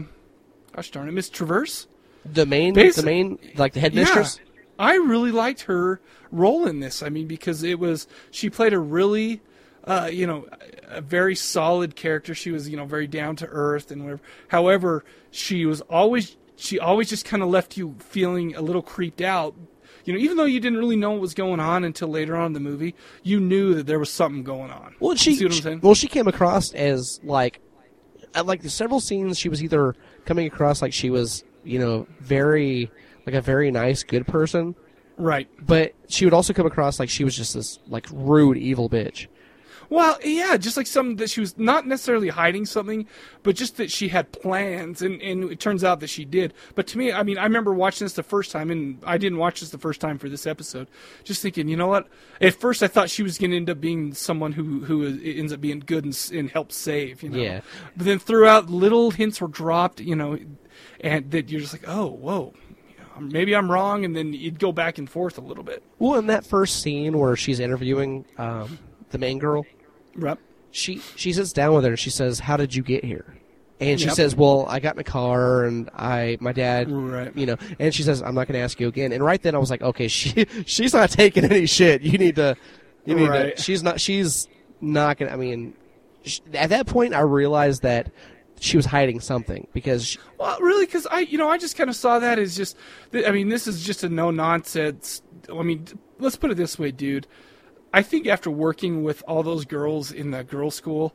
gosh darn it, Miss Traverse. The main, Basi- the main, like the headmistress. Yeah, I really liked her role in this. I mean, because it was she played a really, uh, you know, a very solid character. She was you know very down to earth and whatever. However, she was always she always just kind of left you feeling a little creeped out. You know, even though you didn't really know what was going on until later on in the movie, you knew that there was something going on. Well, she, see what I'm saying? well, she came across as like, at like the several scenes, she was either coming across like she was, you know, very like a very nice, good person, right? But she would also come across like she was just this like rude, evil bitch. Well, yeah, just like something that she was not necessarily hiding something, but just that she had plans, and, and it turns out that she did. But to me, I mean, I remember watching this the first time, and I didn't watch this the first time for this episode, just thinking, you know what? At first, I thought she was going to end up being someone who who ends up being good and, and help save, you know. Yeah. But then throughout, little hints were dropped, you know, and that you're just like, oh, whoa, maybe I'm wrong, and then you'd go back and forth a little bit. Well, in that first scene where she's interviewing um, the main girl, Right. she she sits down with her and she says, "How did you get here?" And she Yep. says, "Well, I got in a car and I my dad, Right. you know." And she says, "I'm not going to ask you again." And right then I was like, "Okay, she she's not taking any shit. You need to, you need Right. to. She's not. She's not going. to I mean, sh at that point, I realized that she was hiding something because she, Well, really, because I, you know, I just kind of saw that as just. I mean, this is just a no nonsense. I mean, let's put it this way, dude. I think after working with all those girls in the girls' school,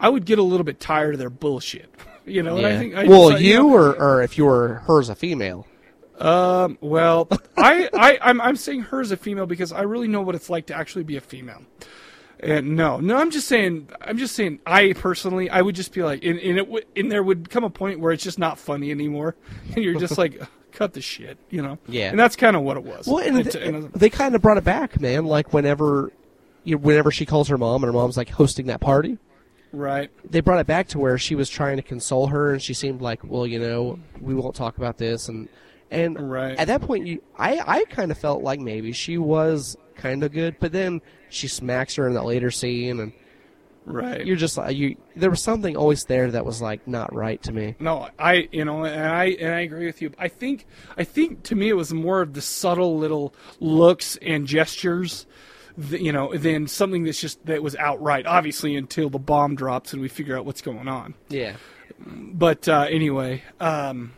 I would get a little bit tired of their bullshit. You know, and I think. I well, just, you know, or or if you were her as a female. Um. Well, I, I, I'm, I'm saying her as a female because I really know what it's like to actually be a female. And no, no, I'm just saying, I'm just saying, I personally, I would just be like, and, and it would, and there would come a point where it's just not funny anymore, and you're just like, cut the shit, you know? Yeah. And that's kind of what it was. Well, and, It's- th- and- they kind of brought it back, man. Like whenever, you know, whenever she calls her mom and her mom's like hosting that party, right. they brought it back to where she was trying to console her, and she seemed like, well, you know, we won't talk about this, and and Right. at that point, you, I I kind of felt like maybe she was kind of good, but then she smacks her in that later scene, and Right. you're just like you. There was something always there that was like not right to me. No, I you know, and I and I agree with you. I think I think to me it was more of the subtle little looks and gestures, th- you know, than something that's just that was outright. Obviously, until the bomb drops and we figure out what's going on. Yeah. But uh, anyway, um,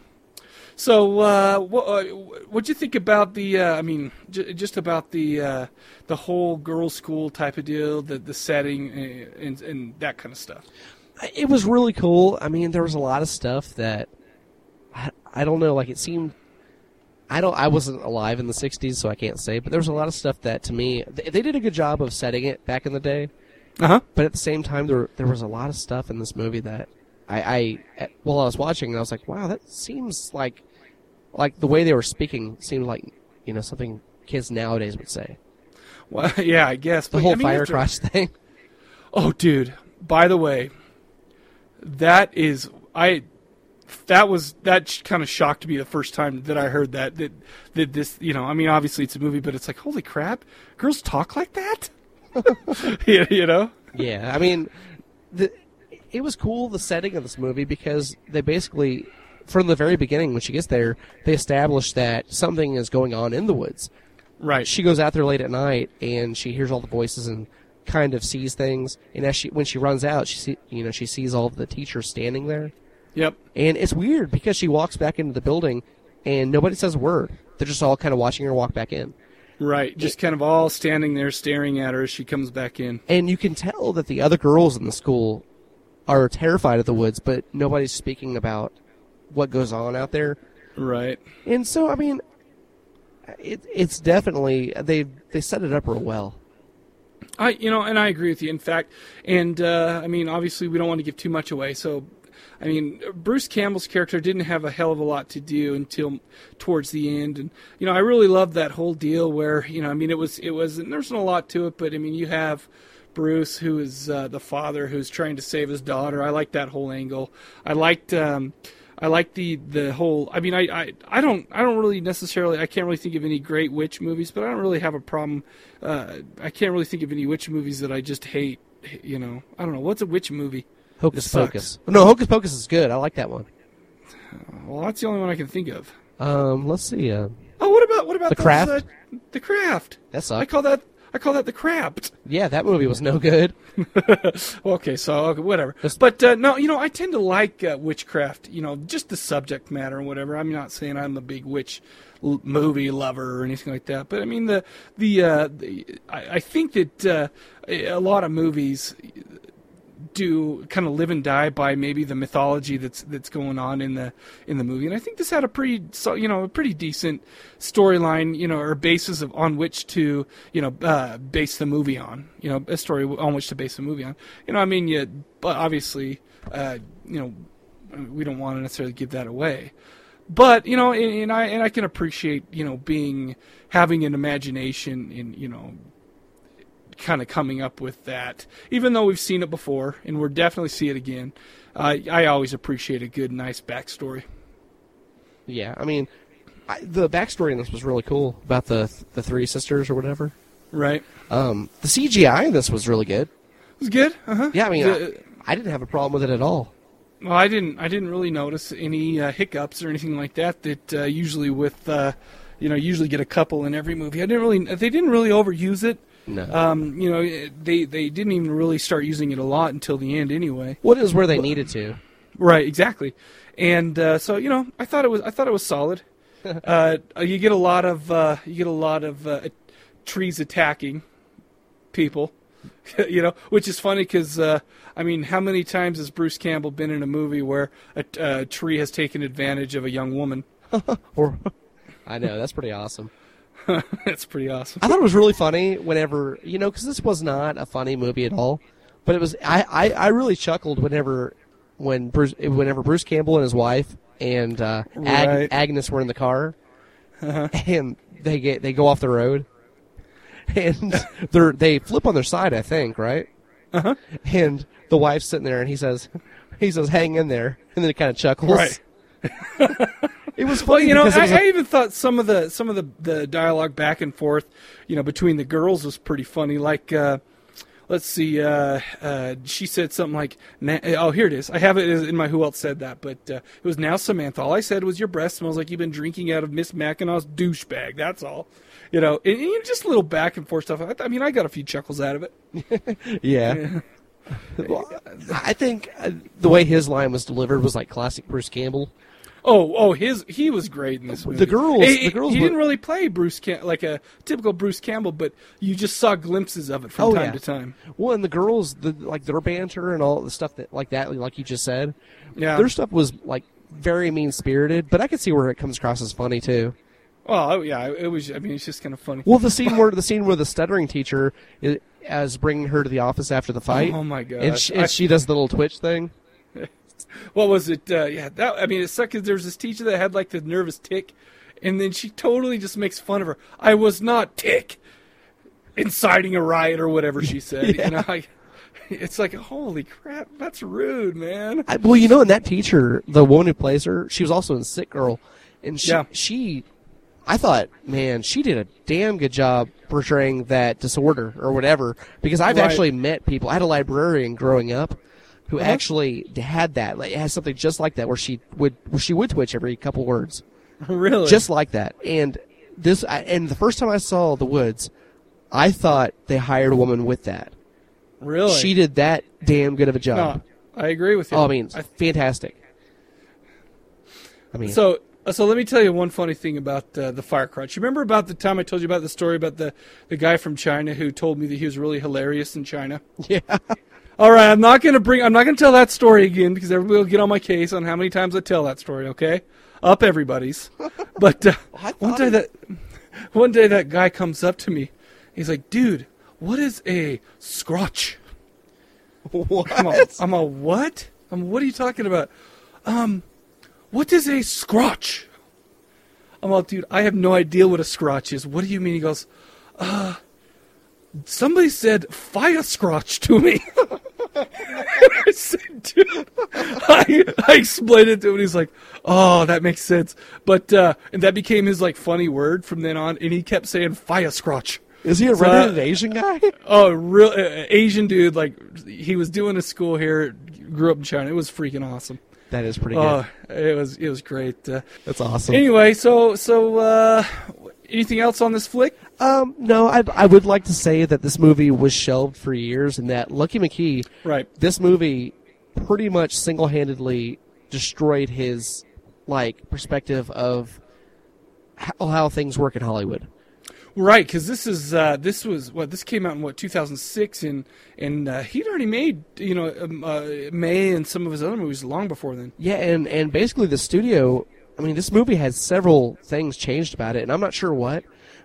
so uh, what uh, what'd you think about the? Uh, I mean, j- just about the uh, the whole girls' school type of deal, the the setting uh, and and that kind of stuff. It was really cool. I mean, there was a lot of stuff that I, I don't know. Like it seemed. I don't. I wasn't alive in the '60s, so I can't say. But there was a lot of stuff that, to me, they, they did a good job of setting it back in the day. Uh-huh. But at the same time, there there was a lot of stuff in this movie that I, I at- while I was watching, I was like, wow, that seems like like the way they were speaking seemed like you know something kids nowadays would say. Well, yeah, I guess The but, whole I mean, fire have to- crotch thing. Oh, dude. By the way, that is I. That was that kind of shocked me the first time that I heard that that that this you know I mean obviously it's a movie but it's like holy crap girls talk like that you, you know Yeah, I mean, the it was cool the setting of this movie because they basically, from the very beginning when she gets there, they establish that something is going on in the woods. Right. She goes out there late at night and she hears all the voices and kind of sees things, and as she when she runs out, she see, you know she sees all of the teachers standing there, Yep. and it's weird because she walks back into the building, and nobody says a word. They're just all kind of watching her walk back in. Right. Just kind of all standing there staring at her as she comes back in. And you can tell that the other girls in the school are terrified of the woods, but nobody's speaking about what goes on out there. Right. And so, I mean, it, it's definitely they they set it up real well. I, you know, and I agree with you. In fact, and uh, I mean, obviously, we don't want to give too much away. So, I mean, Bruce Campbell's character didn't have a hell of a lot to do until towards the end, and you know, I really loved that whole deal where you know, I mean, it was it was there wasn't a lot to it, but I mean, you have. Bruce, who is uh, the father who's trying to save his daughter. I like that whole angle. I liked, um, I like the the whole. I mean, I, I I don't I don't really necessarily I can't really think of any great witch movies, but I don't really have a problem. Uh, I can't really think of any witch movies that I just hate. You know, I don't know what's a witch movie. Hocus Pocus. No, Hocus Pocus is good. I like that one. Well, that's the only one I can think of. Um, let's see. Uh, Oh, what about what about The those, Craft? Uh, the craft. that sucks. I call that I call that the craft. Yeah, that movie was no good. okay, so okay, whatever. But uh, no, you know, I tend to like uh, witchcraft. You know, just the subject matter and whatever. I'm not saying I'm a big witch l- movie lover or anything like that. But I mean, the the, uh, the I, I think that uh, a lot of movies do kind of live and die by maybe the mythology that's that's going on in the in the movie. And I think this had a pretty you know a pretty decent storyline you know or basis of on which to you know uh, base the movie on you know a story on which to base the movie on. You know I mean you but obviously uh, you know we don't want to necessarily give that away. But you know and, and I and I can appreciate you know being having an imagination and you know kind of coming up with that. Even though we've seen it before, and we'll definitely see it again, uh, I always appreciate a good, nice backstory. Yeah, I mean, I, the backstory in this was really cool about the the three sisters or whatever. Right. Um, the CGI in this was really good. It was good. Uh-huh. Yeah, I mean, The- I, I didn't have a problem with it at all. well, I didn't. I didn't really notice any uh, hiccups or anything like that. That uh, usually with, uh, you know, usually get a couple in every movie. I didn't really. They didn't really overuse it. No. Um, you know, they they didn't even really start using it a lot until the end, anyway. What is where they needed to? Right, exactly. And uh, so you know, I thought it was I thought it was solid. uh, you get a lot of uh, you get a lot of uh, trees attacking people, you know, which is funny because uh, I mean, how many times has Bruce Campbell been in a movie where a, a tree has taken advantage of a young woman? Or, I know that's pretty awesome. That's pretty awesome. I thought it was really funny whenever you know because this was not a funny movie at all, but it was. I, I, I really chuckled whenever when Bruce whenever Bruce Campbell and his wife and uh, Ag- Right. Agnes were in the car Uh-huh. and they get they go off the road and they're they flip on their side I think right uh-huh. and the wife's sitting there and he says he says hang in there and then it kind of chuckles Right. It was Well, funny you know, I, a- I even thought some of the some of the, the dialogue back and forth, you know, between the girls was pretty funny. Like, uh, let's see, uh, uh, she said something like, "Na- "Oh, here it is. I have it in my who else said that." But uh, it was now Samantha. All I said was, "Your breath smells like you've been drinking out of Miss Mackinaw's douchebag." That's all. You know, and, and just a little back and forth stuff. I, I mean, I got a few chuckles out of it. Yeah. Well, I think uh, the way his line was delivered was like classic Bruce Campbell. Oh, oh, his he was great in this movie. The girls- He- the girls He were- didn't really play Bruce Cam- like a typical Bruce Campbell, but you just saw glimpses of it from Oh, time yeah. to time. Well, and the girls, the like their banter and all the stuff that like that, like you just said. Yeah. Their stuff was like very mean spirited, but I could see where it comes across as funny too. Well, oh, yeah, it was. I mean, it's just kind of funny. Well, the scene where the scene where the stuttering teacher is, bringing her to the office after the fight. Oh, my And she, and I- she does the little twitch thing. What was it? Uh, yeah, that. I mean, it sucked because there was this teacher that had like the nervous tick, and then she totally just makes fun of her. I was not tick, inciting a riot or whatever she said. Yeah. You know, I, it's like holy crap, that's rude, man. I, well, you know, and that teacher, the woman who plays her, she was also in Sick Girl, and she, Yeah. she, I thought, man, she did a damn good job portraying that disorder or whatever. Because I've Right. actually met people. I had a librarian growing up who Uh-huh. actually had that. Like, has something just like that, where she would, where she would twitch every couple words, really, just like that. And this, I, and the first time I saw the Woods, I thought they hired a woman with that. Really? She did that damn good of a job. No, I agree with you. Oh, I mean, I- fantastic. I mean, So, uh, so let me tell you one funny thing about uh, the fire crotch. You remember about the time I told you about the story about the, the guy from China who told me that he was really hilarious in China? Yeah. All right, I'm not gonna bring. I'm not gonna tell that story again because everybody will get on my case on how many times I tell that story. Okay, up everybody's. But uh, one day that one day that guy comes up to me. He's like, "Dude, what is a scrotch?" What? I'm a, I'm a what? I'm what are you talking about? Um, what is a scrotch? I'm all, dude, I have no idea what a scrotch is. What do you mean? He goes, uh, somebody said fire scrotch to me. I said, I, I explained it to him, and he's like, oh, that makes sense. But, uh, and that became his, like, funny word from then on, and he kept saying fire scrotch. is he a So, uh, redheaded Asian guy? Oh, real uh, Asian dude. Like he was doing a school here. Grew up in China. It was freaking awesome. That is pretty Oh, good. it was it was great. Uh, That's awesome. anyway, so so uh, anything else on this flick? Um, no, I, I would like to say that this movie was shelved for years, and that Lucky McKee, Right. this movie, pretty much single-handedly destroyed his like perspective of how, how things work in Hollywood. Right, because this is uh, this was what this came out in what 2006, and and uh, he'd already made you know um, uh, May and some of his other movies long before then. Yeah, and and basically the studio. I mean, this movie has several things changed about it, and I'm not sure what.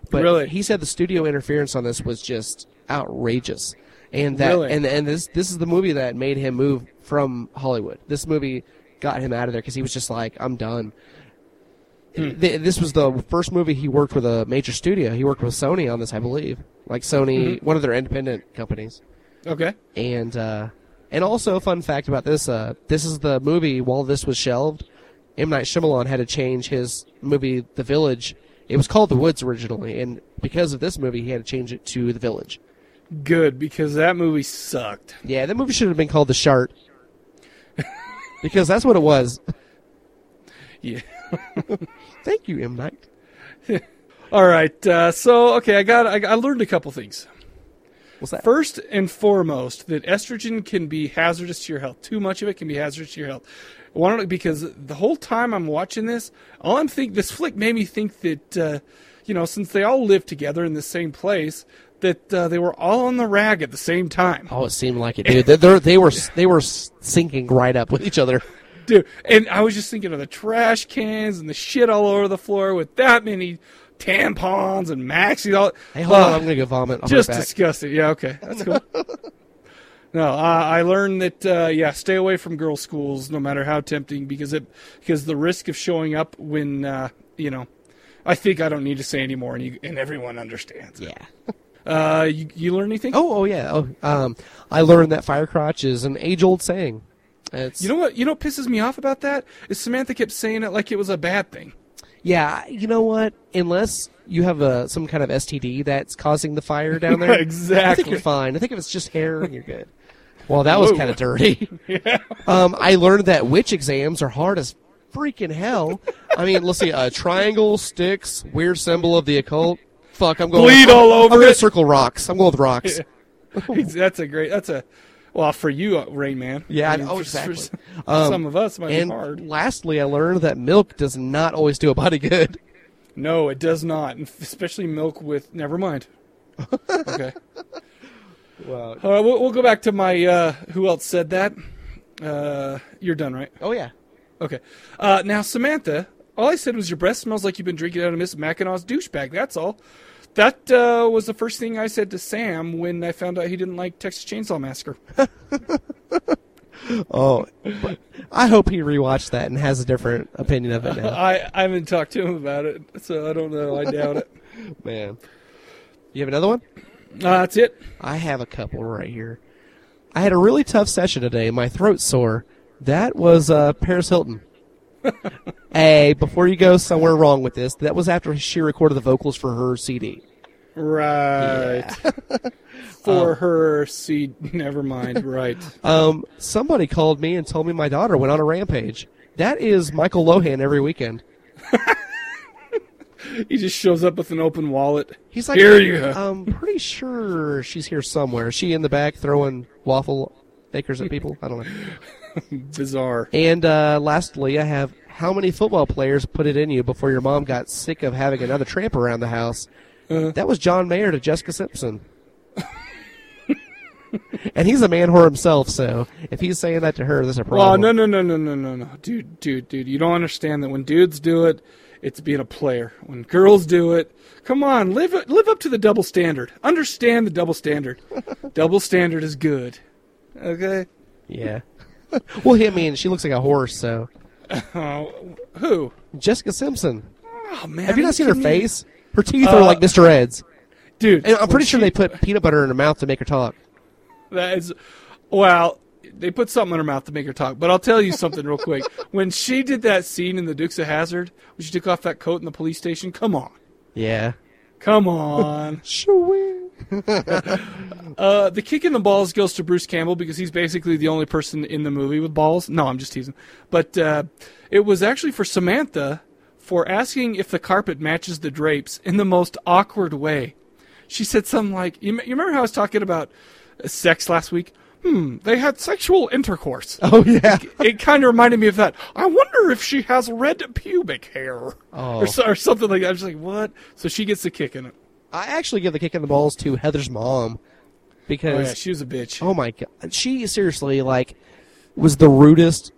But Really? he said the studio interference on this was just outrageous, and that Really? and and this this is the movie that made him move from Hollywood. This movie got him out of there because he was just like, I'm done. Hmm. This was the first movie he worked with a major studio. He worked with Sony on this, I believe, like Sony, Mhm. one of their independent companies. Okay. And uh, and also a fun fact about this: uh, this is the movie. While this was shelved, M Night Shyamalan had to change his movie The Village. It was called The Woods originally, and because of this movie, he had to change it to The Village. Good because that movie sucked. Yeah, that movie should have been called The Shart, because that's what it was. Yeah. Thank you, M Night. All right. Uh, so okay, I got I, I learned a couple things. What's that? First and foremost, that estrogen can be hazardous to your health. Too much of it can be hazardous to your health. Why don't because the whole time I'm watching this, all I'm think this flick made me think that uh, you know since they all live together in the same place, that uh, they were all on the rag at the same time. Oh, it seemed like it, dude. They, they were they were syncing right up with each other. Dude, and I was just thinking of the trash cans and the shit all over the floor with that many tampons and maxi. All, Hey, hold on, I'm gonna go vomit. I'll just disgusting. Yeah, okay, that's cool. no, I I learned that uh, yeah, stay away from girls' schools, no matter how tempting, because it because the risk of showing up when uh, you know. I think I don't need to say anymore, and you and everyone understands. Yeah. Uh, you you learn anything? Oh, oh yeah. Oh, um, I learned that fire crotch is an age-old saying. It's You know what? You know what pisses me off about that is Samantha kept saying it like it was a bad thing. Yeah, you know what? Unless you have a some kind of STD that's causing the fire down there, I Exactly. think you're fine. I think if it's just hair, you're good. Well, that was kind of dirty. Yeah. Um, I learned that witch exams are hard as freaking hell. I mean, let's see, uh, triangle, sticks, weird symbol of the occult. Fuck, I'm going. Bleed I'm- all over I'm gonna it. circle rocks. I'm going with rocks. that's a great. That's a well for you, uh, Rain Man. Yeah, I mean, for- exactly. for Um, some of us might and be hard. And lastly, I learned that milk does not always do a body good. No, it does not, especially milk with. Never mind. Okay. All right, we'll, we'll go back to my. Uh, who else said that? Uh, you're done, right? Oh yeah. Okay. Uh, now Samantha, all I said was your breath smells like you've been drinking out of Miss Mackinaw's douchebag. That's all. That uh, was the first thing I said to Sam when I found out he didn't like Texas Chainsaw Massacre. Oh, I hope he rewatched that and has a different opinion of it now. I, I haven't talked to him about it, so I don't know. I doubt it. Man, you have another one? Uh, that's it. I have a couple right here. I had a really tough session today. My throat's sore. That was uh, Paris Hilton. hey, before you go somewhere wrong with this, that was after she recorded the vocals for her CD. Right. For her CD. Never mind. Right. Um, somebody called me and told me my daughter went on a rampage. That is Michael Lohan every weekend. He just shows up with an open wallet. He's like, here you go. I'm pretty sure she's here somewhere. Is she in the back throwing waffle makers at people? I don't know. Bizarre. And uh, lastly, I have how many football players put it in you before your mom got sick of having another tramp around the house? Uh-huh. that was John Mayer to Jessica Simpson. and he's a man whore himself, so if he's saying that to her, there's a Well, problem. no, no, no, no, no, no, no, dude, dude, dude. You don't understand that when dudes do it, it's being a player. When girls do it, come on, live live up to the double standard. Understand the double standard. double standard is good. Okay. Yeah. well, I mean, she looks like a horse, so. Oh, who? Jessica Simpson. Oh man, Have you not seen her kidding me? face? Her teeth Uh, are like Mr. Ed's. dude. And I'm when pretty sure she- they put peanut butter in her mouth to make her talk. That is, well, they put something in her mouth to make her talk. But I'll tell you something real quick. When she did that scene in the Dukes of Hazzard, when she took off that coat in the police station, come on, Yeah. come on. uh, the kick in the balls goes to Bruce Campbell because he's basically the only person in the movie with balls. No, I'm just teasing. But uh, it was actually for Samantha for asking if the carpet matches the drapes in the most awkward way. She said something like, "You, you remember how I was talking about uh, sex last week? Hmm, they had sexual intercourse. Oh, yeah. It, it kind of reminded me of that. I wonder if she has red pubic hair Oh. or, or something like that. I was like, what? So she gets the kick in it. I actually give the kick in the balls to Heather's mom because Oh, yeah, she was a bitch. Oh my god, she seriously like was the rudest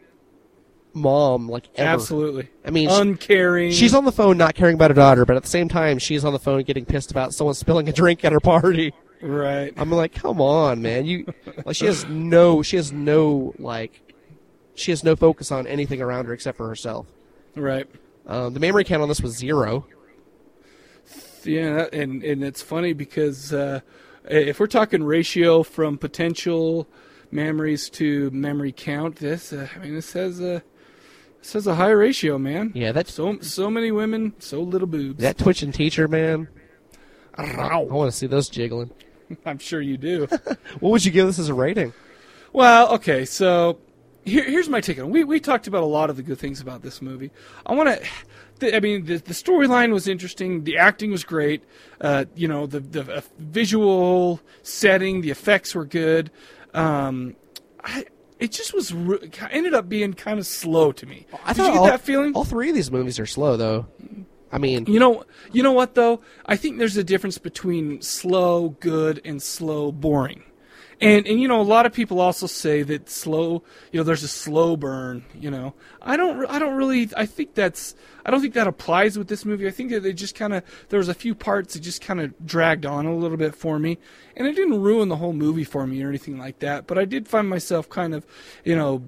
mom like ever. Absolutely. I mean, she- uncaring. she's on the phone not caring about her daughter, but at the same time, she's on the phone getting pissed about someone spilling a drink at her party. Right. I'm like, come on, man. You like she has no, she has no like, she has no focus on anything around her except for herself. Right. Um, the memory count on this was zero. Yeah, and and it's funny because uh, if we're talking ratio from potential memories to memory count, this uh, I mean this has a this has a high ratio, man. Yeah, that's so so many women, so little boobs. That twitching teacher, man. I want to see those jiggling. I'm sure you do. What would you give this as a rating? Well, okay, so here, here's my take on it. We we talked about a lot of the good things about this movie. I want to. I mean, the, the storyline was interesting. The acting was great. Uh, you know, the the uh, visual setting, the effects were good. Um, I, it just was re- ended up being kind of slow to me. I Did you thought get all, that feeling? All three of these movies are slow, though. I mean, You know, you know what though? I think there's a difference between slow good and slow boring. And and you know, a lot of people also say that slow, you know, there's a slow burn, you know. I don't I don't really I think that's I don't think that applies with this movie. I think that they just kind of there was a few parts that just kind of dragged on a little bit for me. And it didn't ruin the whole movie for me or anything like that, but I did find myself kind of, you know,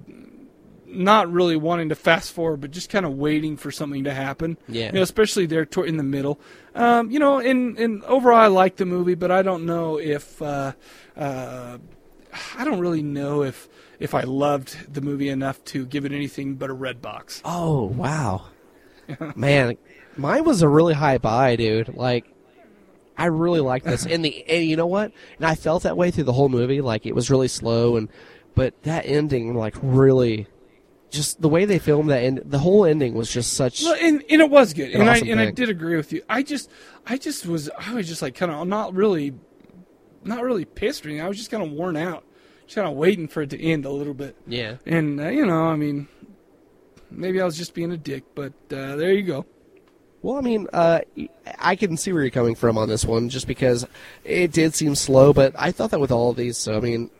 not really wanting to fast forward, but just kind of waiting for something to happen. Yeah. You know, especially there in the middle. Um, you know, and, and overall, I like the movie, but I don't know if uh, uh, I don't really know if if I loved the movie enough to give it anything but a red box. oh wow, man, mine was a really high buy, dude. Like, I really liked this, and the and you know what? And I felt that way through the whole movie. Like it was really slow, and but that ending, like, really. Just the way they filmed that, and the whole ending was just such. Well, and, and it was good, An and awesome I and I did agree with you. I just I just was I was just like kind of not really not really pissed or anything. I was just kind of worn out, just kind of waiting for it to end a little bit. Yeah. And uh, you know, I mean, maybe I was just being a dick, but uh, there you go. Well, I mean, uh, I can see where you're coming from on this one, just because it did seem slow. But I thought that with all of these, so I mean,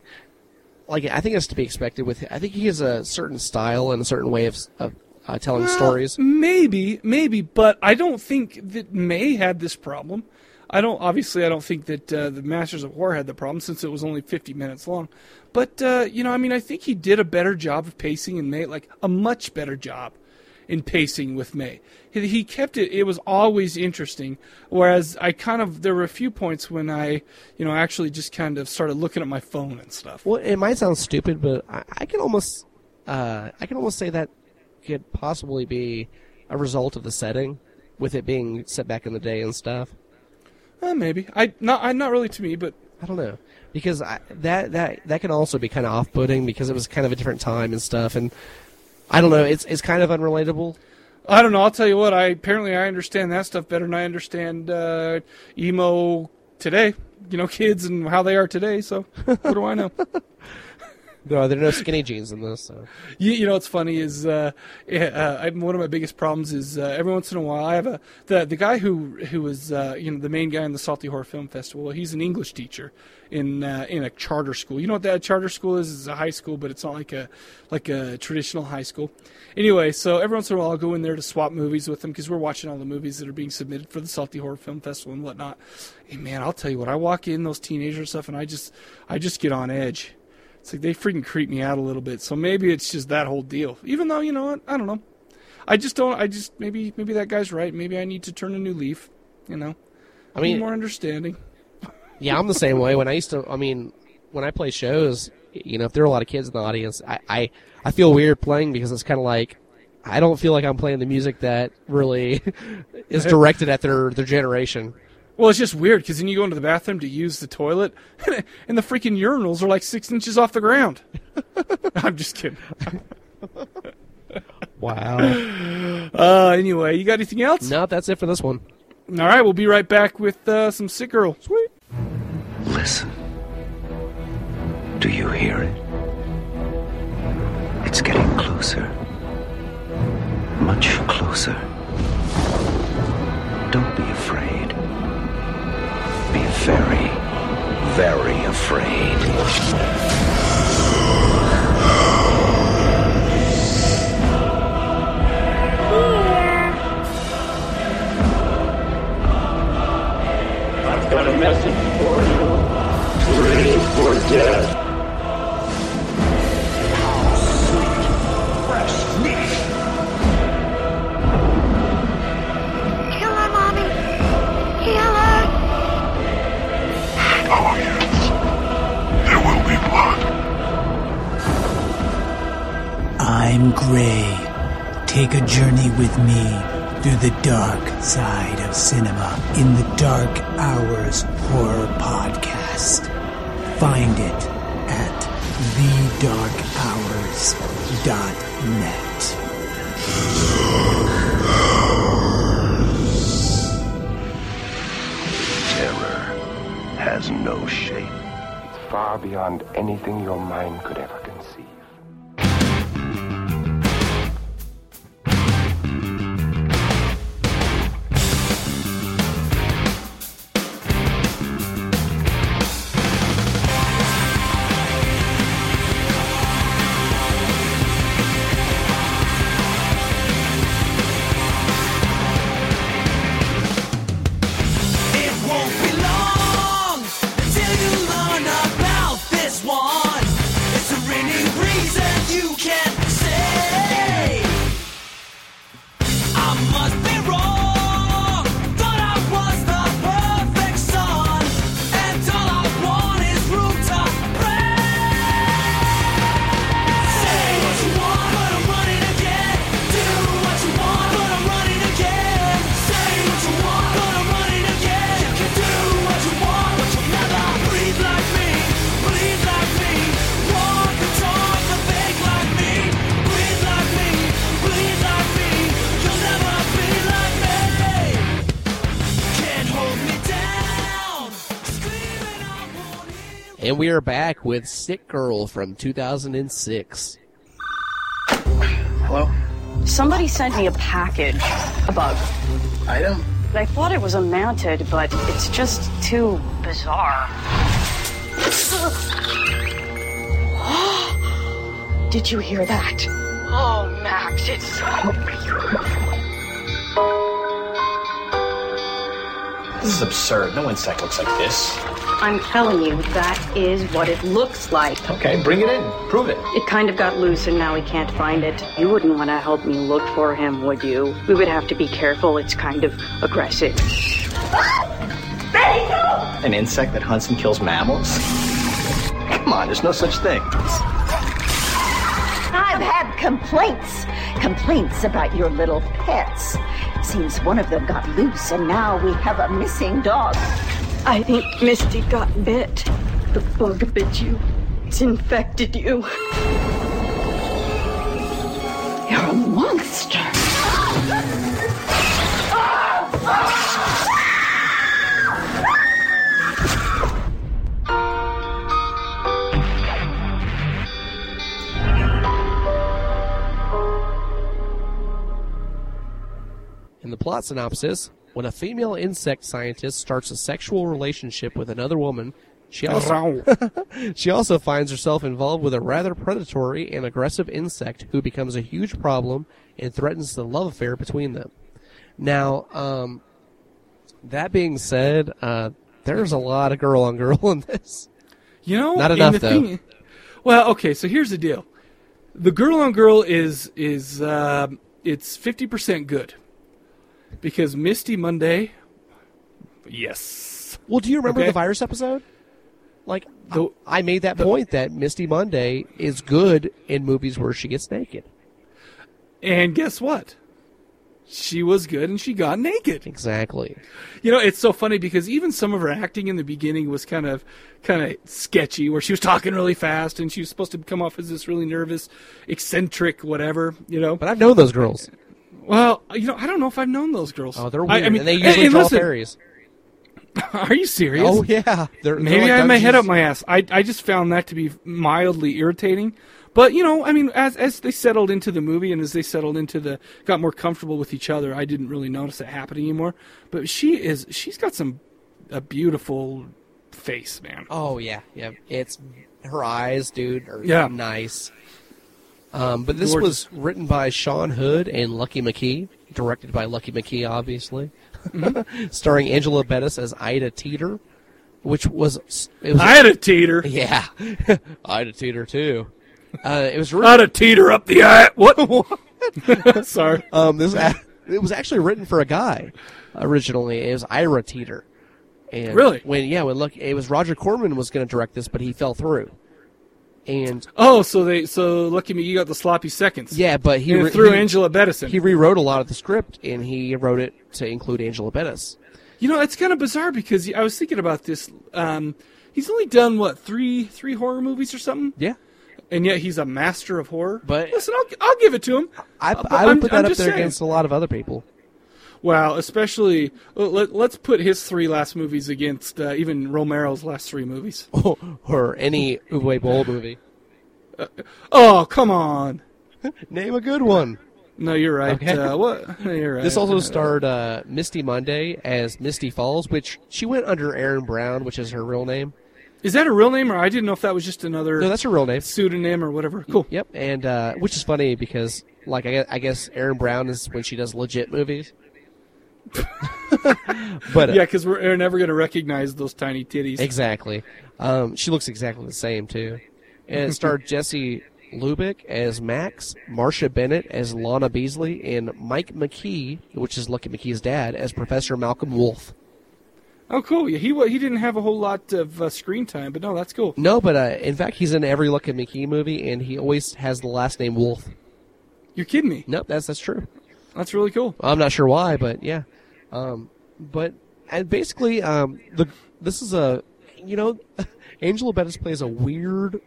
like I think it's to be expected. With I think he has a certain style and a certain way of, of uh, telling Well, stories. Maybe, maybe, but I don't think that May had this problem. I don't. Obviously, I don't think that uh, the Masters of Horror had the problem since it was only 50 minutes long. But uh, you know, I mean, I think he did a better job of pacing and May, like a much better job in pacing with May. He, he kept it. It was always interesting. Whereas I kind of there were a few points when I, you know, actually just kind of started looking at my phone and stuff. Well, it might sound stupid, but I, I can almost, uh, I can almost say that could possibly be a result of the setting, with it being set back in the day and stuff. Uh, maybe I not. I not really to me, but I don't know because I, that that that can also be kind of off-putting because it was kind of a different time and stuff, and I don't know. It's it's kind of unrelatable. I don't know. I'll tell you what. I apparently I understand that stuff better than I understand uh, emo today. You know, kids and how they are today. So what do I know? No, there are no skinny jeans in this. So. You, you know what's funny is uh, uh, I, one of my biggest problems is uh, every once in a while I have a the the guy who who was uh, you know the main guy in the Salty Horror Film Festival. He's an English teacher in uh, in a charter school. You know what that charter school is? It's a high school, but it's not like a like a traditional high school. Anyway, so every once in a while I'll go in there to swap movies with them because we're watching all the movies that are being submitted for the Salty Horror Film Festival and whatnot. And man, I'll tell you what, I walk in those teenager stuff and I just I just get on edge. It's like they freaking creep me out a little bit. So maybe it's just that whole deal. Even though you know what, I don't know. I just don't. I just maybe maybe that guy's right. Maybe I need to turn a new leaf. You know, I mean- more understanding. Yeah, I'm the same way. When I used to, I mean, when I play shows, you know, if there are a lot of kids in the audience, I I, I feel weird playing because it's kind of like I don't feel like I'm playing the music that really is directed at their their generation. Well, it's just weird because then you go into the bathroom to use the toilet, and the freaking urinals are like six inches off the ground. I'm just kidding. Wow. Uh, anyway, you got anything else? No, that's it for this one. All right, we'll be right back with uh, some sick girl. Sweet. Listen. Do you hear it? It's getting closer. Much closer. Don't be afraid. Be very, very afraid. I've got blood. I'm Gray. Take a journey with me through the dark side of cinema in the Dark Hours Horror Podcast. Find it at thedarkhours.net. Terror has no shape. It's far beyond anything your mind could ever And we are back with Sick Girl from 2006. Hello? Somebody sent me a package. A bug. Item? I thought it was a mounted, but it's just too bizarre. Did you hear that? Oh, Max, it's so beautiful. This is absurd. No insect looks like this. I'm telling you, that is what it looks like. Okay, bring it in. Prove it. It kind of got loose and now we can't find it. You wouldn't want to help me look for him, would you? We would have to be careful. It's kind of aggressive. What? Betty! An insect that hunts and kills mammals? Come on, there's no such thing. I've had complaints. Complaints about your little pets. Seems one of them got loose and now we have a missing dog. I think Misty got bit. The bug bit you. It's infected you. You're a monster. In the plot synopsis, when a female insect scientist starts a sexual relationship with another woman, she also, she also finds herself involved with a rather predatory and aggressive insect who becomes a huge problem and threatens the love affair between them. Now, um, that being said, uh, there's a lot of girl on girl in this. You know, Not enough, though. thing- well, okay, so here's the deal: the girl on girl is is uh, it's fifty percent good because Misty Mundae, yes. Well, do you remember Okay. the virus episode? Like, I, I made that point that Misty Mundae is good in movies where she gets naked. And guess what? She was good and she got naked. Exactly. You know, it's so funny because even some of her acting in the beginning was kind of kind of sketchy where she was talking really fast and she was supposed to come off as this really nervous, eccentric whatever, you know. But I've known those girls. Well, you know, I don't know if I've known those girls. Oh, they're I- weird, I mean, and they usually draw listen, fairies. Are you serious? Oh yeah, They're- they're maybe like I have my head up my ass. I I just found that to be mildly irritating. But you know, I mean, as as they settled into the movie and as they settled into the got more comfortable with each other, I didn't really notice it happening anymore. But she is she's got some a beautiful face, man. Oh yeah, yeah. It's her eyes, dude, are Yeah. nice. Um, but this Gorgeous. was written by Sean Hood and Lucky McKee, directed by Lucky McKee, obviously, Mm-hmm. starring Angela Bettis as Ida Teeter, which was it was Ida Teeter. Yeah, Ida Teeter too. Uh, it was written, Ida Teeter up the eye. What? Sorry. Um, this it was actually written for a guy originally. It was Ira Teeter. And Really? When yeah, when look, it was Roger Corman was going to direct this, but he fell through. And Oh, so they so Lucky me, you got the sloppy seconds. yeah, but he re- threw he- Angela Bettis in. He rewrote a lot of the script, and he wrote it to include Angela Bettis. You know, it's kind of bizarre because I was thinking about this. Um, he's only done what three three horror movies or something. Yeah, and yet he's a master of horror. But listen, I'll, I'll give it to him. I, Uh, I would I'm- put I'm that up there saying. against a lot of other people. Well, especially let, let's put his three last movies against uh, even Romero's last three movies. or any Uwe Boll movie. Oh, come on! Name a good one. No, you're right. Okay. Uh, what? No, you're right. This also starred uh, Misty Mundae as Misty Falls, which she went under Erin Brown, which is her real name. Is that a real name, or I didn't know if that was just another? No, that's her real name. Pseudonym or whatever. Cool. Yep, and uh, which is funny because, like, I guess Erin Brown is when she does legit movies. but uh, yeah, because we're, we're never going to recognize those tiny titties. Exactly. Um, she looks exactly the same too. And it starred Jesse Hlubik as Max, Marcia Bennett as Lana Beasley, and Mike McKee, which is Lucky McKee's dad, as Professor Malcolm Wolf. Oh, cool. Yeah, he he didn't have a whole lot of uh, screen time, but no, that's cool. No, but uh, in fact, he's in every Lucky McKee movie, and he always has the last name Wolf. You're kidding me? Nope, that's that's true. That's really cool. I'm not sure why, but yeah. Um, but and basically, um, the this is a you know, Angela Bettis plays a weird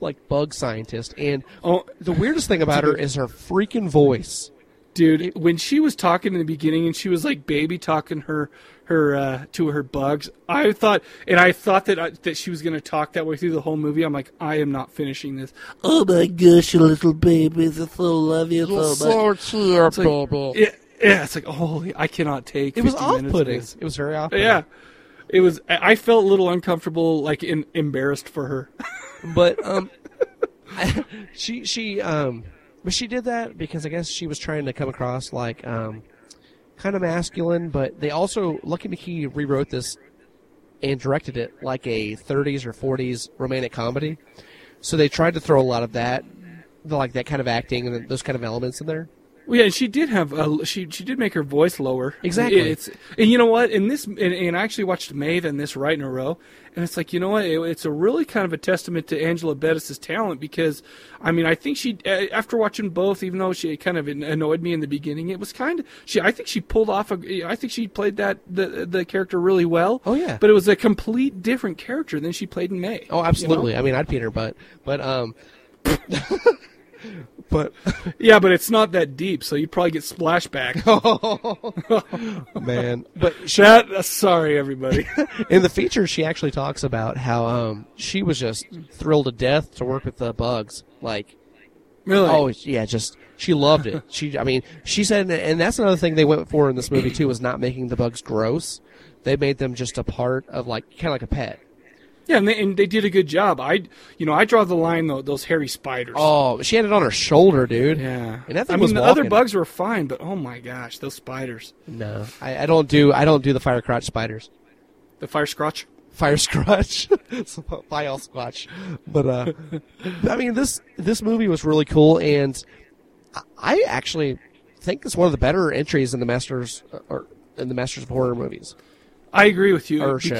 like bug scientist, and oh, the weirdest thing about her is her freaking voice. Dude, when she was talking in the beginning and she was like baby talking her her uh, to her bugs, I thought and I thought that I, that she was going to talk that way through the whole movie. I'm like, I am not finishing this. Oh my gosh, you little babies, I so love you You're so much. so cute, It's like- baby. Yeah, yeah, it's like, holy, I cannot take. It was 50 minutes of off-putting. It was very off-putting. Yeah, it was. I I felt a little uncomfortable, like in, embarrassed for her. but um, she she um, but she did that because I guess she was trying to come across like um, kind of masculine. But they also Lucky McKee rewrote this and directed it like a 30s or 40s romantic comedy. So they tried to throw a lot of that, like that kind of acting and those kind of elements in there. Well, yeah, and she did have a, she she did make her voice lower. Exactly. It's and you know what? In this and, and I actually watched May and this right in a row, and it's like you know what? It, it's a really kind of a testament to Angela Bettis's talent because I mean I think she after watching both, even though she kind of annoyed me in the beginning, it was kind of she I think she pulled off a I think she played that the the character really well. Oh yeah. But it was a complete different character than she played in May. Oh, absolutely. I mean, I'd in her butt, but um, but yeah, but it's not that deep, so you'd probably get splashback. man, but that uh, sorry everybody. in the feature, she actually talks about how um, she was just thrilled to death to work with the bugs. Like, Really? Oh yeah, just she loved it. She, I mean, she said, and that's another thing they went for in this movie too, was not making the bugs gross. They made them just a part of like kind of like a pet. Yeah, and they, and they did a good job. I, you know, I draw the line though. Those hairy spiders. Oh, she had it on her shoulder, dude. Yeah, and that I mean, the other bugs were fine, but oh my gosh, those spiders. No, I, I don't do I don't do the fire crotch spiders. The fire scrotch. Fire scratch, fire squatch. But uh, I mean this this movie was really cool, and I- actually think it's one of the better entries in the Masters or in the Masters of Horror movies. I agree with you Or show.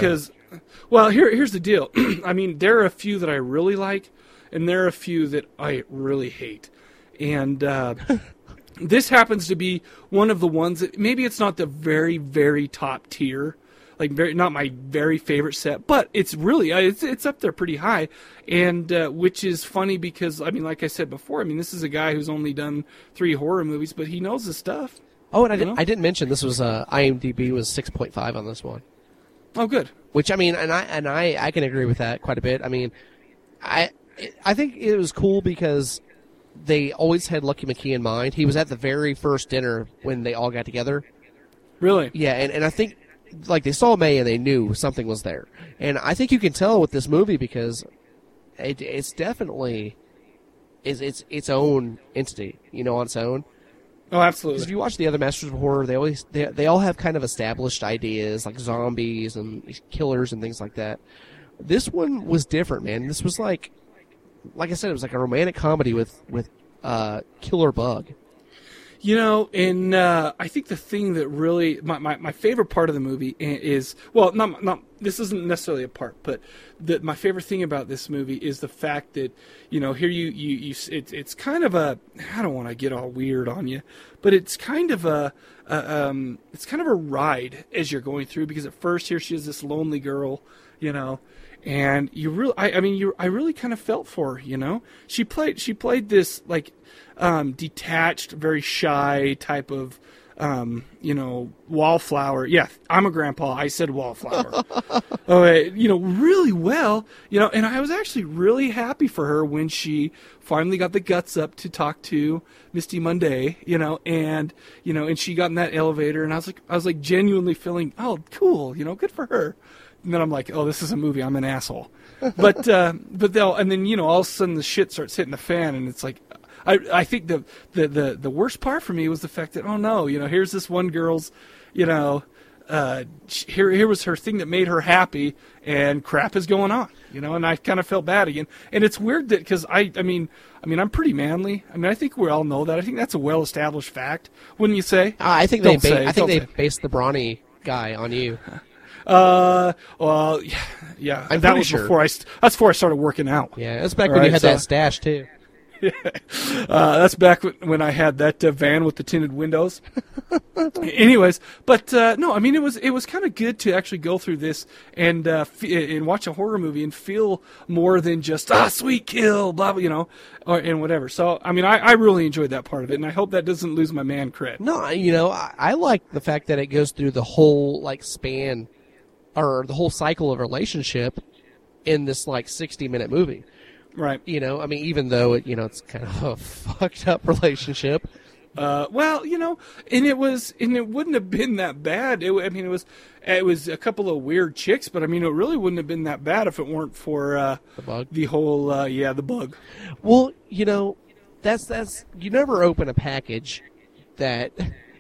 Well, here here's the deal. I mean, there are a few that I really like, and there are a few that I really hate, and uh, this happens to be one of the ones that maybe it's not the very very top tier, like very not my very favorite set, but it's really uh, it's it's up there pretty high, and uh, which is funny because I mean, like I said before, I mean this is a guy who's only done three horror movies, but he knows his stuff. Oh, and I, You did, know? I didn't mention this was uh, IMDb was six point five on this one. Oh, good. Which I mean, and I and I I can agree with that quite a bit. I mean, I I think it was cool because they always had Lucky McKee in mind. He was at the very first dinner when they all got together. Really? Yeah, and, and I think like they saw May and they knew something was there. And I think you can tell with this movie because it, it's definitely is its its own entity, you know, on its own. Oh, absolutely. If you watch the other Masters of Horror, they always they, they all have kind of established ideas like zombies and killers and things like that. This one was different, man. This was like, like I said, it was like a romantic comedy with with uh, killer bug. You know, and uh, I think the thing that really my, my, my favorite part of the movie is well, not not this isn't necessarily a part, but the, my favorite thing about this movie is the fact that you know here you you, you it's kind of a I don't want to get all weird on you, but it's kind of a, a um it's kind of a ride as you're going through because at first here she is this lonely girl, you know, and you really I, I mean you I really kind of felt for her, you know. She played she played this like um detached, very shy type of um, you know, wallflower. Yeah, I'm a grandpa. I said wallflower. oh, wait, you know, really well. You know, and I was actually really happy for her when she finally got the guts up to talk to Misty Mundae. You know, and you know, and she got in that elevator, and I was like, I was like genuinely feeling, oh, cool. You know, good for her. And then I'm like, oh, this is a movie. I'm an asshole. But uh, but they'll and then you know all of a sudden the shit starts hitting the fan, and it's like. I, I think the, the, the, the worst part for me was the fact that oh no you know here's this one girl's you know uh, here here was her thing that made her happy and crap is going on you know and I kind of felt bad again and it's weird that because I I mean I mean I'm pretty manly I mean I think we all know that I think that's a well established fact wouldn't you say I think Don't they say, I think they say. based the brawny guy on you. uh well yeah, yeah I'm that was sure. before I st- that's before I started working out Yeah, that's back All when you had so- that stash too. Uh, that's back when- I had that uh, van with the tinted windows. Anyways, but uh, no, I mean it was it was kind of good to actually go through this and uh, f- and watch a horror movie and feel more than just ah sweet kill blah blah you know or and whatever. So I mean I, I really enjoyed that part of it and I hope that doesn't lose my man cred. No, you know, I, I like the fact that it goes through the whole like span or the whole cycle of relationship in this like 60 minute movie. Right. You know, I mean, even though it, you know, it's kind of a fucked up relationship. Uh, well, you know, and it was, and it wouldn't have been that bad. It, I mean, it was, it was a couple of weird chicks, but I mean, it really wouldn't have been that bad if it weren't for uh, the bug. The whole, uh, yeah, the bug. Well, you know, that's that's you never open a package that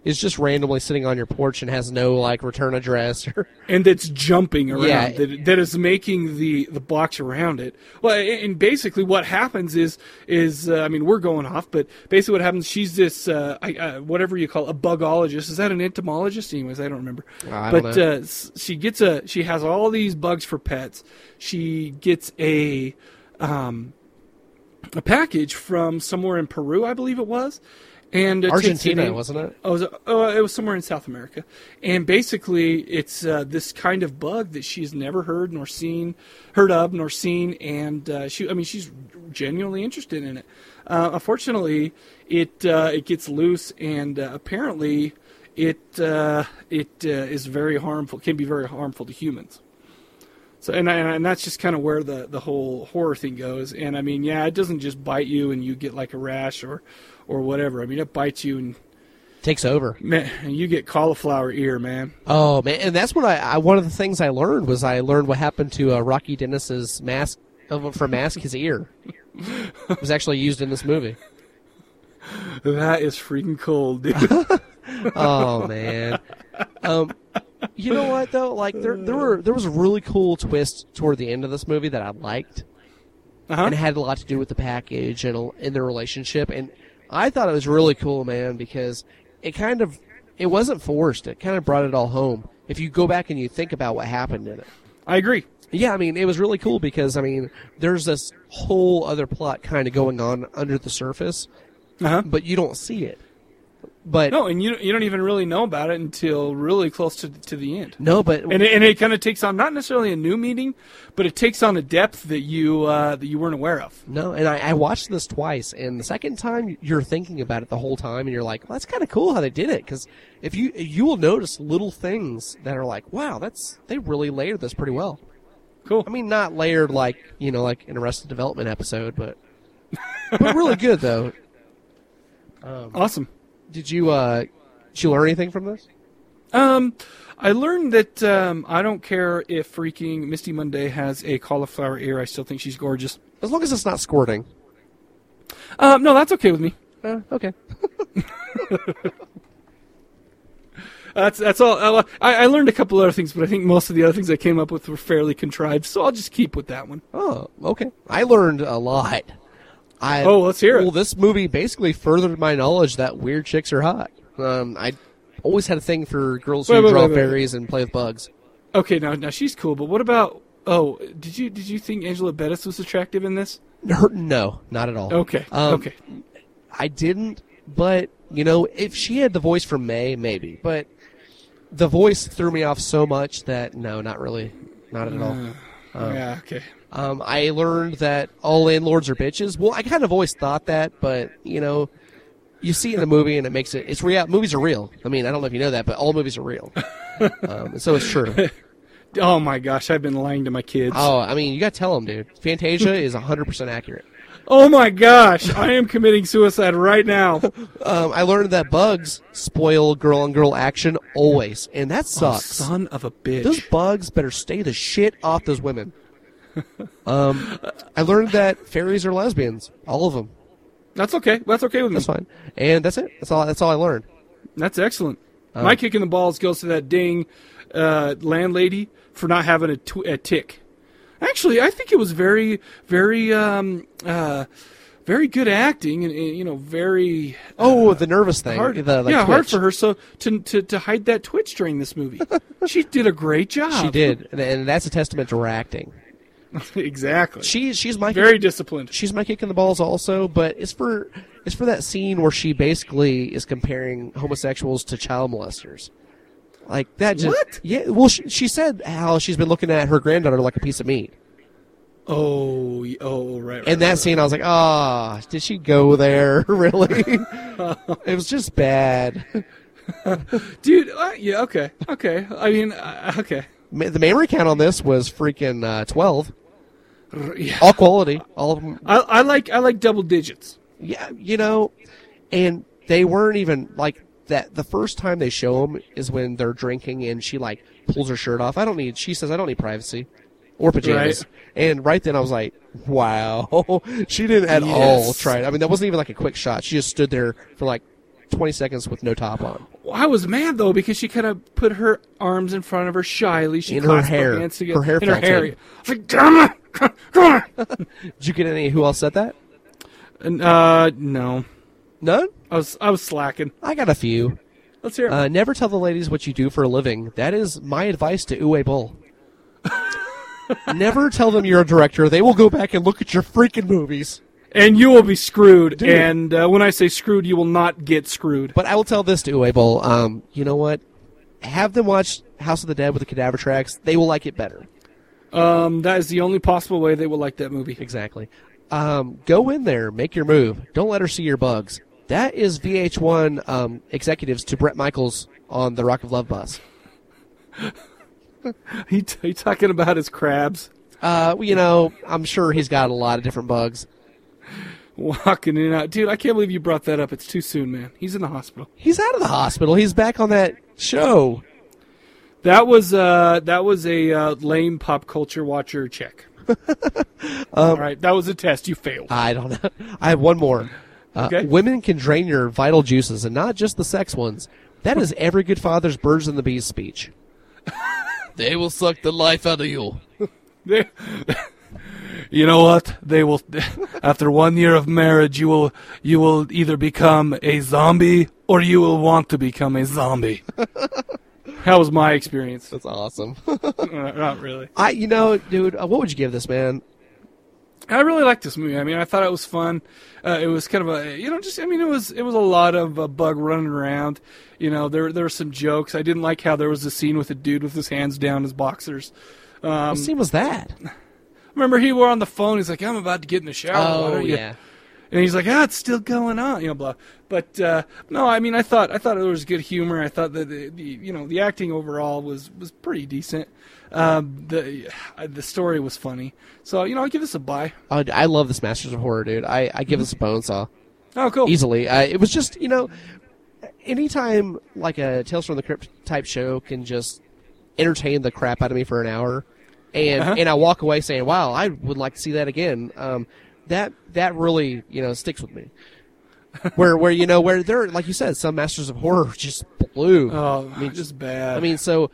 is just randomly sitting on your porch and has no like return address or and that's jumping around Yeah. that, that is making the the box around it. Well and basically what happens is is uh, i mean we're going off but basically what happens she's this uh, I, uh whatever you call it, a bugologist. Is that an entomologist? Anyways i don't remember. I don't but know. Uh, she gets a she has all these bugs for pets. She gets a um a package from somewhere in Peru, I believe it was, and Argentina, in- wasn't it? Oh, it was, oh, it was somewhere in South America, and basically, it's uh, this kind of bug that she's never heard nor seen, heard of nor seen, and uh, she, I mean, she's genuinely interested in it. Uh, unfortunately, it uh, it gets loose, and uh, apparently, it uh, it uh, is very harmful. Can be very harmful to humans. So and and, and that's just kind of where the the whole horror thing goes. And I mean, yeah, it doesn't just bite you and you get like a rash or or whatever. I mean, it bites you and Takes over. man, and you get cauliflower ear, man. Oh man, and that's what I, I one of the things I learned was I learned what happened to uh, Rocky Dennis's mask for mask his ear. It was actually used in this movie. That is freaking cold, dude. oh man. Um, you know what though? Like there, there were there was a really cool twist toward the end of this movie that I liked, Uh-huh. and it had a lot to do with the package and in their relationship. And I thought it was really cool, man, because it kind of it wasn't forced. It kind of brought it all home. If you go back and you think about what happened in it. I agree. Yeah, I mean, it was really cool because I mean, there's this whole other plot kind of going on under the surface, Uh-huh. but you don't see it. But No, and you you don't even really know about it until really close to to the end. no, but And it, and it kind of takes on not necessarily a new meaning, but it takes on a depth that you uh, that you weren't aware of. No, and I, I watched this twice, and the second time you're thinking about it the whole time, and you're like, well, "That's kind of cool how they did it." Because if you you will notice little things that are like, "Wow, that's they really layered this pretty well." Cool. I mean, not layered like you know, like an Arrested Development episode, but but really good though. Um, Awesome. Did you uh, did you learn anything from this? Um, I learned that um, I don't care if freaking Misty Mundae has a cauliflower ear. I still think she's gorgeous. As long as it's not squirting. Um, no, that's okay with me. Uh, okay. That's that's all. uh, I, I learned a couple other things, but I think most of the other things I came up with were fairly contrived. So I'll just keep with that one. Oh, okay. I learned a lot. I, Oh, let's hear it. Well, this movie basically furthered my knowledge that weird chicks are hot. Um, I always had a thing for girls who Wait, wait, draw wait, wait. and play with bugs. Okay, now now she's cool, but what about? Oh, did you did you think Angela Bettis was attractive in this? Her, no, not at all. Okay, Um, okay. I didn't, but you know, if she had the voice for May, maybe. But the voice threw me off so much that no, not really, not at all. Um, yeah, okay. Um, I learned that all landlords are bitches. Well, I kind of always thought that, but you know, you see it in the movie and it makes it. It's real. Movies are real. I mean, I don't know if you know that, but all movies are real. um, so it's true. Oh my gosh, I've been lying to my kids. Oh, I mean, you got to tell them, dude. Fantasia is 100% accurate. Oh my gosh, I am committing suicide right now. Um, I learned that bugs spoil girl on girl action always, and that Oh, sucks. son of a bitch. Those bugs better stay the shit off those women. um, I learned that fairies are lesbians, all of them. That's okay. That's okay with me. That's fine, and that's it. That's all. That's all I learned. That's excellent. Um, My kick in the balls goes to that ding uh, landlady for not having a, tw- a tick. Actually, I think it was very, very, um, uh, very good acting, and, and, you know, very Oh, the nervous thing. hard. The, like, yeah, hard for her. So to, to to hide that twitch during this movie, she did a great job. She did, and, and that's a testament to her acting. exactly. She she's my Very disciplined. She's my kick in the balls also, but it's for it's for that scene where she basically is comparing homosexuals to child molesters. Like that just What? yeah. Well, she, she said how she's been looking at her granddaughter like a piece of meat. Oh, oh, right. right In that right, scene, I was like, ah, did she go there? really? it was just bad. dude. Uh, yeah, okay, okay. I mean, uh, okay. Ma- The memory count on this was freaking uh, twelve. Yeah. All quality, all of them. I, I like I like double digits. Yeah, you know, and they weren't even like that. The first time they show them is when they're drinking and she like pulls her shirt off. I don't need. She says I don't need privacy or pajamas. Right. And right then I was like, wow, she didn't at all try it. I mean, that wasn't even like a quick shot. She just stood there for like twenty seconds with no top on. Well, I was mad though because she kind of put her arms in front of her shyly. She In her hair. hands together. Her hair in her hair. in. I was like, damn it! Come on. Did you get any? Who else said that? Uh, no, None. I was I was slacking. I got a few. Let's hear. it. Uh, never tell the ladies what you do for a living. That is my advice to Uwe Boll. never tell them you're a director. They will go back and look at your freaking movies. and you will be screwed. Dude. And uh, when I say screwed, you will not get screwed. But I will tell this to Uwe Um, you know what? Have them watch House of the Dead with the cadaver tracks. They will like it better. Um, that is the only possible way they will like that movie. Exactly. Um, go in there, make your move. Don't let her see your bugs. That is VH1 um, executives to Bret Michaels on the Rock of Love bus. he, t- he talking about his crabs Uh, you know, I'm sure he's got a lot of different bugs. walking in and out. Dude, I can't believe you brought that up. It's too soon, man. He's in the hospital. He's out of the hospital. He's back on that show. That was uh, that was a uh, lame pop culture watcher check. All right, that was a test. You failed. I don't know. I have one more. Uh, Women can drain your vital juices, and not just the sex ones. That is every good father's birds and the bees speech. they will suck the life out of you. You know what? They will. After one year of marriage, you will you will either become a zombie or you will want to become a zombie. that was my experience. That's awesome. Uh, Not really. I, you know, dude, uh, what would you give this man? I really liked this movie. I mean, I thought it was fun. Uh, it was kind of a, you know, just I mean, it was it was a lot of uh, bug running around. You know, there there were some jokes. I didn't like how there was a scene with a dude with his hands down his boxers. Um, what scene was that? Remember, he were on the phone. He's like, "I'm about to get in the shower." Oh, yeah. And he's like, "Ah, it's still going on," you know, blah. But uh, no, I mean, I thought I thought it was good humor. I thought that the, the you know the acting overall was was pretty decent. Um, the uh, the story was funny, so you know, I give this a buy. Oh, I love this Masters of Horror, dude. I, I give this a bone saw. Oh, cool. Easily. Uh, it was just, you know, anytime like a Tales from the Crypt type show can just entertain the crap out of me for an hour, and Uh-huh. and I walk away saying, "Wow, I would like to see that again." Um, that that really you know sticks with me. where where you know where there like you said some Masters of Horror just blew. Oh, I mean, just bad. I mean, so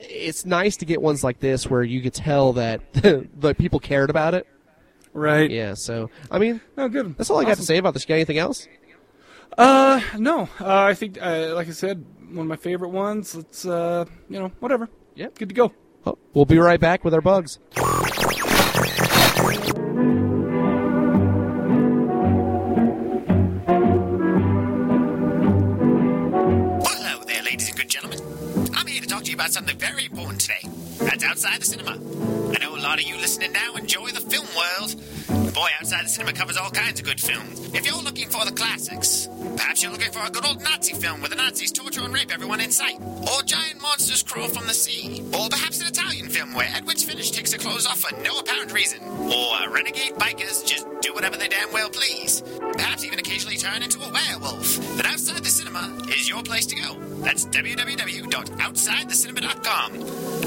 it's nice to get ones like this where you could tell that the people cared about it. Right. Yeah. So I mean, no, good. That's all I got to say about this. You got anything else? Uh, no. Uh, I think, uh, like I said, one of my favorite ones. It's, uh, you know, whatever. Yeah. Good to go. Oh, we'll be right back with our bugs. About something very important today. That's outside the cinema. I know a lot of you listening now enjoy the film world. Boy, outside the cinema covers all kinds of good films. If you're looking for the classics, perhaps you're looking for a good old Nazi film where the Nazis torture and rape everyone in sight, or giant monsters crawl from the sea, or perhaps an Italian film where Edwige Fenech takes her clothes off for no apparent reason, or renegade bikers just do whatever they damn well please. Perhaps even occasionally turn into a werewolf. Then outside the cinema is your place to go. That's www.outsidethecinema.com.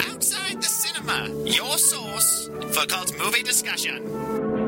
Outside the Cinema, your source for cult movie discussion.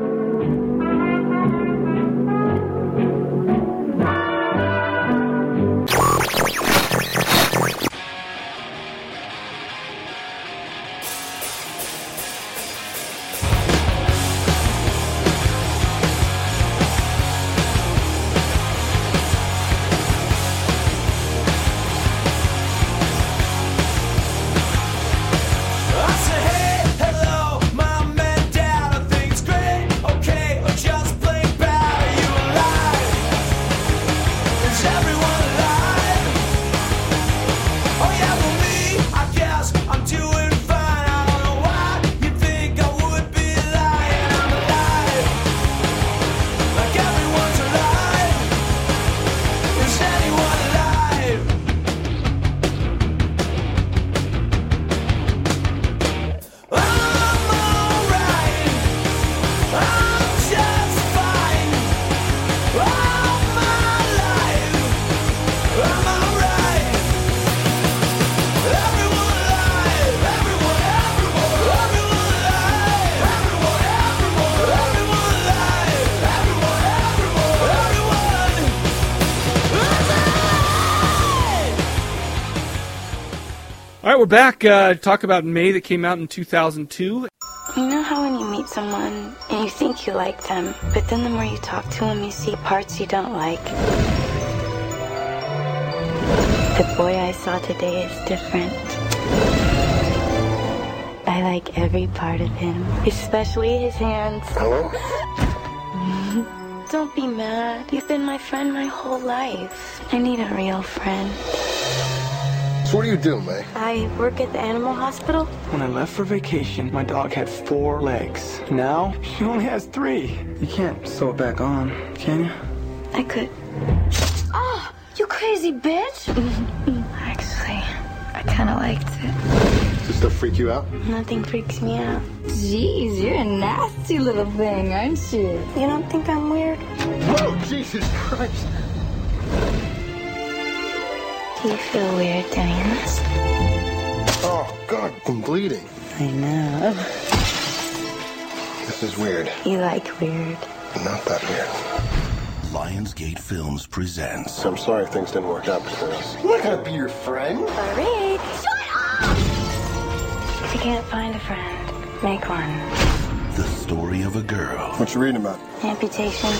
We're back. Uh, to talk about May that came out in 2002. You know how when you meet someone and you think you like them, but then the more you talk to them, you see parts you don't like? The boy I saw today is different. I like every part of him, especially his hands. Hello? Don't be mad. You've been my friend my whole life. I need a real friend. So what do you do, May? I work at the animal hospital. When I left for vacation, my dog had four legs. Now, she only has three. You can't sew it back on, can you? I could. Oh, you crazy bitch! Actually, I kind of liked it. Does this stuff freak you out? Nothing freaks me out. Jeez, you're a nasty little thing, aren't you? You don't think I'm weird? Whoa, Jesus Christ! Do you feel weird doing this? Oh, God, I'm bleeding. I know. This is weird. You like weird. Not that weird. Lionsgate Films presents. I'm sorry things didn't work out between us. I'm not gonna be your friend. Farid! Shut up! If you can't find a friend, make one. The story of a girl What you reading about? Amputation.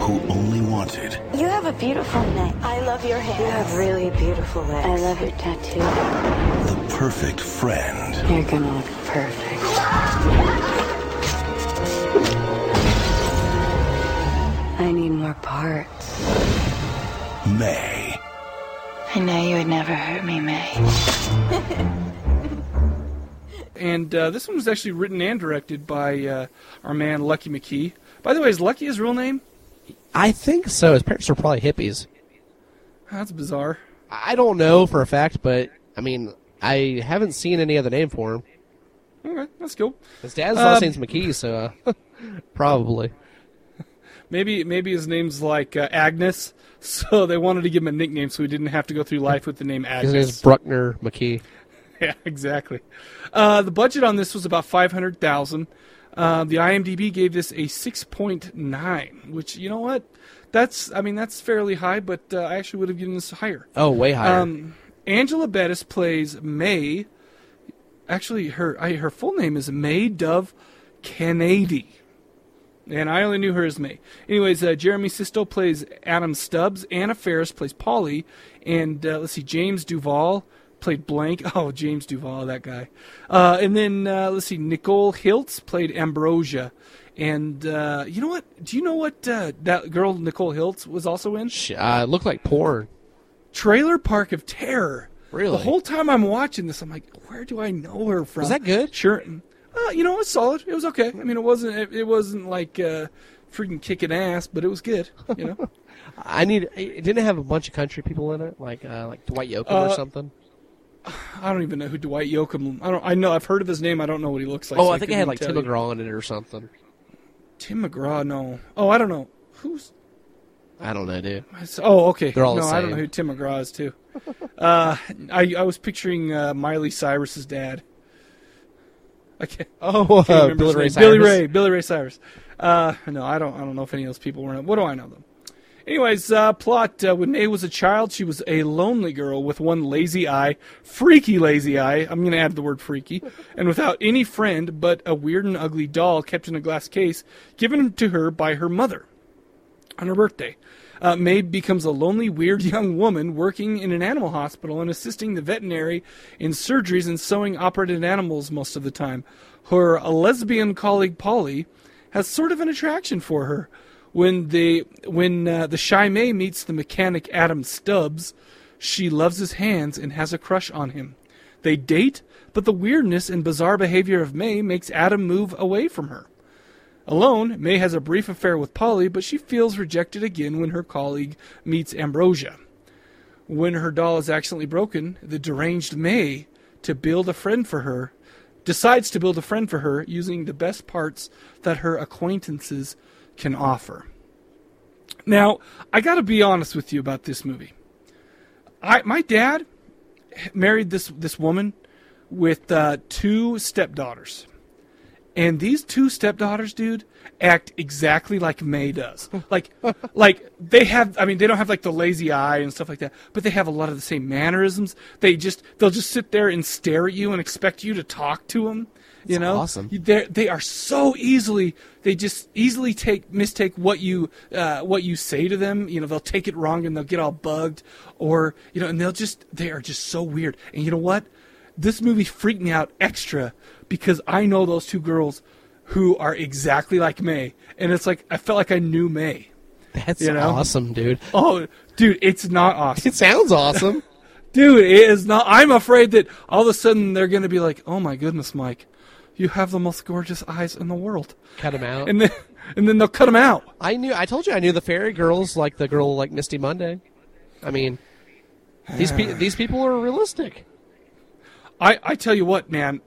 who only wanted You have a beautiful neck. I love your hair. You have really beautiful legs. I love your tattoo. the perfect friend. You're gonna look perfect. I need more parts. May. I know you would never hurt me, May. And uh, this one was actually written and directed by uh, our man Lucky McKee. By the way, is Lucky his real name? I think so. His parents were probably hippies. That's bizarre. I don't know for a fact, but I mean, I haven't seen any other name for him. Okay, that's cool. His dad's Um, last name's McKee, so uh, probably. Maybe maybe his name's like uh, Agnes, so they wanted to give him a nickname so he didn't have to go through life with the name Agnes. His name's Bruckner McKee. Yeah, exactly. Uh, the budget on this was about five hundred thousand. Uh, the IMDb gave this a six point nine, which you know what? That's I mean that's fairly high, but uh, I actually would have given this higher. Oh, way higher. Um, Angela Bettis plays May. Actually, her I, her full name is May Dove Canady. And I only knew her as May. Anyways, uh, Jeremy Sisto plays Adam Stubbs. Anna Faris plays Polly. And uh, let's see, James Duval played Blank. Oh, James Duval, that guy. Uh, and then uh, let's see, Nicole Hiltz played Ambrosia. And uh, you know what? Do you know what uh, that girl Nicole Hiltz was also in? Uh, it looked like porn. Trailer Park of Terror. Really? The whole time I'm watching this, I'm like, where do I know her from? Was that good? Sure. Uh, you know, it was solid. It was okay. I mean, it wasn't. It, it wasn't like uh, freaking kicking ass, but it was good. You know. I need. It didn't have a bunch of country people in it, like uh, like Dwight Yoakam Uh, or something. I don't even know who Dwight Yoakam. I don't. I know. I've heard of his name. I don't know what he looks like. oh, so I think it had like Tim you. McGraw in it or something. Tim McGraw. No. Oh, I don't know. Who's? I don't know, dude. Oh, okay. They're all no, the I don't know who Tim McGraw is too. uh, I I was picturing uh, Miley Cyrus's dad. I can't. Oh, can't uh, Billy Ray name. Billy Ray. Billy Ray Cyrus. Uh, no, I don't. I don't know if any of those people were. in it. What do I know them? Anyways, uh, plot. Uh, when May was a child, she was a lonely girl with one lazy eye, freaky lazy eye. I'm going to add the word freaky, and without any friend but a weird and ugly doll kept in a glass case, given to her by her mother on her birthday. Uh, May becomes a lonely, weird young woman working in an animal hospital and assisting the veterinary in surgeries and sewing operated animals most of the time. Her lesbian colleague Polly has sort of an attraction for her. When the when uh, the shy May meets the mechanic Adam Stubbs, she loves his hands and has a crush on him. They date, but the weirdness and bizarre behavior of May makes Adam move away from her. Alone, May has a brief affair with Polly, but she feels rejected again when her colleague meets Ambrosia. When her doll is accidentally broken, the deranged May, to build a friend for her, decides to build a friend for her using the best parts that her acquaintances can offer. Now, I got to be honest with you about this movie. I my dad married this this woman with uh, two stepdaughters. And these two stepdaughters, dude, act exactly like May does. Like, like they have. I mean, they don't have like the lazy eye and stuff like that, but they have a lot of the same mannerisms. They just they'll just sit there and stare at you and expect you to talk to them. You That's know, awesome. They they are so easily. They just easily take mistake what you uh, what you say to them. You know, they'll take it wrong and they'll get all bugged, or you know, and they'll just they are just so weird. And you know what? This movie freaked me out extra because I know those two girls who are exactly like May, and it's like I felt like I knew May. That's You know? awesome, dude. Oh, dude, it's not awesome. It sounds awesome. Dude, it is not. I'm afraid that all of a sudden they're going to be like, "Oh my goodness, Mike, you have the most gorgeous eyes in the world," Cut them out. and then and then they'll cut them out. I knew. I told you I knew the fairy girls like the girl like Misty Mundae. I mean, these pe- these people are realistic. I I tell you what, man.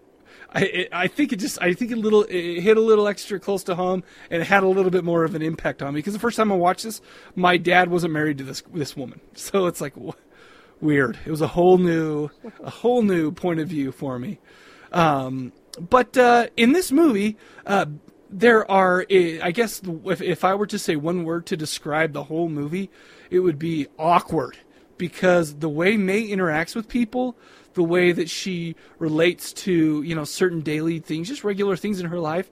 I it, I think it just I think it little it hit a little extra close to home and it had a little bit more of an impact on me because the first time I watched this, my dad wasn't married to this this woman, so it's like w- weird. It was a whole new a whole new point of view for me. Um, but uh, in this movie, uh, there are I guess if if I were to say one word to describe the whole movie, it would be awkward because the way May interacts with people, the way that she relates to you know certain daily things, just regular things in her life,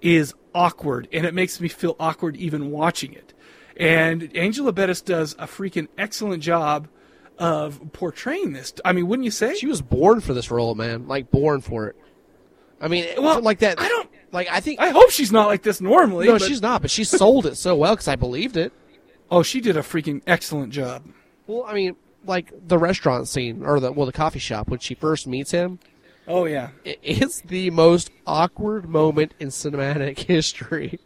is awkward, and it makes me feel awkward even watching it. And Angela Bettis does a freaking excellent job of portraying this. I mean, wouldn't you say? She was born for this role, man. Like born for it. I mean, Well, like that. I don't like. I think. I hope she's not like this normally. no, but- she's not. But she sold it so well because I believed it. Oh, she did a freaking excellent job. Well, I mean, like the restaurant scene or the well, the coffee shop when she first meets him. Oh yeah. It's the most awkward moment in cinematic history.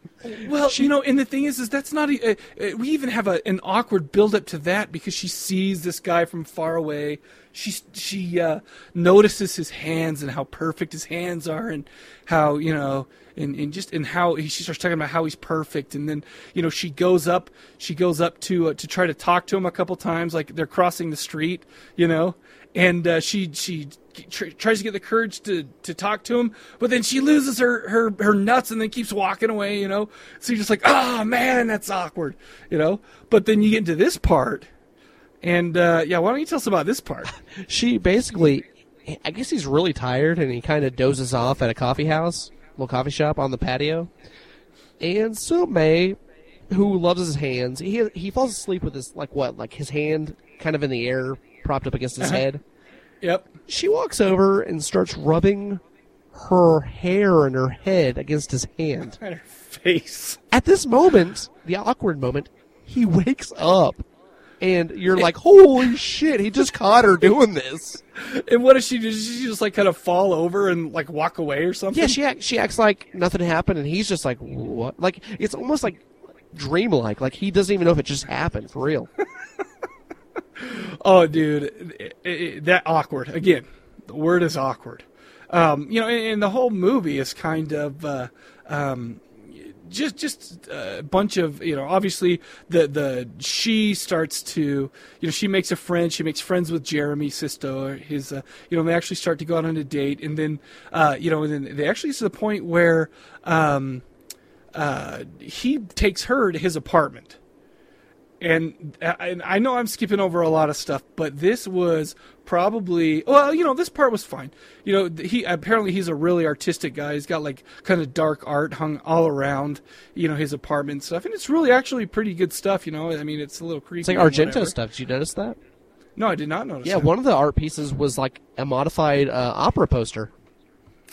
Well, you know, and the thing is, is that's not. e- Uh, uh, we even have a, an awkward build up to that because she sees this guy from far away. She she uh, notices his hands and how perfect his hands are, and how you know, and, and just and how he, she starts talking about how he's perfect, and then you know she goes up, she goes up to uh, to try to talk to him a couple times, like they're crossing the street, you know, and uh, she she tr- tries to get the courage to to talk to him, but then she loses her her her nuts and then keeps walking away, you know. So you're just like, oh man, that's awkward, you know. But then you get into this part, and uh, yeah, why don't you tell us about this part? She basically, I guess he's really tired and he kind of dozes off at a coffee house, little coffee shop on the patio. And so May, who loves his hands, he he falls asleep with his like what, like his hand kind of in the air, propped up against his Uh-huh. head. Yep. She walks over and starts rubbing her hair and her head against his hand. At her face. At this moment, the awkward moment, he wakes up. And you're like, holy shit, he just caught her doing this. And what does she do? Does she just like kind of fall over and like walk away or something? Yeah, she act, she acts like nothing happened, and he's just like, what? Like it's almost like dreamlike. Like he doesn't even know if it just happened for real. Oh, dude, it- it- that awkward again. The word is awkward. Um, you know, and, and the whole movie is kind of uh, um, just just a bunch of you know. Obviously, the the she starts to you know she makes a friend. She makes friends with Jeremy Sisto. His uh, you know they actually start to go out on a date, and then uh, you know and then they actually get to the point where um, uh, he takes her to his apartment and and I know I'm skipping over a lot of stuff, but this was probably well, you know, this part was fine. You know, he apparently he's a really artistic guy. He's got like kind of dark art hung all around, you know, his apartment and stuff, and it's really actually pretty good stuff. You know, I mean, it's a little creepy. It's like Argento whatever. stuff. Did you notice that? No, I did not notice. Yeah, that. one of the art pieces was like a modified uh, opera poster.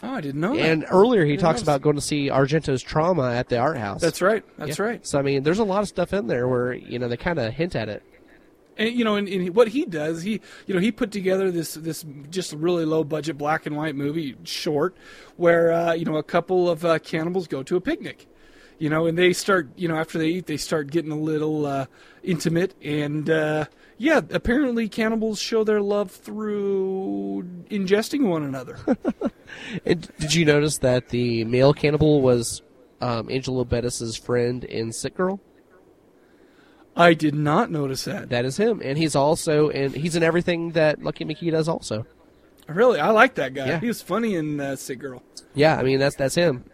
Oh, I didn't know. that. And earlier he talks about going to see Argento's trauma at the art house. That's right. That's Yeah. right. So I mean, there's a lot of stuff in there where you know they kind of hint at it. and you know, and, and what he does, he you know he put together this this just really low budget black and white movie short, where uh, you know a couple of uh, cannibals go to a picnic, you know, and they start you know after they eat they start getting a little uh, intimate, and uh, yeah, apparently cannibals show their love through ingesting one another. And did you notice that the male cannibal was um, Angela Bettis's friend in Sick Girl? I did not notice that. That is him, and he's also and he's in everything that Lucky McKee does also. Really, I like that guy. Yeah. He was funny in uh, Sick Girl. Yeah, I mean that's that's him.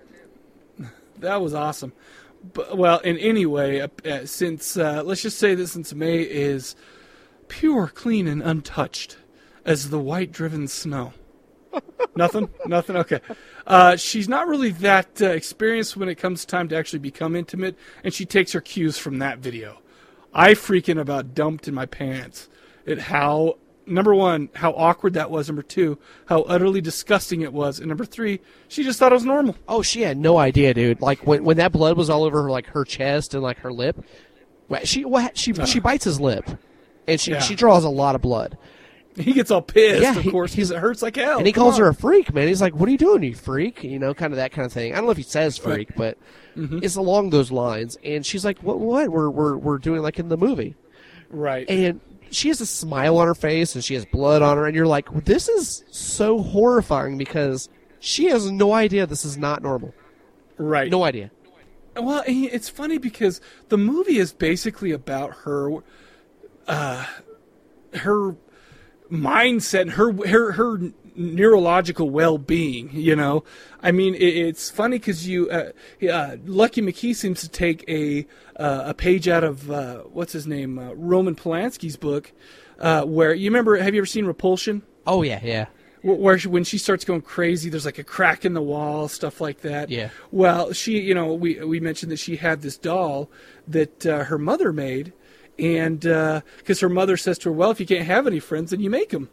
That was awesome. But, well, in any way, uh, uh, since uh, let's just say that since May is pure, clean, and untouched as the white-driven snow. Nothing, nothing. Okay, uh, she's not really that uh, experienced when it comes time to actually become intimate, and she takes her cues from that video. I freaking about dumped in my pants at how number one, how awkward that was. Number two, how utterly disgusting it was. And number three, she just thought it was normal. Oh, she had no idea, dude. Like when when that blood was all over her, like her chest and like her lip. She what she she bites his lip, and she Yeah. she draws a lot of blood. He gets all pissed, Yeah, of he- course, because it hurts like hell. and he Come calls on. her a freak, man. He's like, "What are you doing, you freak?" You know, kind of that kind of thing. I don't know if he says freak, but Mhm. it's along those lines. And she's like, "What? What? We're we're we're doing like in the movie." Right. And she has a smile on her face, and she has blood on her, and you're like, "This is so horrifying because she has no idea this is not normal." Right. No idea. Well, it's funny because the movie is basically about her, uh, her mindset, her her her neurological well-being. You know, I mean, it, it's funny because you, uh, uh, Lucky McKee seems to take a uh, a page out of uh, what's his name, uh, Roman Polanski's book, uh, where you remember. Have you ever seen Repulsion? Oh yeah, yeah. Wh- where she, when she starts going crazy, there's like a crack in the wall, stuff like that. Yeah. Well, she, you know, we we mentioned that she had this doll that uh, her mother made, and because her mother says to her, "Well, if you can't have any friends, then you make them."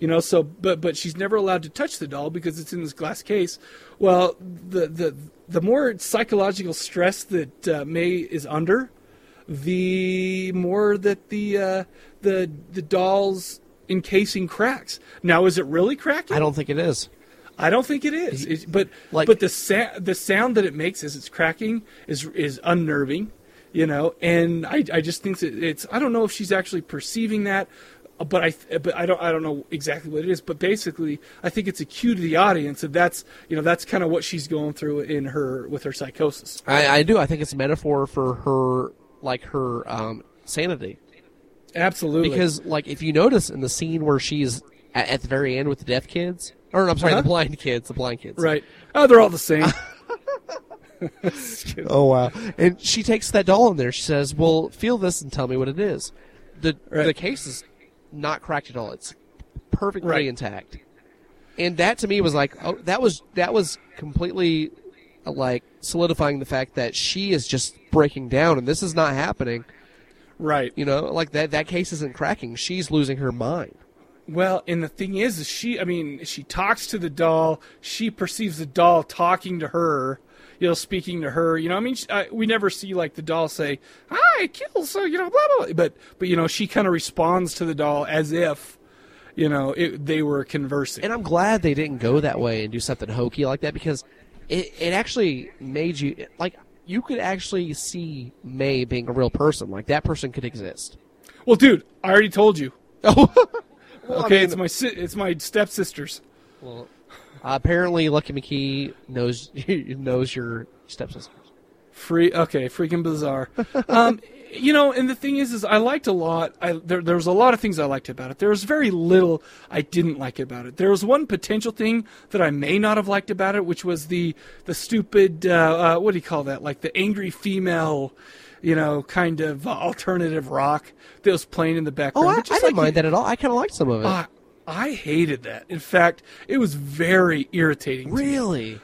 You know, so but but she's never allowed to touch the doll because it's in this glass case. Well, the the the more psychological stress that uh, May is under, the more that the uh, the the doll's encasing cracks. Now, is it really cracking? I don't think it is. I don't think it is. It- but Like- but the sa- the sound that it makes as it's cracking is is unnerving, you know. And I I just think that it's I don't know if she's actually perceiving that, but I but I don't I don't know exactly what it is. But basically, I think it's a cue to the audience, that that's you know that's kind of what she's going through in her with her psychosis. I, I do. I think it's a metaphor for her, like her um, sanity. Absolutely. Because, like, if you notice in the scene where she's at, at the very end with the deaf kids, or I'm sorry, Uh-huh. the blind kids, the blind kids, Right. Oh, they're all the same. Oh wow! And she takes that doll in there. She says, "Well, feel this and tell me what it is." The Right. the case is not cracked at all. It's perfectly Right. intact. And that to me was like, oh, that was that was completely like solidifying the fact that she is just breaking down, and this is not happening. Right. You know, like that that case isn't cracking. She's losing her mind. Well, and the thing is, is she? I mean, she talks to the doll. She perceives the doll talking to her. You know, speaking to her. You know, I mean, she, I, we never see like the doll say, "Hi, kill," so you know, blah blah. blah. But but you know, she kind of responds to the doll as if, you know, it, they were conversing. And I'm glad they didn't go that way and do something hokey like that because it, it actually made you like you could actually see May being a real person. Like that person could exist. Well, dude, I already told you. Oh, okay, I mean- it's my si- it's my stepsisters. Well, uh, apparently Lucky McKee knows knows your stepsister. Free, okay, freaking bizarre. um, you know, and the thing is, is I liked a lot. I there, there was a lot of things I liked about it. There was very little I didn't like about it. There was one potential thing that I may not have liked about it, which was the the stupid uh, uh, what do you call that? Like the angry female, you know, kind of uh, alternative rock that was playing in the background. Oh, I, I didn't like mind that at all. I kind of liked some of it. I, I hated that. In fact, it was very irritating. to really?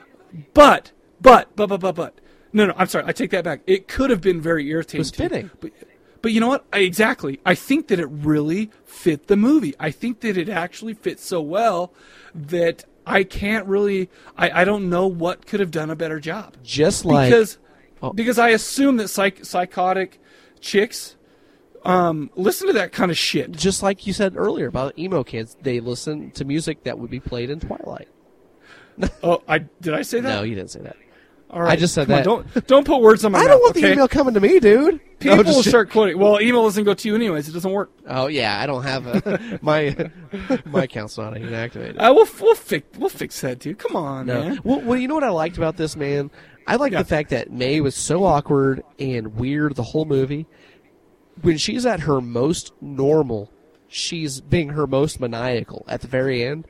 But, but, but, but, but, but. No, no, I'm sorry. I take that back. It could have been very irritating. It was to me. fitting. But, but you know what? I, exactly. I think that it really fit the movie. I think that it actually fits so well that I can't really. I, I don't know what could have done a better job. Just like because Oh. because I assume that psych, psychotic chicks um, listen to that kind of shit. just like you said earlier about emo kids, they listen to music that would be played in Twilight. Oh, I did I say that? No, you didn't say that. All right. I just said Come on, that. don't don't put words on my I mouth. don't want the email coming to me, dude. People No, will start quoting. Well, email doesn't go to you anyways. It doesn't work. Oh yeah, I don't have a, my my account's not even activated. Uh, we'll we'll fix we'll fix that, dude. Come on, No. man. Well, well, you know what I liked about this man? I like Yeah. the fact that May was so awkward and weird the whole movie. When she's at her most normal, she's being her most maniacal at the very end.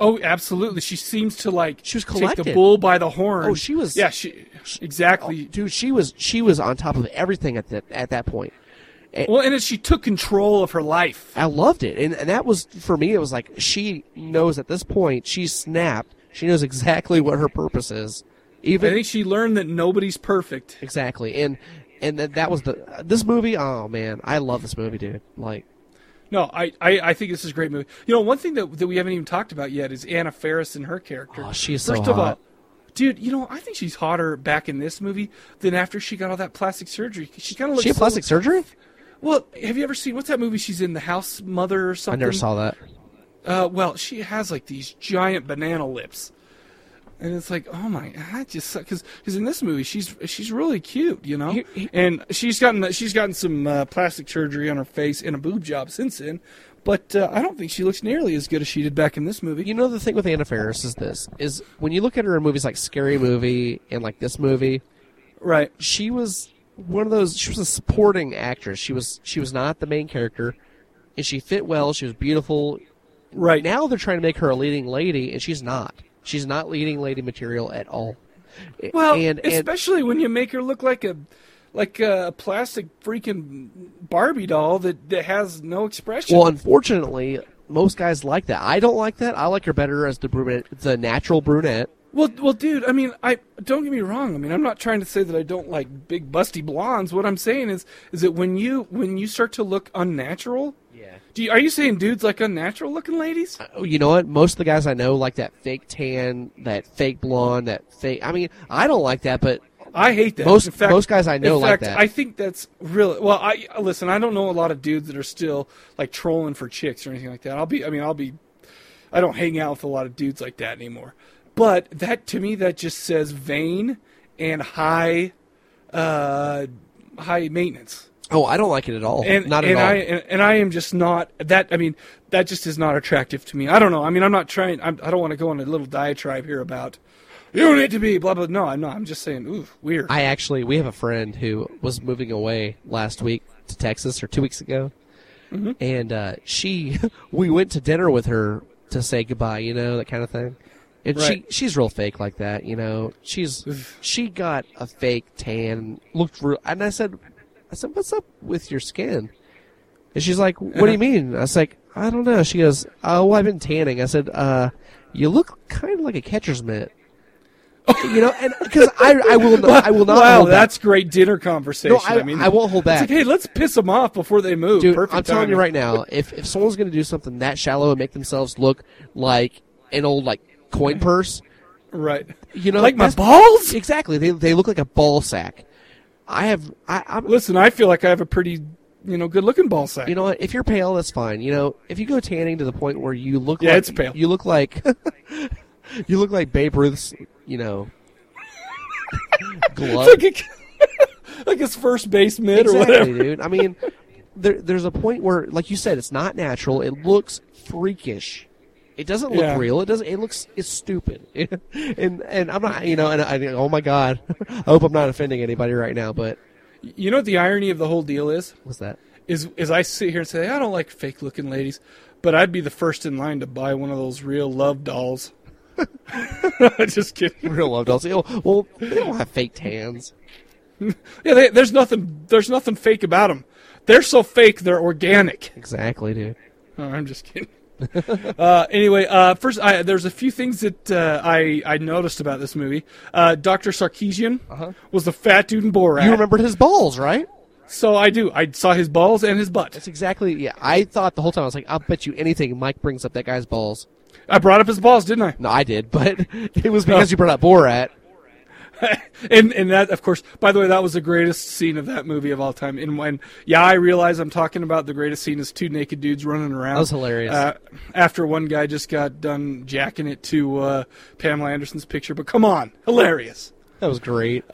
Oh, absolutely. She seems to like She was take the bull by the horn. Oh, she was- Yeah, she exactly. Oh, dude, she was she was on top of everything at that at that point. And Well, and it, she took control of her life. I loved it, and, and that was for me. It was like she knows at this point she snapped. She knows exactly what her purpose is. Even I think she learned that nobody's perfect. exactly, and and that, that was the this movie. Oh man, I love this movie, dude. Like No, I, I, I think this is a great movie. You know, one thing that that we haven't even talked about yet is Anna Faris and her character. Oh, she is so First of all, hot. dude, you know, I think she's hotter back in this movie than after she got all that plastic surgery. She kind of looks. She had so- plastic surgery? Well, have you ever seen what's that movie? She's in the House Mother or something. I never saw that. Uh, well, she has like these giant banana lips, and it's like, oh my, I just because because in this movie she's she's really cute, you know, and she's gotten she's gotten some uh, plastic surgery on her face and a boob job since then, but uh, I don't think she looks nearly as good as she did back in this movie. You know the thing with Anna Faris is this: is when you look at her in movies like Scary Movie and like this movie, right? She was one of those. She was a supporting actress. She was she was not the main character, and she fit well. She was beautiful. Right now, they're trying to make her a leading lady, and she's not. She's not leading lady material at all. Well, and, and especially when you make her look like a like a plastic freaking Barbie doll that, that has no expression. well, unfortunately, most guys like that. I don't like that. I like her better as the brunette, the natural brunette. Well, well, dude. I mean, I don't get me wrong. I mean, I'm not trying to say that I don't like big busty blondes. What I'm saying is, is that when you when you start to look unnatural, you, are you saying dudes like unnatural looking ladies? Oh, You know what? Most of the guys I know like that fake tan, that fake blonde, that fake. I mean, I don't like that, but I hate that. Most In fact- most guys I know in like that. I think that's really well. I listen. I don't know a lot of dudes that are still like trolling for chicks or anything like that. I'll be. I mean, I'll be. I don't hang out with a lot of dudes like that anymore. But that to me, that just says vain and high, uh, high maintenance. Oh, I don't like it at all. And, not at and all. I and, and I am just not that. I mean, that just is not attractive to me. I don't know. I mean, I'm not trying. I'm, I don't want to go on a little diatribe here about you need to be blah blah. No, I'm not. I'm just saying, ooh, weird. I actually, we have a friend who was moving away last week to Texas or two weeks ago, Mhm. and uh, she, we went to dinner with her to say goodbye, you know, that kind of thing. And Right. she, she's real fake like that, you know. She's, she got a fake tan, looked real, and I said, I said, what's up with your skin? And she's like, what do you mean? I was like, I don't know. She goes, oh, well, I've been tanning. I said, uh, you look kind of like a catcher's mitt. you know, and because I, I will not, I will not. Wow, hold back. that's great dinner conversation. No, I- mean, I won't hold it's back. like, hey, let's piss them off before they move. Dude, Perfect I'm telling you right now, if if someone's going to do something that shallow and make themselves look like an old like coin purse, right? You know, Like my balls? Exactly. They they look like a ball sack. I have. I, I'm, Listen, I feel like I have a pretty, you know, good looking ball sack. You know what? If you're pale, that's fine. You know, if you go tanning to the point where you look Yeah, like it's pale. you look like you look like Babe Ruth's, you know, glove. Like, a, like his first base mid or whatever. dude. I mean, there, there's a point where, like you said, it's not natural. It looks freakish. It doesn't look Yeah. real. It doesn't. It looks. It's stupid. and and I'm not. You know. And I. Oh my god. I hope I'm not offending anybody right now. But You know what the irony of the whole deal is? what's that? Is is I sit here and say I don't like fake looking ladies, but I'd be the first in line to buy one of those real love dolls. Just kidding. Real love dolls. Well, they don't have fake tans. Yeah, they, there's nothing. There's nothing fake about them. They're so fake. They're organic. Exactly, dude. Oh, I'm just kidding. uh, anyway, uh, first, I, there's a few things that uh, I I noticed about this movie. Uh, Doctor Sarkeesian was the fat dude in Borat. Uh-huh. You remembered his balls, right? So I do. I saw his balls and his butt. That's exactly. Yeah, I thought the whole time. I was like, I'll bet you anything. Mike brings up that guy's balls. I brought up his balls, didn't I? No, I did, but it was because you brought up Borat. and and that, of course, by the way, that was the greatest scene of that movie of all time. And when, yeah, I realize I'm talking about the greatest scene is two naked dudes running around. That was hilarious. Uh, after one guy just got done jacking it to uh, Pamela Anderson's picture, but come on, hilarious. That was great.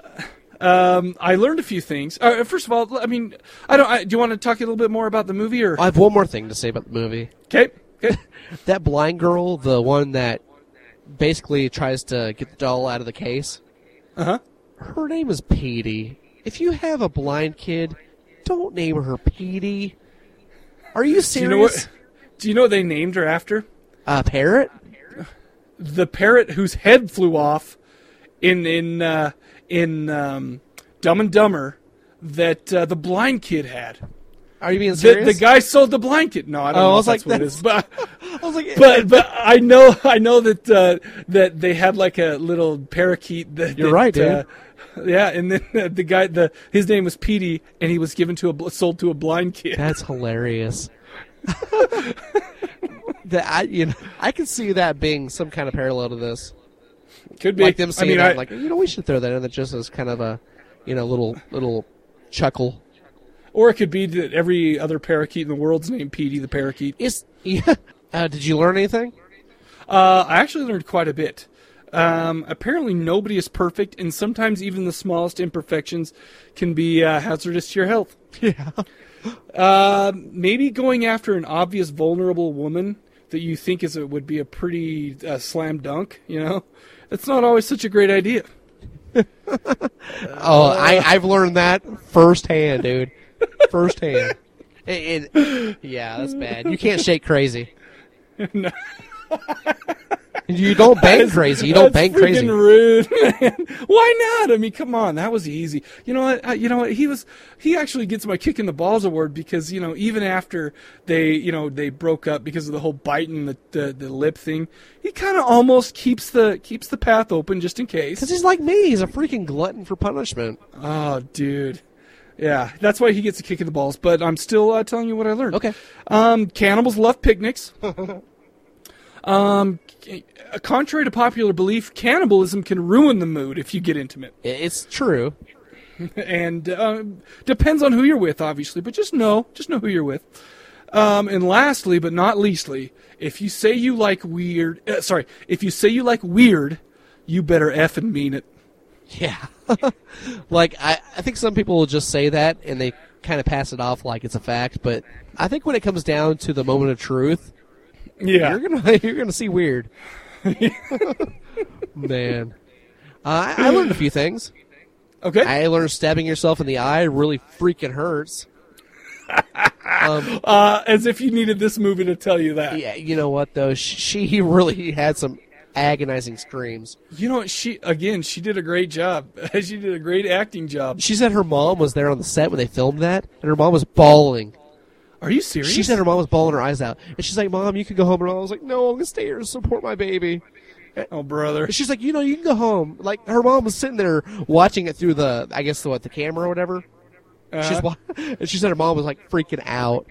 Um, I learned a few things. Uh, first of all, I mean, I don't. I, do you want to talk a little bit more about the movie, or I have one more thing to say about the movie. okay? Okay. That blind girl, the one that basically tries to get the doll out of the case. Uh huh. Her name is Petey. If you have a blind kid, don't name her Petey. Are you Do serious? you know what? Do you know what they named her after? A parrot? The parrot whose head flew off in in uh, in um, Dumb and Dumber that uh, the blind kid had. Are you being The, serious? the guy sold the blanket. No, I don't Oh, know I if was that's like, what it is, but I was like, but but I know I know that uh, that they had like a little parakeet. That, You're that, right, dude. Uh, yeah, and then uh, the guy the his name was Petey, and he was given to a sold to a blind kid. That's hilarious. that I, you know, I can see that being some kind of parallel to this. Could be. like them I seeing mean, that, I- like you know, we should throw that in there just as kind of a, you know, little little chuckle. Or it could be that every other parakeet in the world's named Petey the parakeet. Is yeah. Uh, did you learn anything? Uh, I actually learned quite a bit. Um, apparently, nobody is perfect, and sometimes even the smallest imperfections can be uh, hazardous to your health. Yeah. Uh, maybe going after an obvious vulnerable woman that you think is a, would be a pretty uh, slam dunk. You know, it's not always such a great idea. Oh, I I've learned that firsthand, dude. Firsthand. It, it- yeah, that's bad. You can't shake crazy. No. You don't bang That's- crazy. You don't that's bang crazy. freaking rude, man. Why not? I mean, come on, that was easy. You know what? You know what? He was. He actually gets my kick in the balls award because you know even after they you know they broke up because of the whole biting the the, the lip thing, he kind of almost keeps the keeps the path open just in case. Because he's like me. He's a freaking glutton for punishment. Oh, dude. Yeah, that's why he gets a kick in the balls. But I'm still uh, telling you what I learned. Okay. Um, cannibals love picnics. um, contrary to popular belief, cannibalism can ruin the mood if you get intimate. It's true. and uh, depends on who you're with, obviously. But just know, just know who you're with. Um, and lastly, but not leastly, if you say you like weird, uh, sorry, if you say you like weird, you better effing mean it. Yeah. like I, I think some people will just say that and they kind of pass it off like it's a fact, but I think when it comes down to the moment of truth, Yeah. you're gonna you're gonna see weird. Man, uh, I, I learned a few things. Okay. I learned stabbing yourself in the eye really freaking hurts. um, Uh, as if you needed this movie to tell you that. yeah, you know what though? She, she really had some agonizing screams. You know, she again, she did a great job. she did a great acting job. She said her mom was there on the set when they filmed that, and her mom was bawling. Are you serious? She said her mom was bawling her eyes out, and she's like, "Mom, you can go home." And I was like, "No, I'm gonna stay here to support my baby." Oh, brother. And she's like, "You know, you can go home." Like her mom was sitting there watching it through the, I guess the what, the camera or whatever. Uh-huh. She's wa- and she said her mom was like freaking out.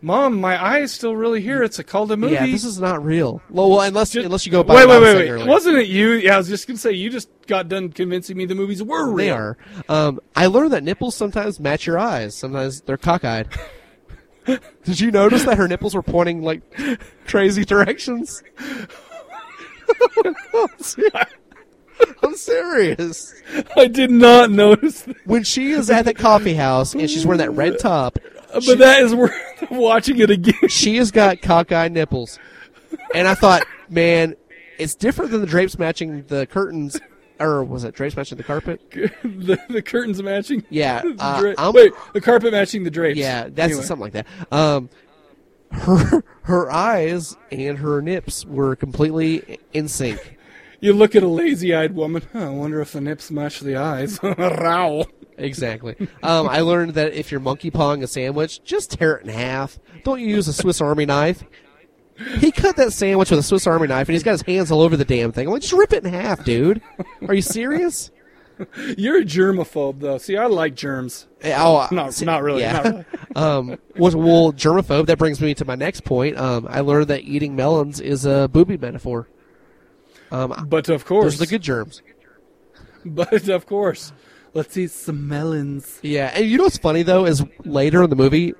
Mom, my eye is still really here. It's a called a movie. Yeah, this is not real. Well, well unless unless you go by wait, wait, wait, wait. earlier. Wasn't it you? Yeah, I was just gonna say you just got done convincing me the movies were real. They are. Um, I learned that nipples sometimes match your eyes. Sometimes they're cockeyed. Did you notice that her nipples were pointing like crazy directions? I'm serious. I did not notice. That. When she is at the coffee house and she's wearing that red top, But that is worth watching it again. she has got cockeyed nipples. And I thought, man, it's different than the drapes matching the curtains, or was it drapes matching the carpet? the, the curtains matching. Yeah, uh, dra- wait, the carpet matching the drapes. Yeah, that's Anyway. something like that. Um, her her eyes and her nips were completely in sync. You look at a lazy-eyed woman. Huh, I wonder if the nips match the eyes. Row. Exactly. Um, I learned that if you're monkey pawing a sandwich, just tear it in half. Don't you use a Swiss Army knife. He cut that sandwich with a Swiss Army knife, and he's got his hands all over the damn thing. I'm like, just rip it in half, dude. Are you serious? You're a germaphobe, though. See, I like germs. Oh, no, see- not really. yeah. Not really. um, was well, germaphobe. That brings me to my next point. Um, I learned that eating melons is a booby metaphor. Um, But of course, those are the good germs. But of course, let's eat some melons. Yeah, and you know what's funny though is later in the movie,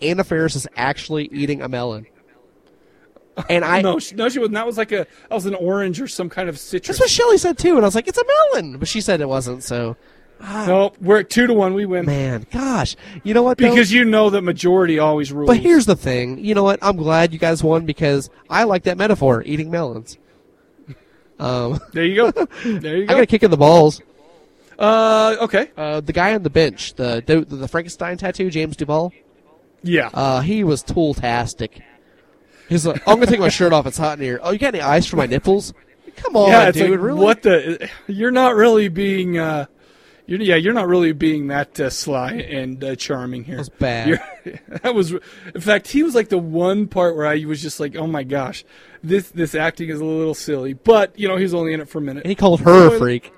Anna Faris is actually eating a melon. And I no, she, no, she wasn't. That was like a that was an orange or some kind of citrus. that's what Shelly said too, and I was like, it's a melon, but she said it wasn't. So, no, we're at two to one. We win. man, gosh, you know what? though? because you know that majority always rules. But here's the thing. You know what? I'm glad you guys won because I like that metaphor, eating melons. Um, there you go. There you go. I got a kick in the balls. Uh, okay. Uh, the guy on the bench, the the, the Frankenstein tattoo, James Duval. Yeah. Uh, he was tool-tastic. He's like, I'm gonna take my shirt off. It's hot in here. Oh, you got any ice for my nipples? Come on, yeah, it's dude. like, really? what the? You're not really being. Uh, you're, yeah, you're not really being that uh, sly and uh, charming here. That was bad. That was, in fact, he was like the one part where I was just like, oh my gosh, this this acting is a little silly. But you know, he was only in it for a minute. And he called her a freak.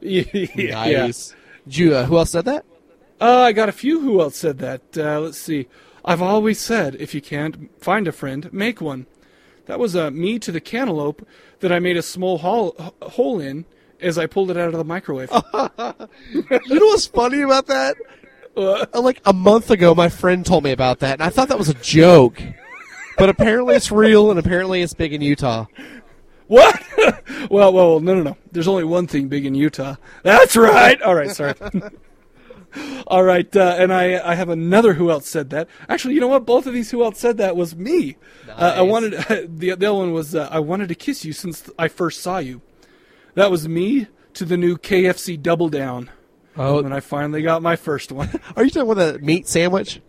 yeah, yeah. Nice. Did you, uh, who else said that? Uh, I got a few. Who else said that? Uh, let's see. I've always said if you can't find a friend, make one. That was uh, me to the cantaloupe that I made a small hole, hole in as I pulled it out of the microwave. You know what's funny about that? Uh, like a month ago, my friend told me about that, and I thought that was a joke. But apparently it's real, and apparently it's big in Utah. What? well, well, no, no, no. There's only one thing big in Utah. That's right. All right, sorry. All right, uh, and I I have another who else said that. Actually, you know what? Both of these who else said that was me. Uh, I Nice. wanted the the other one was uh, I wanted to kiss you since I first saw you. That was me to the new KFC Double Down. Oh. when I finally got my first one. Are you talking about the meat sandwich?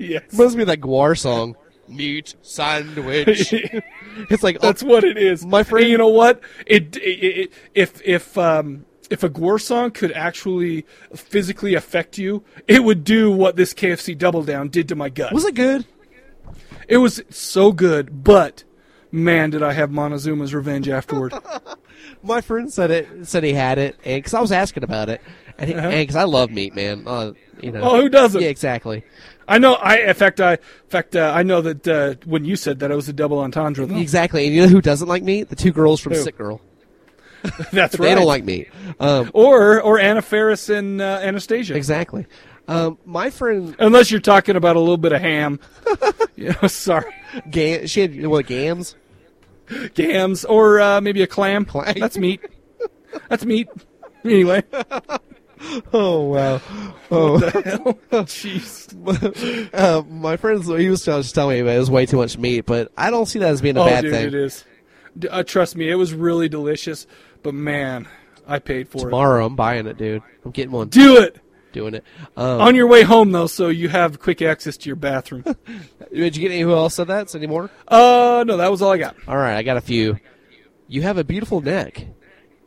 yes. Reminds me of that Gwar song. Meat sandwich. it's like That's what it is. My friend- And you know what? It, it, it if if um if a Gwar song could actually physically affect you, it would do what this KFC Double Down did to my gut. Was it good? It was so good, but man, did I have Montezuma's revenge afterward. My friend said it. Said he had it, and because I was asking about it, and because I love meat, man. Uh, you know. Oh, who doesn't? Yeah, exactly. I know. I in fact, I in fact, uh, I know that uh, when you said that, it was a double entendre. Though. Exactly. And you know who doesn't like meat? The two girls from Who? Sick Girl. That's they right. They don't like meat. Um, or or Anna Faris and uh, Anastasia. exactly. Um, my friend, Unless you're talking about a little bit of ham. know, sorry. Ga- she had what gams? Gams or uh, maybe a clam. That's meat. That's meat. Anyway. Oh wow! Oh, What the hell? Jeez. uh, my friends, he was just telling me about it was way too much meat, but I don't see that as being a oh, bad dude, thing. it is. Uh, trust me, it was really delicious. But man, I paid for it. Tomorrow, I'm buying it, dude. I'm getting one. Do it Doing it. Um, on your way home though, so you have quick access to your bathroom. Did you get any who else said that? Any more? uh, no, that was all I got. All right, I got a few. You have a beautiful neck.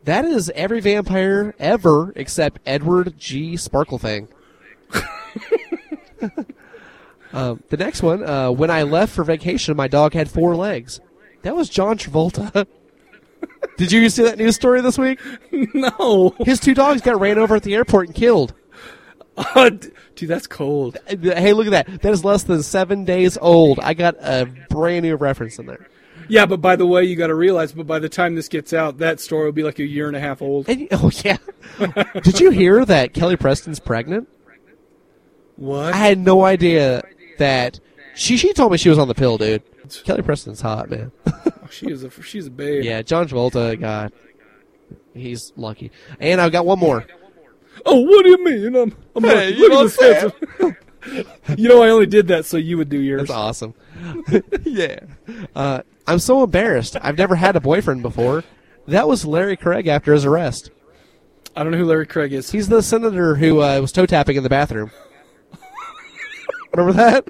That is every vampire ever except Edward G. Sparklefang. um, the next one, uh, when I left for vacation, my dog had four legs. That was John Travolta. Did you see that news story this week? no. His two dogs got ran over at the airport and killed. Uh, d- dude, that's cold. Hey, look at that. That is less than seven days old. I got a brand new reference in there. Yeah, but by the way, you got to realize, but by the time this gets out, that story will be like a year and a half old. And, oh, yeah. Did you hear that Kelly Preston's pregnant? What? I had no idea that she she told me she was on the pill, dude. Kelly Preston's hot, man. Oh, she is a she's a babe. yeah, John Travolta, God, he's lucky. And I've got one more. Oh, what do you mean? I'm, I'm Hey, like, you look know at this handsome. you know, I only did that so you would do yours. That's awesome. yeah. Uh, I'm so embarrassed. I've never had a boyfriend before. That was Larry Craig after his arrest. I don't know who Larry Craig is. He's the senator who uh, was toe tapping in the bathroom. Remember that?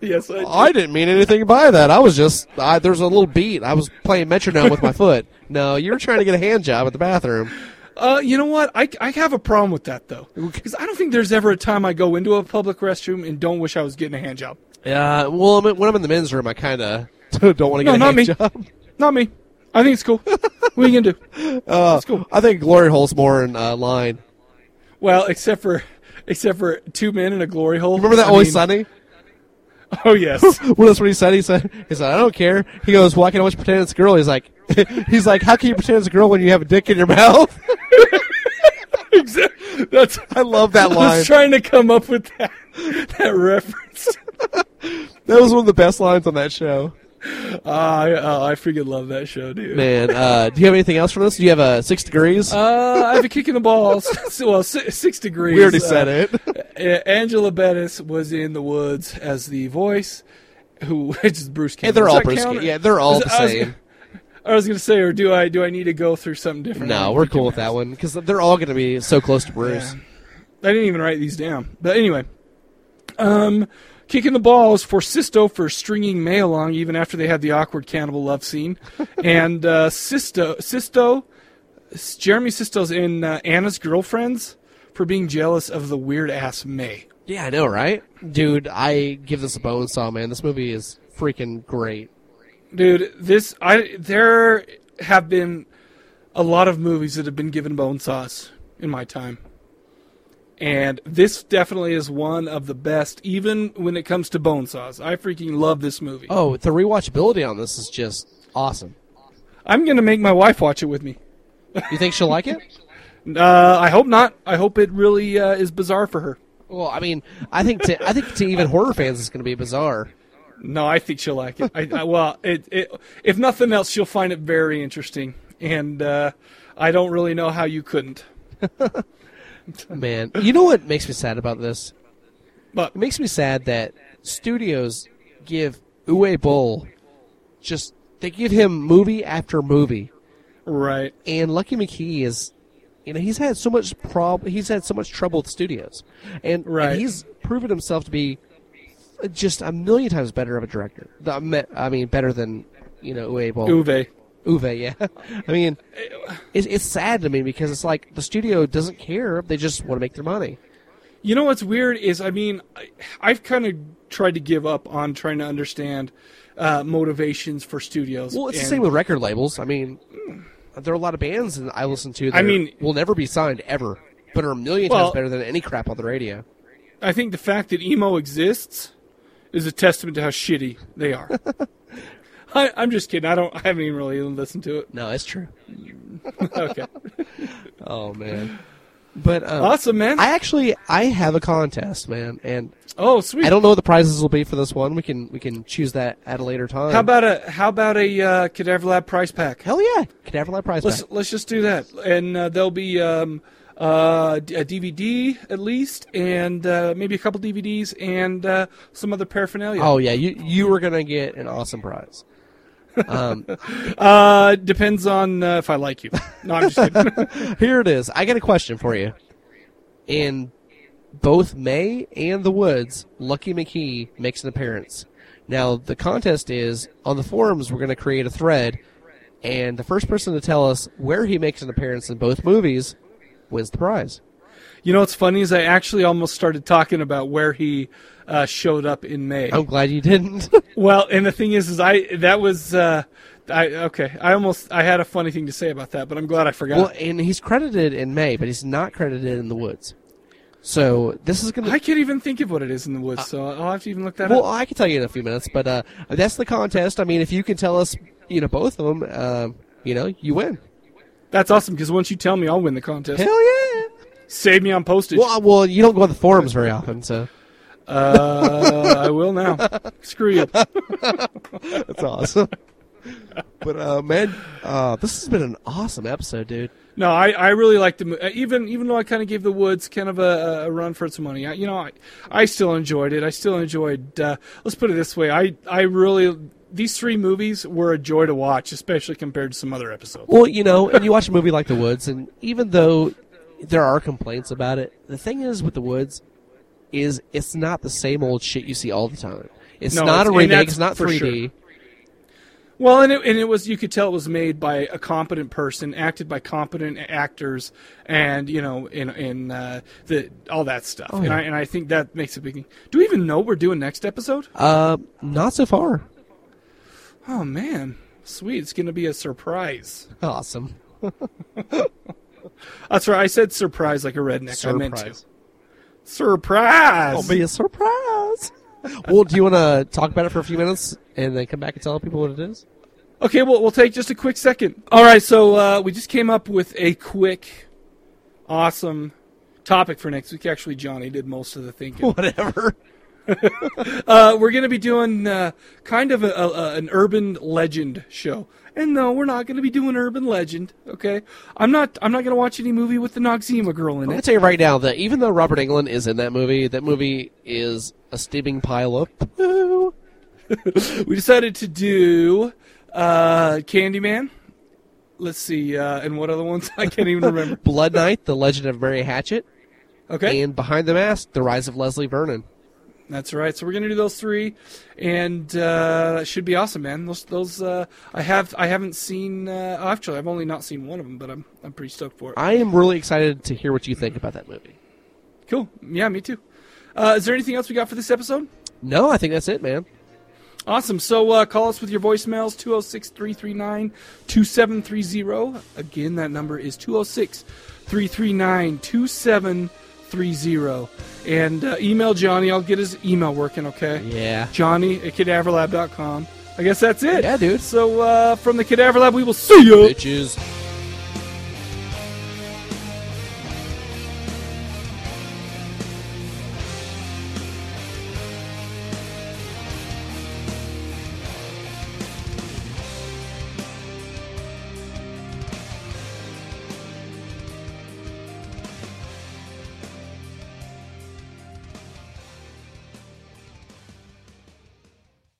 Yes, I, I didn't mean anything by that. I was just I, there's a little beat. I was playing metronome with my foot. No, you were trying to get a hand job at the bathroom. Uh, you know what? I, I have a problem with that though, because I don't think there's ever a time I go into a public restroom and don't wish I was getting a hand job. Yeah, well, when I'm in the men's room, I kind of don't want to No, get a not hand me. job. Not me. I think it's cool. what are you gonna do? Uh, It's cool. I think glory hole's more in uh, line. Well, except for except for two men in a glory hole. Remember that I Always mean- Sunny? Oh yes. well, that's what he said. He said, "He said I don't care." He goes, "Why can't I always pretend it's a girl?" He's like, "He's like, how can you pretend it's a girl when you have a dick in your mouth?" Exactly. That's I love that line. I was trying to come up with that that reference. That was one of the best lines on that show. Ah, I, oh, I freaking love that show, dude. Man, uh, do you have anything else for this? Do you have a six degrees? Uh, I have a kick in the balls. Well, six, six degrees. We already Uh, said it. uh, Angela Bettis was in the woods as the voice, who which is Bruce Campbell. they're all Bruce count? Cam- yeah, they're all Is- the was- same. I was gonna say, or do I do I need to go through something different? no, we're cool with that one because they're all going to be so close to Bruce. Yeah. I didn't even write these down. But anyway, um, kicking the balls for Sisto for stringing May along even after they had the awkward cannibal love scene, and uh, Sisto Sisto Jeremy Sisto's in uh, Anna's girlfriends for being jealous of the weird ass May. Yeah, I know, right? Dude, I give this a bone saw, man. This movie is freaking great. Dude, this I there have been a lot of movies that have been given bone sauce in my time. And this definitely is one of the best, even when it comes to bone sauce I freaking love this movie. Oh, the rewatchability on this is just awesome. I'm gonna make my wife watch it with me. You think she'll like it? Uh, I hope not. I hope it really uh, is bizarre for her. Well, I mean, I think to I think to even horror fans, it's going to be bizarre. No, I think she'll like it. I, I, well, it, it, if nothing else, she'll find it very interesting, and uh, I don't really know how you couldn't. Man, you know what makes me sad about this? But it makes me sad that studios give Uwe Boll just they give him movie after movie, right? And Lucky McKee is, you know, he's had so much prob he's had so much trouble with studios, and, Right. and he's proven himself to be just a million times better of a director. I mean, better than you know Uwe Boll. Uwe. Uwe, yeah. I mean, it's, it's sad to me because it's like the studio doesn't care; they just want to make their money. You know what's weird is, I mean, I, I've kind of tried to give up on trying to understand uh, motivations for studios. Well, it's the same with record labels. I mean, there are a lot of bands that I listen to. That I mean- will never be signed ever, but are a million Well- times better than any crap on the radio. I think the fact that emo exists is a testament to how shitty they are. I, I'm just kidding. I don't. I haven't even really listened to it. No, it's true. okay. Oh man. But um, Awesome, man. I actually I have a contest, man, and oh sweet. I don't know what the prizes will be for this one. We can we can choose that at a later time. How about a How about a uh, Cadaver Lab prize pack? Hell yeah, Cadaver Lab prize Let's pack. let's just do that, and uh, there'll be um, uh, a DVD at least, and uh, maybe a couple DVDs and uh, some other paraphernalia. Oh yeah, you you were gonna get an awesome prize. Um, uh, depends on uh, if I like you. No, I'm just kidding. Here it is. I got a question for you. In both May and the Woods, Lucky McKee makes an appearance. Now the contest is on the forums. We're going to create a thread, and the first person to tell us where he makes an appearance in both movies wins the prize. You know what's funny is I actually almost started talking about where he uh, showed up in May. I'm glad you didn't. well, and the thing is, is I that was uh, I okay. I almost I had a funny thing to say about that, but I'm glad I forgot. well, and he's credited in May, but he's not credited in the Woods. So this is going to. I can't even think of what it is in the woods, so I'll have to even look that Well, up. I can tell you in a few minutes, but uh, that's the contest. I mean, if you can tell us, you know, both of them, uh, you know, you win. That's awesome because once you tell me, I'll win the contest. Hell yeah! Save me on postage. Well, well, you don't go on the forums very often, so. Uh, I will now. Screw you. That's awesome. But uh, man, uh, this has been an awesome episode, dude. No, I, I really like the uh, even even though I kind of gave the woods kind of a, a run for its money. I, you know, I I still enjoyed it. I still enjoyed. Uh, let's put it this way. I I really these three movies were a joy to watch, especially compared to some other episodes. Well, you know, and you watch a movie like The Woods, and even though there are complaints about it, the thing is with The Woods is it's not the same old shit you see all the time. It's No, not a it's- and remake. It's not 3D. sure. Well, and it, and it was you could tell it was made by a competent person, acted by competent actors, and you know, in in uh, the all that stuff. Oh, and. I and I think that makes a big. Do we even know we're doing next episode? Uh, not so far. Oh man, sweet! It's gonna be a surprise. Awesome. That's right. I said surprise like a redneck. I meant to. Surprise. Surprise! It'll be a surprise. well, do you want to talk about it for a few minutes and then come back and tell people what it is? Okay, well, we'll take just a quick second. All right, so uh, we just came up with a quick, awesome topic for next week. Actually, Johnny did most of the thinking. Whatever. uh, we're going to be doing uh, kind of a, a, an urban legend show. And no, we're not going to be doing urban legend. Okay, I'm not. I'm not going to watch any movie with the Noxzema girl in it. I'm gonna tell you right now that even though Robert Englund is in that movie, that movie is a steaming pile of poo. we decided to do uh, Candyman. Let's see, uh, and what other ones? I can't even remember. Blood Night, The Legend of Mary Hatchet. Okay. And Behind the Mask, The Rise of Leslie Vernon. That's right. So we're gonna do those three, and uh, should be awesome, man. Those, those uh, I have, I haven't seen. Uh, oh, actually, I've only not seen one of them, but I'm, I'm pretty stoked for it. I am really excited to hear what you think about that movie. Cool. Yeah, me too. Uh, is there anything else we got for this episode? No, I think that's it, man. Awesome. So uh, call us with your voicemails 206 339 2730. Again, that number is 206 339 30. And uh, email Johnny. I'll get his email working, okay? Yeah. Johnny at cadaverlab.com. I guess that's it. Yeah, dude. So uh, from the Cadaver Lab, we will see you. Bitches.